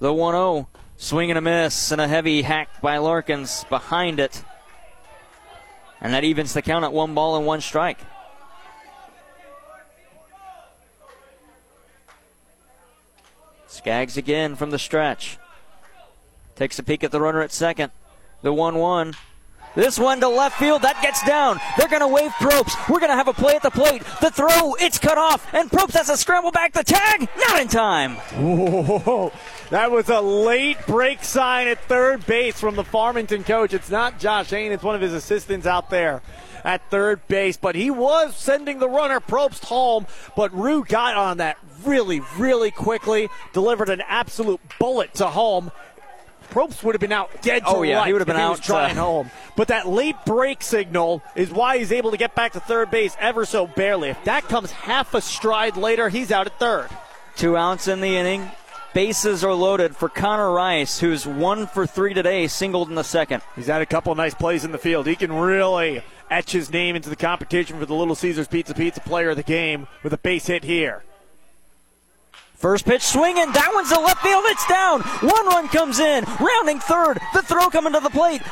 The 1 0. Swing and a miss and a heavy hack by Larkins behind it. And that evens the count at one ball and one strike. Skaggs again from the stretch. Takes a peek at the runner at second. The 1 1. This one to left field. That gets down. They're going to wave Probst. We're going to have a play at the plate. The throw, it's cut off. And Probst has to scramble back the tag. Not in time. Whoa, that was a late break sign at third base from the Farmington coach. It's not Josh Hain, it's one of his assistants out there at third base. But he was sending the runner Probst home. But Rue got on that really, really quickly, delivered an absolute bullet to home. Probst would have been out dead to oh, yeah, he would have been out trying uh, home. But that late break signal is why he's able to get back to third base ever so barely. If that comes half a stride later, he's out at third. Two outs in the inning. Bases are loaded for Connor Rice, who's one for three today, singled in the second. He's had a couple nice plays in the field. He can really etch his name into the competition for the Little Caesars Pizza Pizza Player of the Game with a base hit here. First pitch swinging. That one's to left field. It's down. One run comes in. Rounding third. The throw coming to the plate.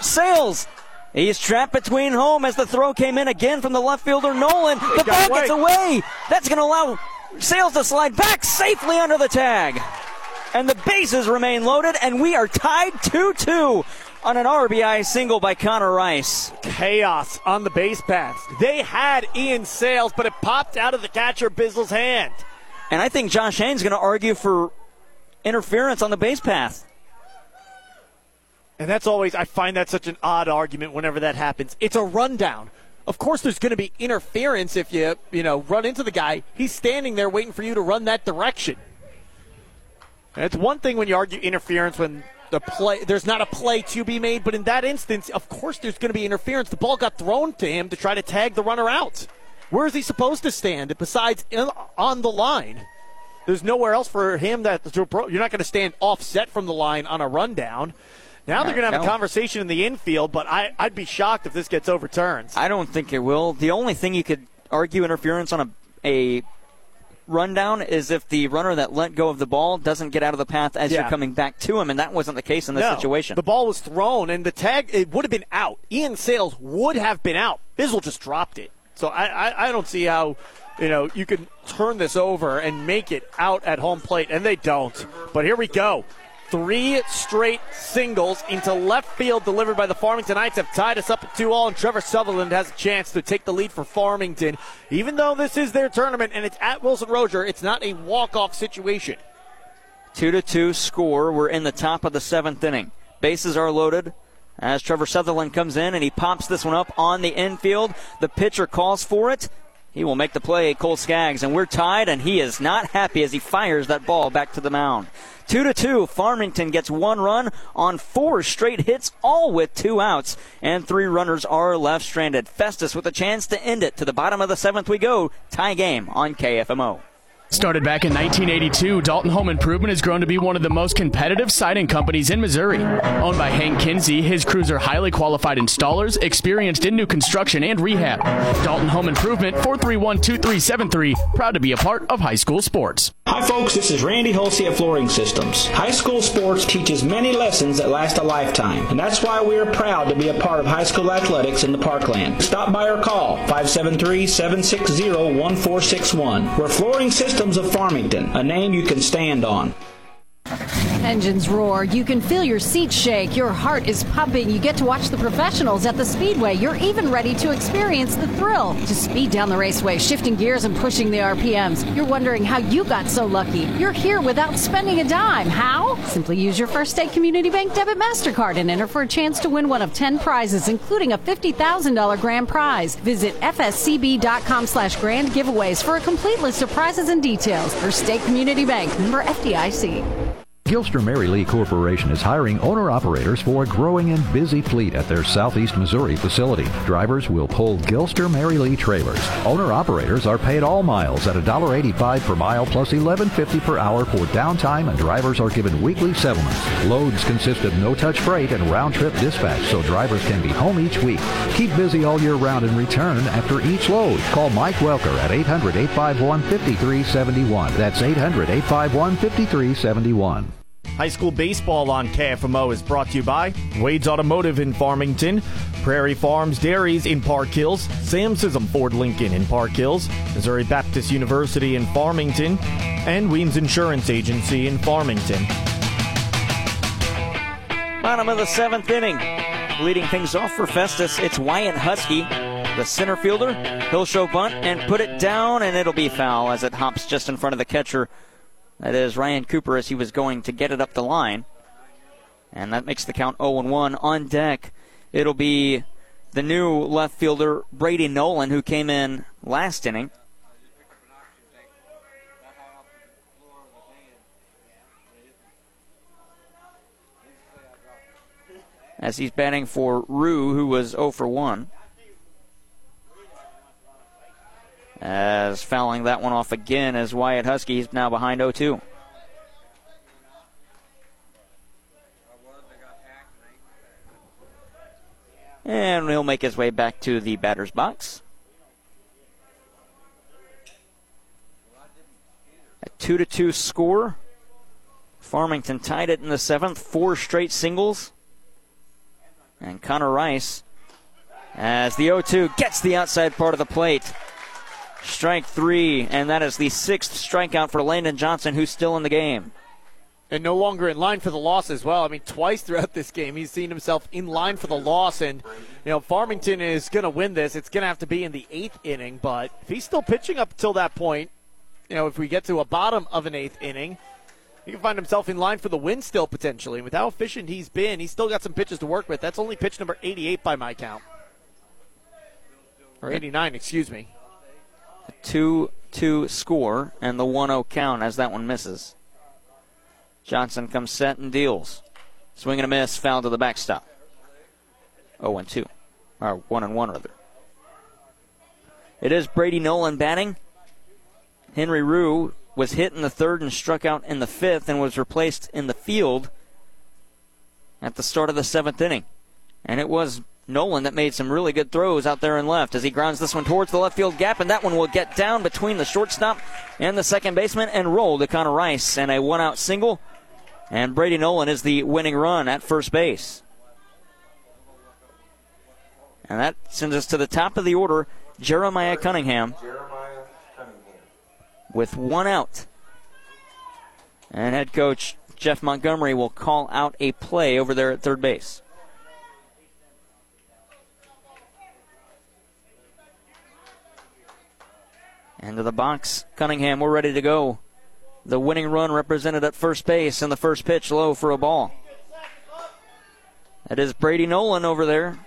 Sales. He's trapped between home as the throw came in again from the left fielder Nolan. The ball gets away. That's going to allow Sales to slide back safely under the tag. And the bases remain loaded, and we are tied 2 2 on an RBI single by Connor Rice. Chaos on the base paths. They had Ian Sales, but it popped out of the catcher Bizzle's hand. And I think Josh Hain's going to argue for interference on the base path. And that's always, I find that such an odd argument whenever that happens. It's a rundown. Of course, there's going to be interference if you, you know, run into the guy. He's standing there waiting for you to run that direction. And it's one thing when you argue interference when the play there's not a play to be made, but in that instance, of course, there's going to be interference. The ball got thrown to him to try to tag the runner out. Where is he supposed to stand besides in, on the line? There's nowhere else for him that to appro- you're not going to stand offset from the line on a rundown. Now they're going to have a conversation in the infield, but I, I'd be shocked if this gets overturned. I don't think it will. The only thing you could argue interference on a, a rundown is if the runner that let go of the ball doesn't get out of the path as Yeah. you're coming back to him, and that wasn't the case in this No, situation. The ball was thrown, and the tag it would have been out. Ian Sales would have been out. Bizzle just dropped it. So I, I, I don't see how you know you can turn this over and make it out at home plate, and they don't. But here we go. Three straight singles into left field delivered by the Farmington Knights have tied us up at 2 all, and Trevor Sutherland has a chance to take the lead for Farmington. Even though this is their tournament and it's at Wilson Rozier, it's not a walk-off situation. Two to two score. We're in the top of the seventh inning. Bases are loaded. As Trevor Sutherland comes in and he pops this one up on the infield, the pitcher calls for it. He will make the play, Cole Skaggs, and we're tied, and he is not happy as he fires that ball back to the mound. Two to two. Farmington gets one run on four straight hits, all with two outs, and three runners are left stranded. Festus with a chance to end it. To the bottom of the seventh we go. Tie game on KFMO. Started back in 1982, Dalton Home Improvement has grown to be one of the most competitive siding companies in Missouri. Owned by Hank Kinsey, his crews are highly qualified installers, experienced in new construction and rehab. Dalton Home Improvement, 431 2373, proud to be a part of high school sports. Hi, folks. This is Randy Hulsey at Flooring Systems. High school sports teaches many lessons that last a lifetime, and that's why we are proud to be a part of high school athletics in the Parkland. Stop by or call 573-760-1461. We're Flooring Systems of Farmington, a name you can stand on. Engines roar. You can feel your seat shake. Your heart is pumping. You get to watch the professionals at the speedway. You're even ready to experience the thrill. To speed down the raceway, shifting gears and pushing the RPMs. You're wondering how you got so lucky. You're here without spending a dime. How? Simply use your First State Community Bank debit MasterCard and enter for a chance to win one of 10 prizes, including a $50,000 grand prize. Visit fscb.com slash grand giveaways for a complete list of prizes and details. First State Community Bank, member FDIC. Gilster Mary Lee Corporation is hiring owner operators for a growing and busy fleet at their Southeast Missouri facility. Drivers will pull Gilster Mary Lee trailers. Owner operators are paid all miles at $1.85 per mile plus $11.50 per hour for downtime, and drivers are given weekly settlements. Loads consist of no touch freight and round trip dispatch, so drivers can be home each week. Keep busy all year round and return after each load. Call Mike Welker at 800 851 5371. That's 800 851 5371. High school baseball on KFMO is brought to you by Wade's Automotive in Farmington, Prairie Farms Dairies in Park Hills, Sam Sism Ford Lincoln in Park Hills, Missouri Baptist University in Farmington, and Weems Insurance Agency in Farmington. Bottom of the seventh inning. Leading things off for Festus, it's Wyatt Husky, the center fielder. He'll show bunt and put it down, and it'll be foul as it hops just in front of the catcher. That is Ryan Cooper as he was going to get it up the line. And that makes the count 0 1. On deck, it'll be the new left fielder, Brady Nolan, who came in last inning. As he's batting for Rue, who was 0 for 1. As fouling that one off again as Wyatt Husky is now behind 0 2. And he'll make his way back to the batter's box. A 2 to 2 score. Farmington tied it in the seventh, four straight singles. And Connor Rice, as the 0 2 gets the outside part of the plate. Strike three, and that is the sixth strikeout for Landon Johnson, who's still in the game. And no longer in line for the loss as well. I mean, twice throughout this game, he's seen himself in line for the loss. And, you know, Farmington is going to win this. It's going to have to be in the eighth inning. But if he's still pitching up until that point, you know, if we get to a bottom of an eighth inning, he can find himself in line for the win still potentially. And with how efficient he's been, he's still got some pitches to work with. That's only pitch number 88 by my count. Or 89, excuse me. 2 2 score and the 1 0 count as that one misses. Johnson comes set and deals. Swing and a miss, foul to the backstop. 0 and 2. Or 1 and 1, rather. It is Brady Nolan batting. Henry Rue was hit in the third and struck out in the fifth and was replaced in the field at the start of the seventh inning. And it was Nolan that made some really good throws out there and left as he grounds this one towards the left field gap, and that one will get down between the shortstop and the second baseman and roll to Connor Rice. And a one out single. And Brady Nolan is the winning run at first base. And that sends us to the top of the order. Jeremiah Cunningham with one out. And head coach Jeff Montgomery will call out a play over there at third base. Into the box, Cunningham, we're ready to go. The winning run represented at first base, and the first pitch low for a ball. That is Brady Nolan over there.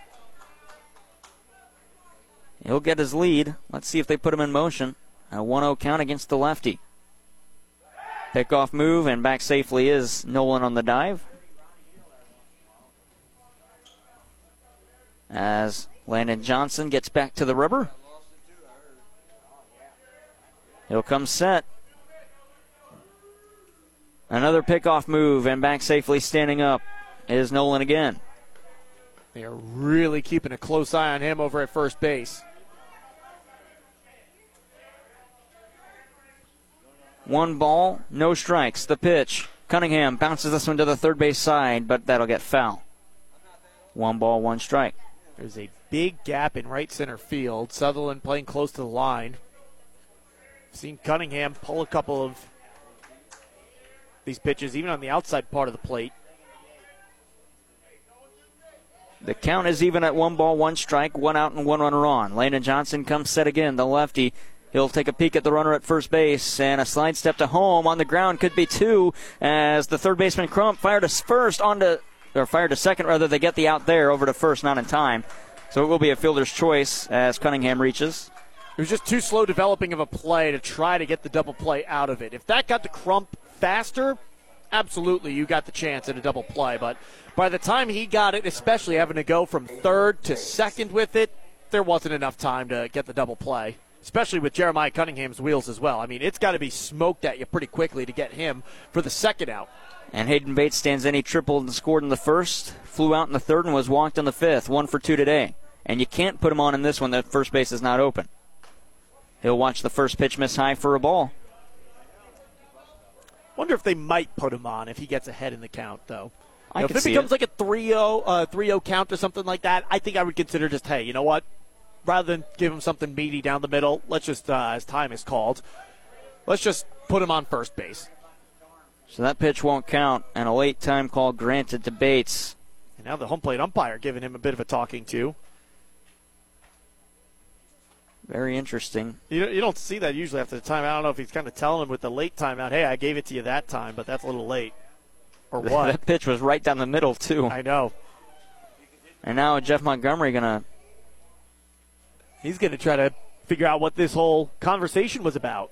He'll get his lead. Let's see if they put him in motion. A 1 0 count against the lefty. Pickoff move, and back safely is Nolan on the dive. As Landon Johnson gets back to the rubber. He'll come set. Another pickoff move and back safely standing up is Nolan again. They are really keeping a close eye on him over at first base. One ball, no strikes. The pitch. Cunningham bounces this one to the third base side, but that'll get foul. One ball, one strike. There's a big gap in right center field. Sutherland playing close to the line. Seen Cunningham pull a couple of these pitches, even on the outside part of the plate. The count is even at one ball, one strike, one out, and one runner on. Landon Johnson comes set again. The lefty. He'll take a peek at the runner at first base, and a slide step to home on the ground could be two as the third baseman Crump fired to first onto or fired to second rather. They get the out there over to first, not in time. So it will be a fielder's choice as Cunningham reaches. It was just too slow developing of a play to try to get the double play out of it. If that got to Crump faster, absolutely you got the chance at a double play. But by the time he got it, especially having to go from third to second with it, there wasn't enough time to get the double play. Especially with Jeremiah Cunningham's wheels as well. I mean, it's got to be smoked at you pretty quickly to get him for the second out. And Hayden Bates stands in. He tripled and scored in the first, flew out in the third, and was walked in the fifth. One for two today. And you can't put him on in this one. The first base is not open. He'll watch the first pitch miss high for a ball. Wonder if they might put him on if he gets ahead in the count, though. You know, if it becomes it. like a 3-0, uh, 3-0 count or something like that, I think I would consider just, hey, you know what? Rather than give him something meaty down the middle, let's just, uh, as time is called, let's just put him on first base. So that pitch won't count, and a late time call granted to Bates. And now the home plate umpire giving him a bit of a talking to. Very interesting. You don't, you don't see that usually after the time. I don't know if he's kind of telling him with the late timeout, hey, I gave it to you that time, but that's a little late. Or (laughs) what? that pitch was right down the middle, too. I know. And now Jeff Montgomery going to He's going to try to figure out what this whole conversation was about.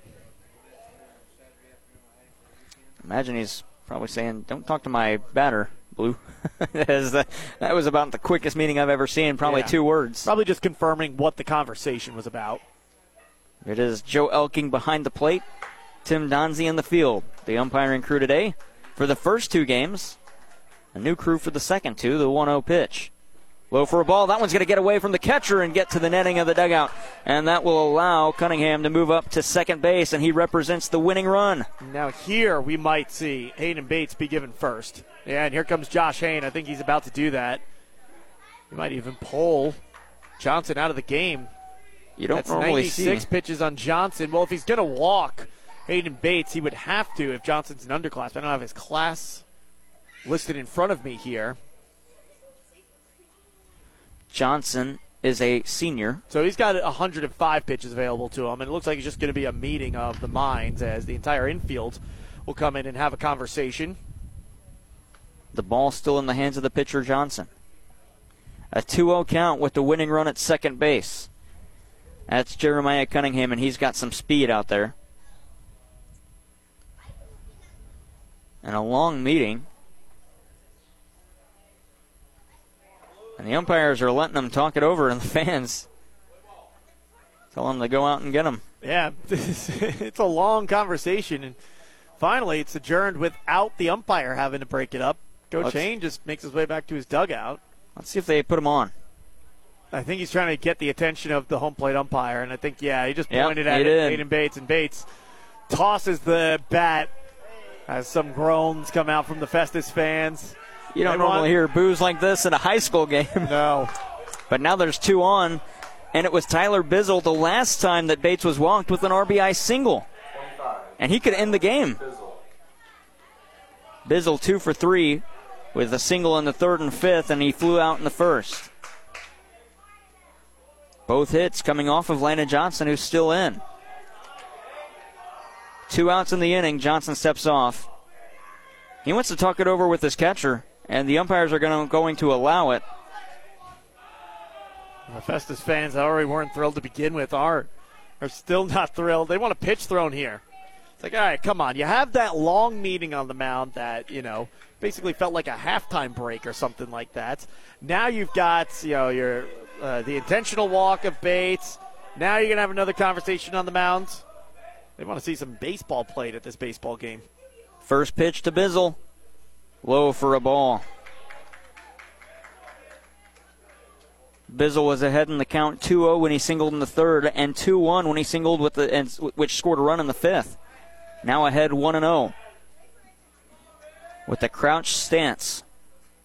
imagine he's probably saying, Don't talk to my batter, Blue. (laughs) That was about the quickest meeting I've ever seen, probably Yeah. two words. Probably just confirming what the conversation was about. It is Joe Elking behind the plate, Tim Donzi in the field. The umpiring crew today for the first two games, a new crew for the second two, the 1 0 pitch. Low for a ball. That one's going to get away from the catcher and get to the netting of the dugout. And that will allow Cunningham to move up to second base, and he represents the winning run. Now here we might see Hayden Bates be given first. Yeah, and here comes Josh Hain. I think he's about to do that. He might even pull Johnson out of the game. You don't That's normally 96 see. pitches on Johnson. Well, if he's going to walk Hayden Bates, he would have to if Johnson's an underclass. I don't have his class listed in front of me here. Johnson is a senior. So he's got 105 pitches available to him, and it looks like it's just going to be a meeting of the minds as the entire infield will come in and have a conversation. The ball still in the hands of the pitcher, Johnson. A 2 0 count with the winning run at second base. That's Jeremiah Cunningham, and he's got some speed out there. And a long meeting. And the umpires are letting them talk it over, and the fans tell them to go out and get them. Yeah, (laughs) it's a long conversation, and finally it's adjourned without the umpire having to break it up. Coach Let's- just makes his way back to his dugout. Let's see if they put him on. I think he's trying to get the attention of the home plate umpire, and I think yeah, he just Yep, pointed at he it, did. Hayden Bates, and Bates tosses the bat as some groans come out from the Festus fans. You don't They want- normally hear boos like this in a high school game. No. (laughs) But now there's two on, and it was Tyler Bizzle the last time that Bates was walked with an RBI single. And he could end the game. Bizzle two for three with a single in the third and fifth, and he flew out in the first. Both hits coming off of Landon Johnson, who's still in. Two outs in the inning. Johnson steps off. He wants to talk it over with his catcher, and the umpires are going to, going to allow it. The Festus fans that already weren't thrilled to begin with are are still not thrilled. They want a pitch thrown here. It's like, all right, come on. You have that long meeting on the mound that you know basically felt like a halftime break or something like that. Now you've got you know your uh, the intentional walk of Bates. Now you're gonna have another conversation on the mound. They want to see some baseball played at this baseball game. First pitch to Bizzle. Low for a ball. Bizzle was ahead in the count 2-0 when he singled in the third, and 2-1 when he singled with the and which scored a run in the fifth. now ahead 1 0. With the crouch stance,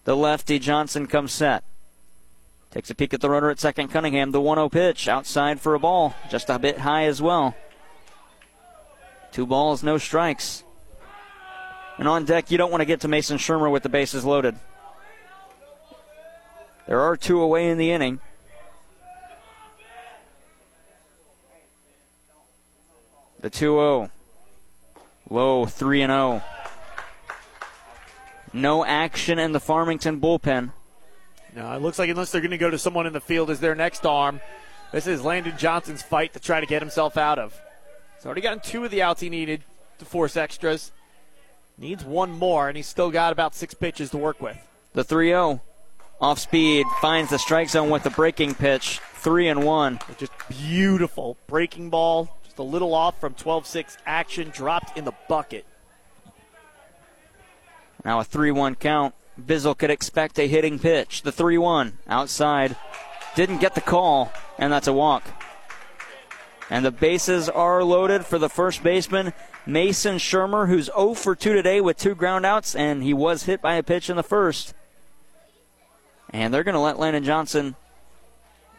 the lefty Johnson comes set. Takes a peek at the runner at second. Cunningham, the 1 0 pitch, outside for a ball, just a bit high as well. Two balls, no strikes. And on deck, you don't want to get to Mason Shermer with the bases loaded. There are two away in the inning. The 2 0. Low 3 0. No action in the Farmington bullpen. No, it looks like unless they're going to go to someone in the field as their next arm, this is Landon Johnson's fight to try to get himself out of. He's already gotten two of the outs he needed to force extras. Needs one more, and he's still got about six pitches to work with. The 3 0. Off speed, finds the strike zone with the breaking pitch. 3 and 1. Just beautiful breaking ball. Just a little off from 12 6 action, dropped in the bucket. Now a 3 1 count. Bizzle could expect a hitting pitch. The 3 1 outside. Didn't get the call, and that's a walk. And the bases are loaded for the first baseman, Mason Shermer, who's 0 for 2 today with two groundouts, and he was hit by a pitch in the first. And they're going to let Landon Johnson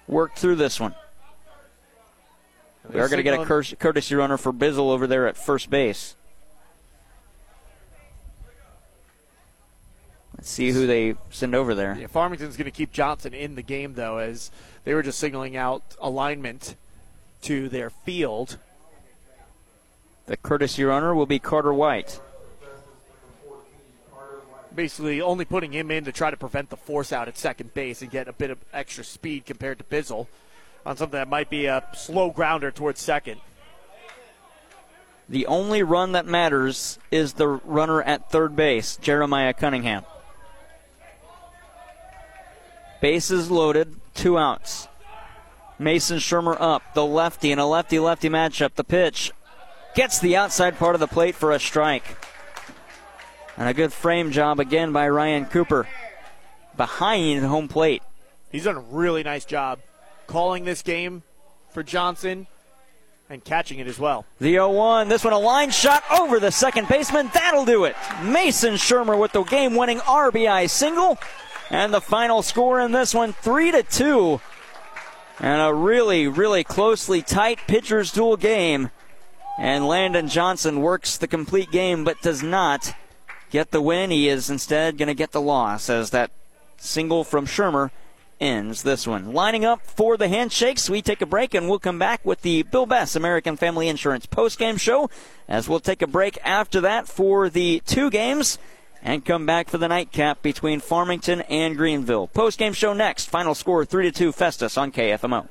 work through this one. We are going to get a courtesy runner for Bizzle over there at first base. Let's see who they send over there. Yeah, Farmington's going to keep Johnson in the game, though, as they were just signaling out alignment to their field. The courtesy runner will be Carter White. Basically, only putting him in to try to prevent the force out at second base and get a bit of extra speed compared to Bizzle on something that might be a slow grounder towards second. The only run that matters is the runner at third base, Jeremiah Cunningham. Bases loaded, two outs. Mason Shermer up, the lefty in a lefty lefty matchup. The pitch gets the outside part of the plate for a strike. And a good frame job again by Ryan Cooper behind home plate. He's done a really nice job calling this game for Johnson and catching it as well. The 0 1. This one a line shot over the second baseman. That'll do it. Mason Shermer with the game winning RBI single. And the final score in this one 3 to 2. And a really, really closely tight pitcher's duel game. And Landon Johnson works the complete game but does not get the win. He is instead going to get the loss as that single from Shermer ends this one. Lining up for the handshakes, we take a break and we'll come back with the Bill Best American Family Insurance postgame show as we'll take a break after that for the two games and come back for the nightcap between Farmington and Greenville. Postgame show next. Final score 3 2 Festus on KFMO.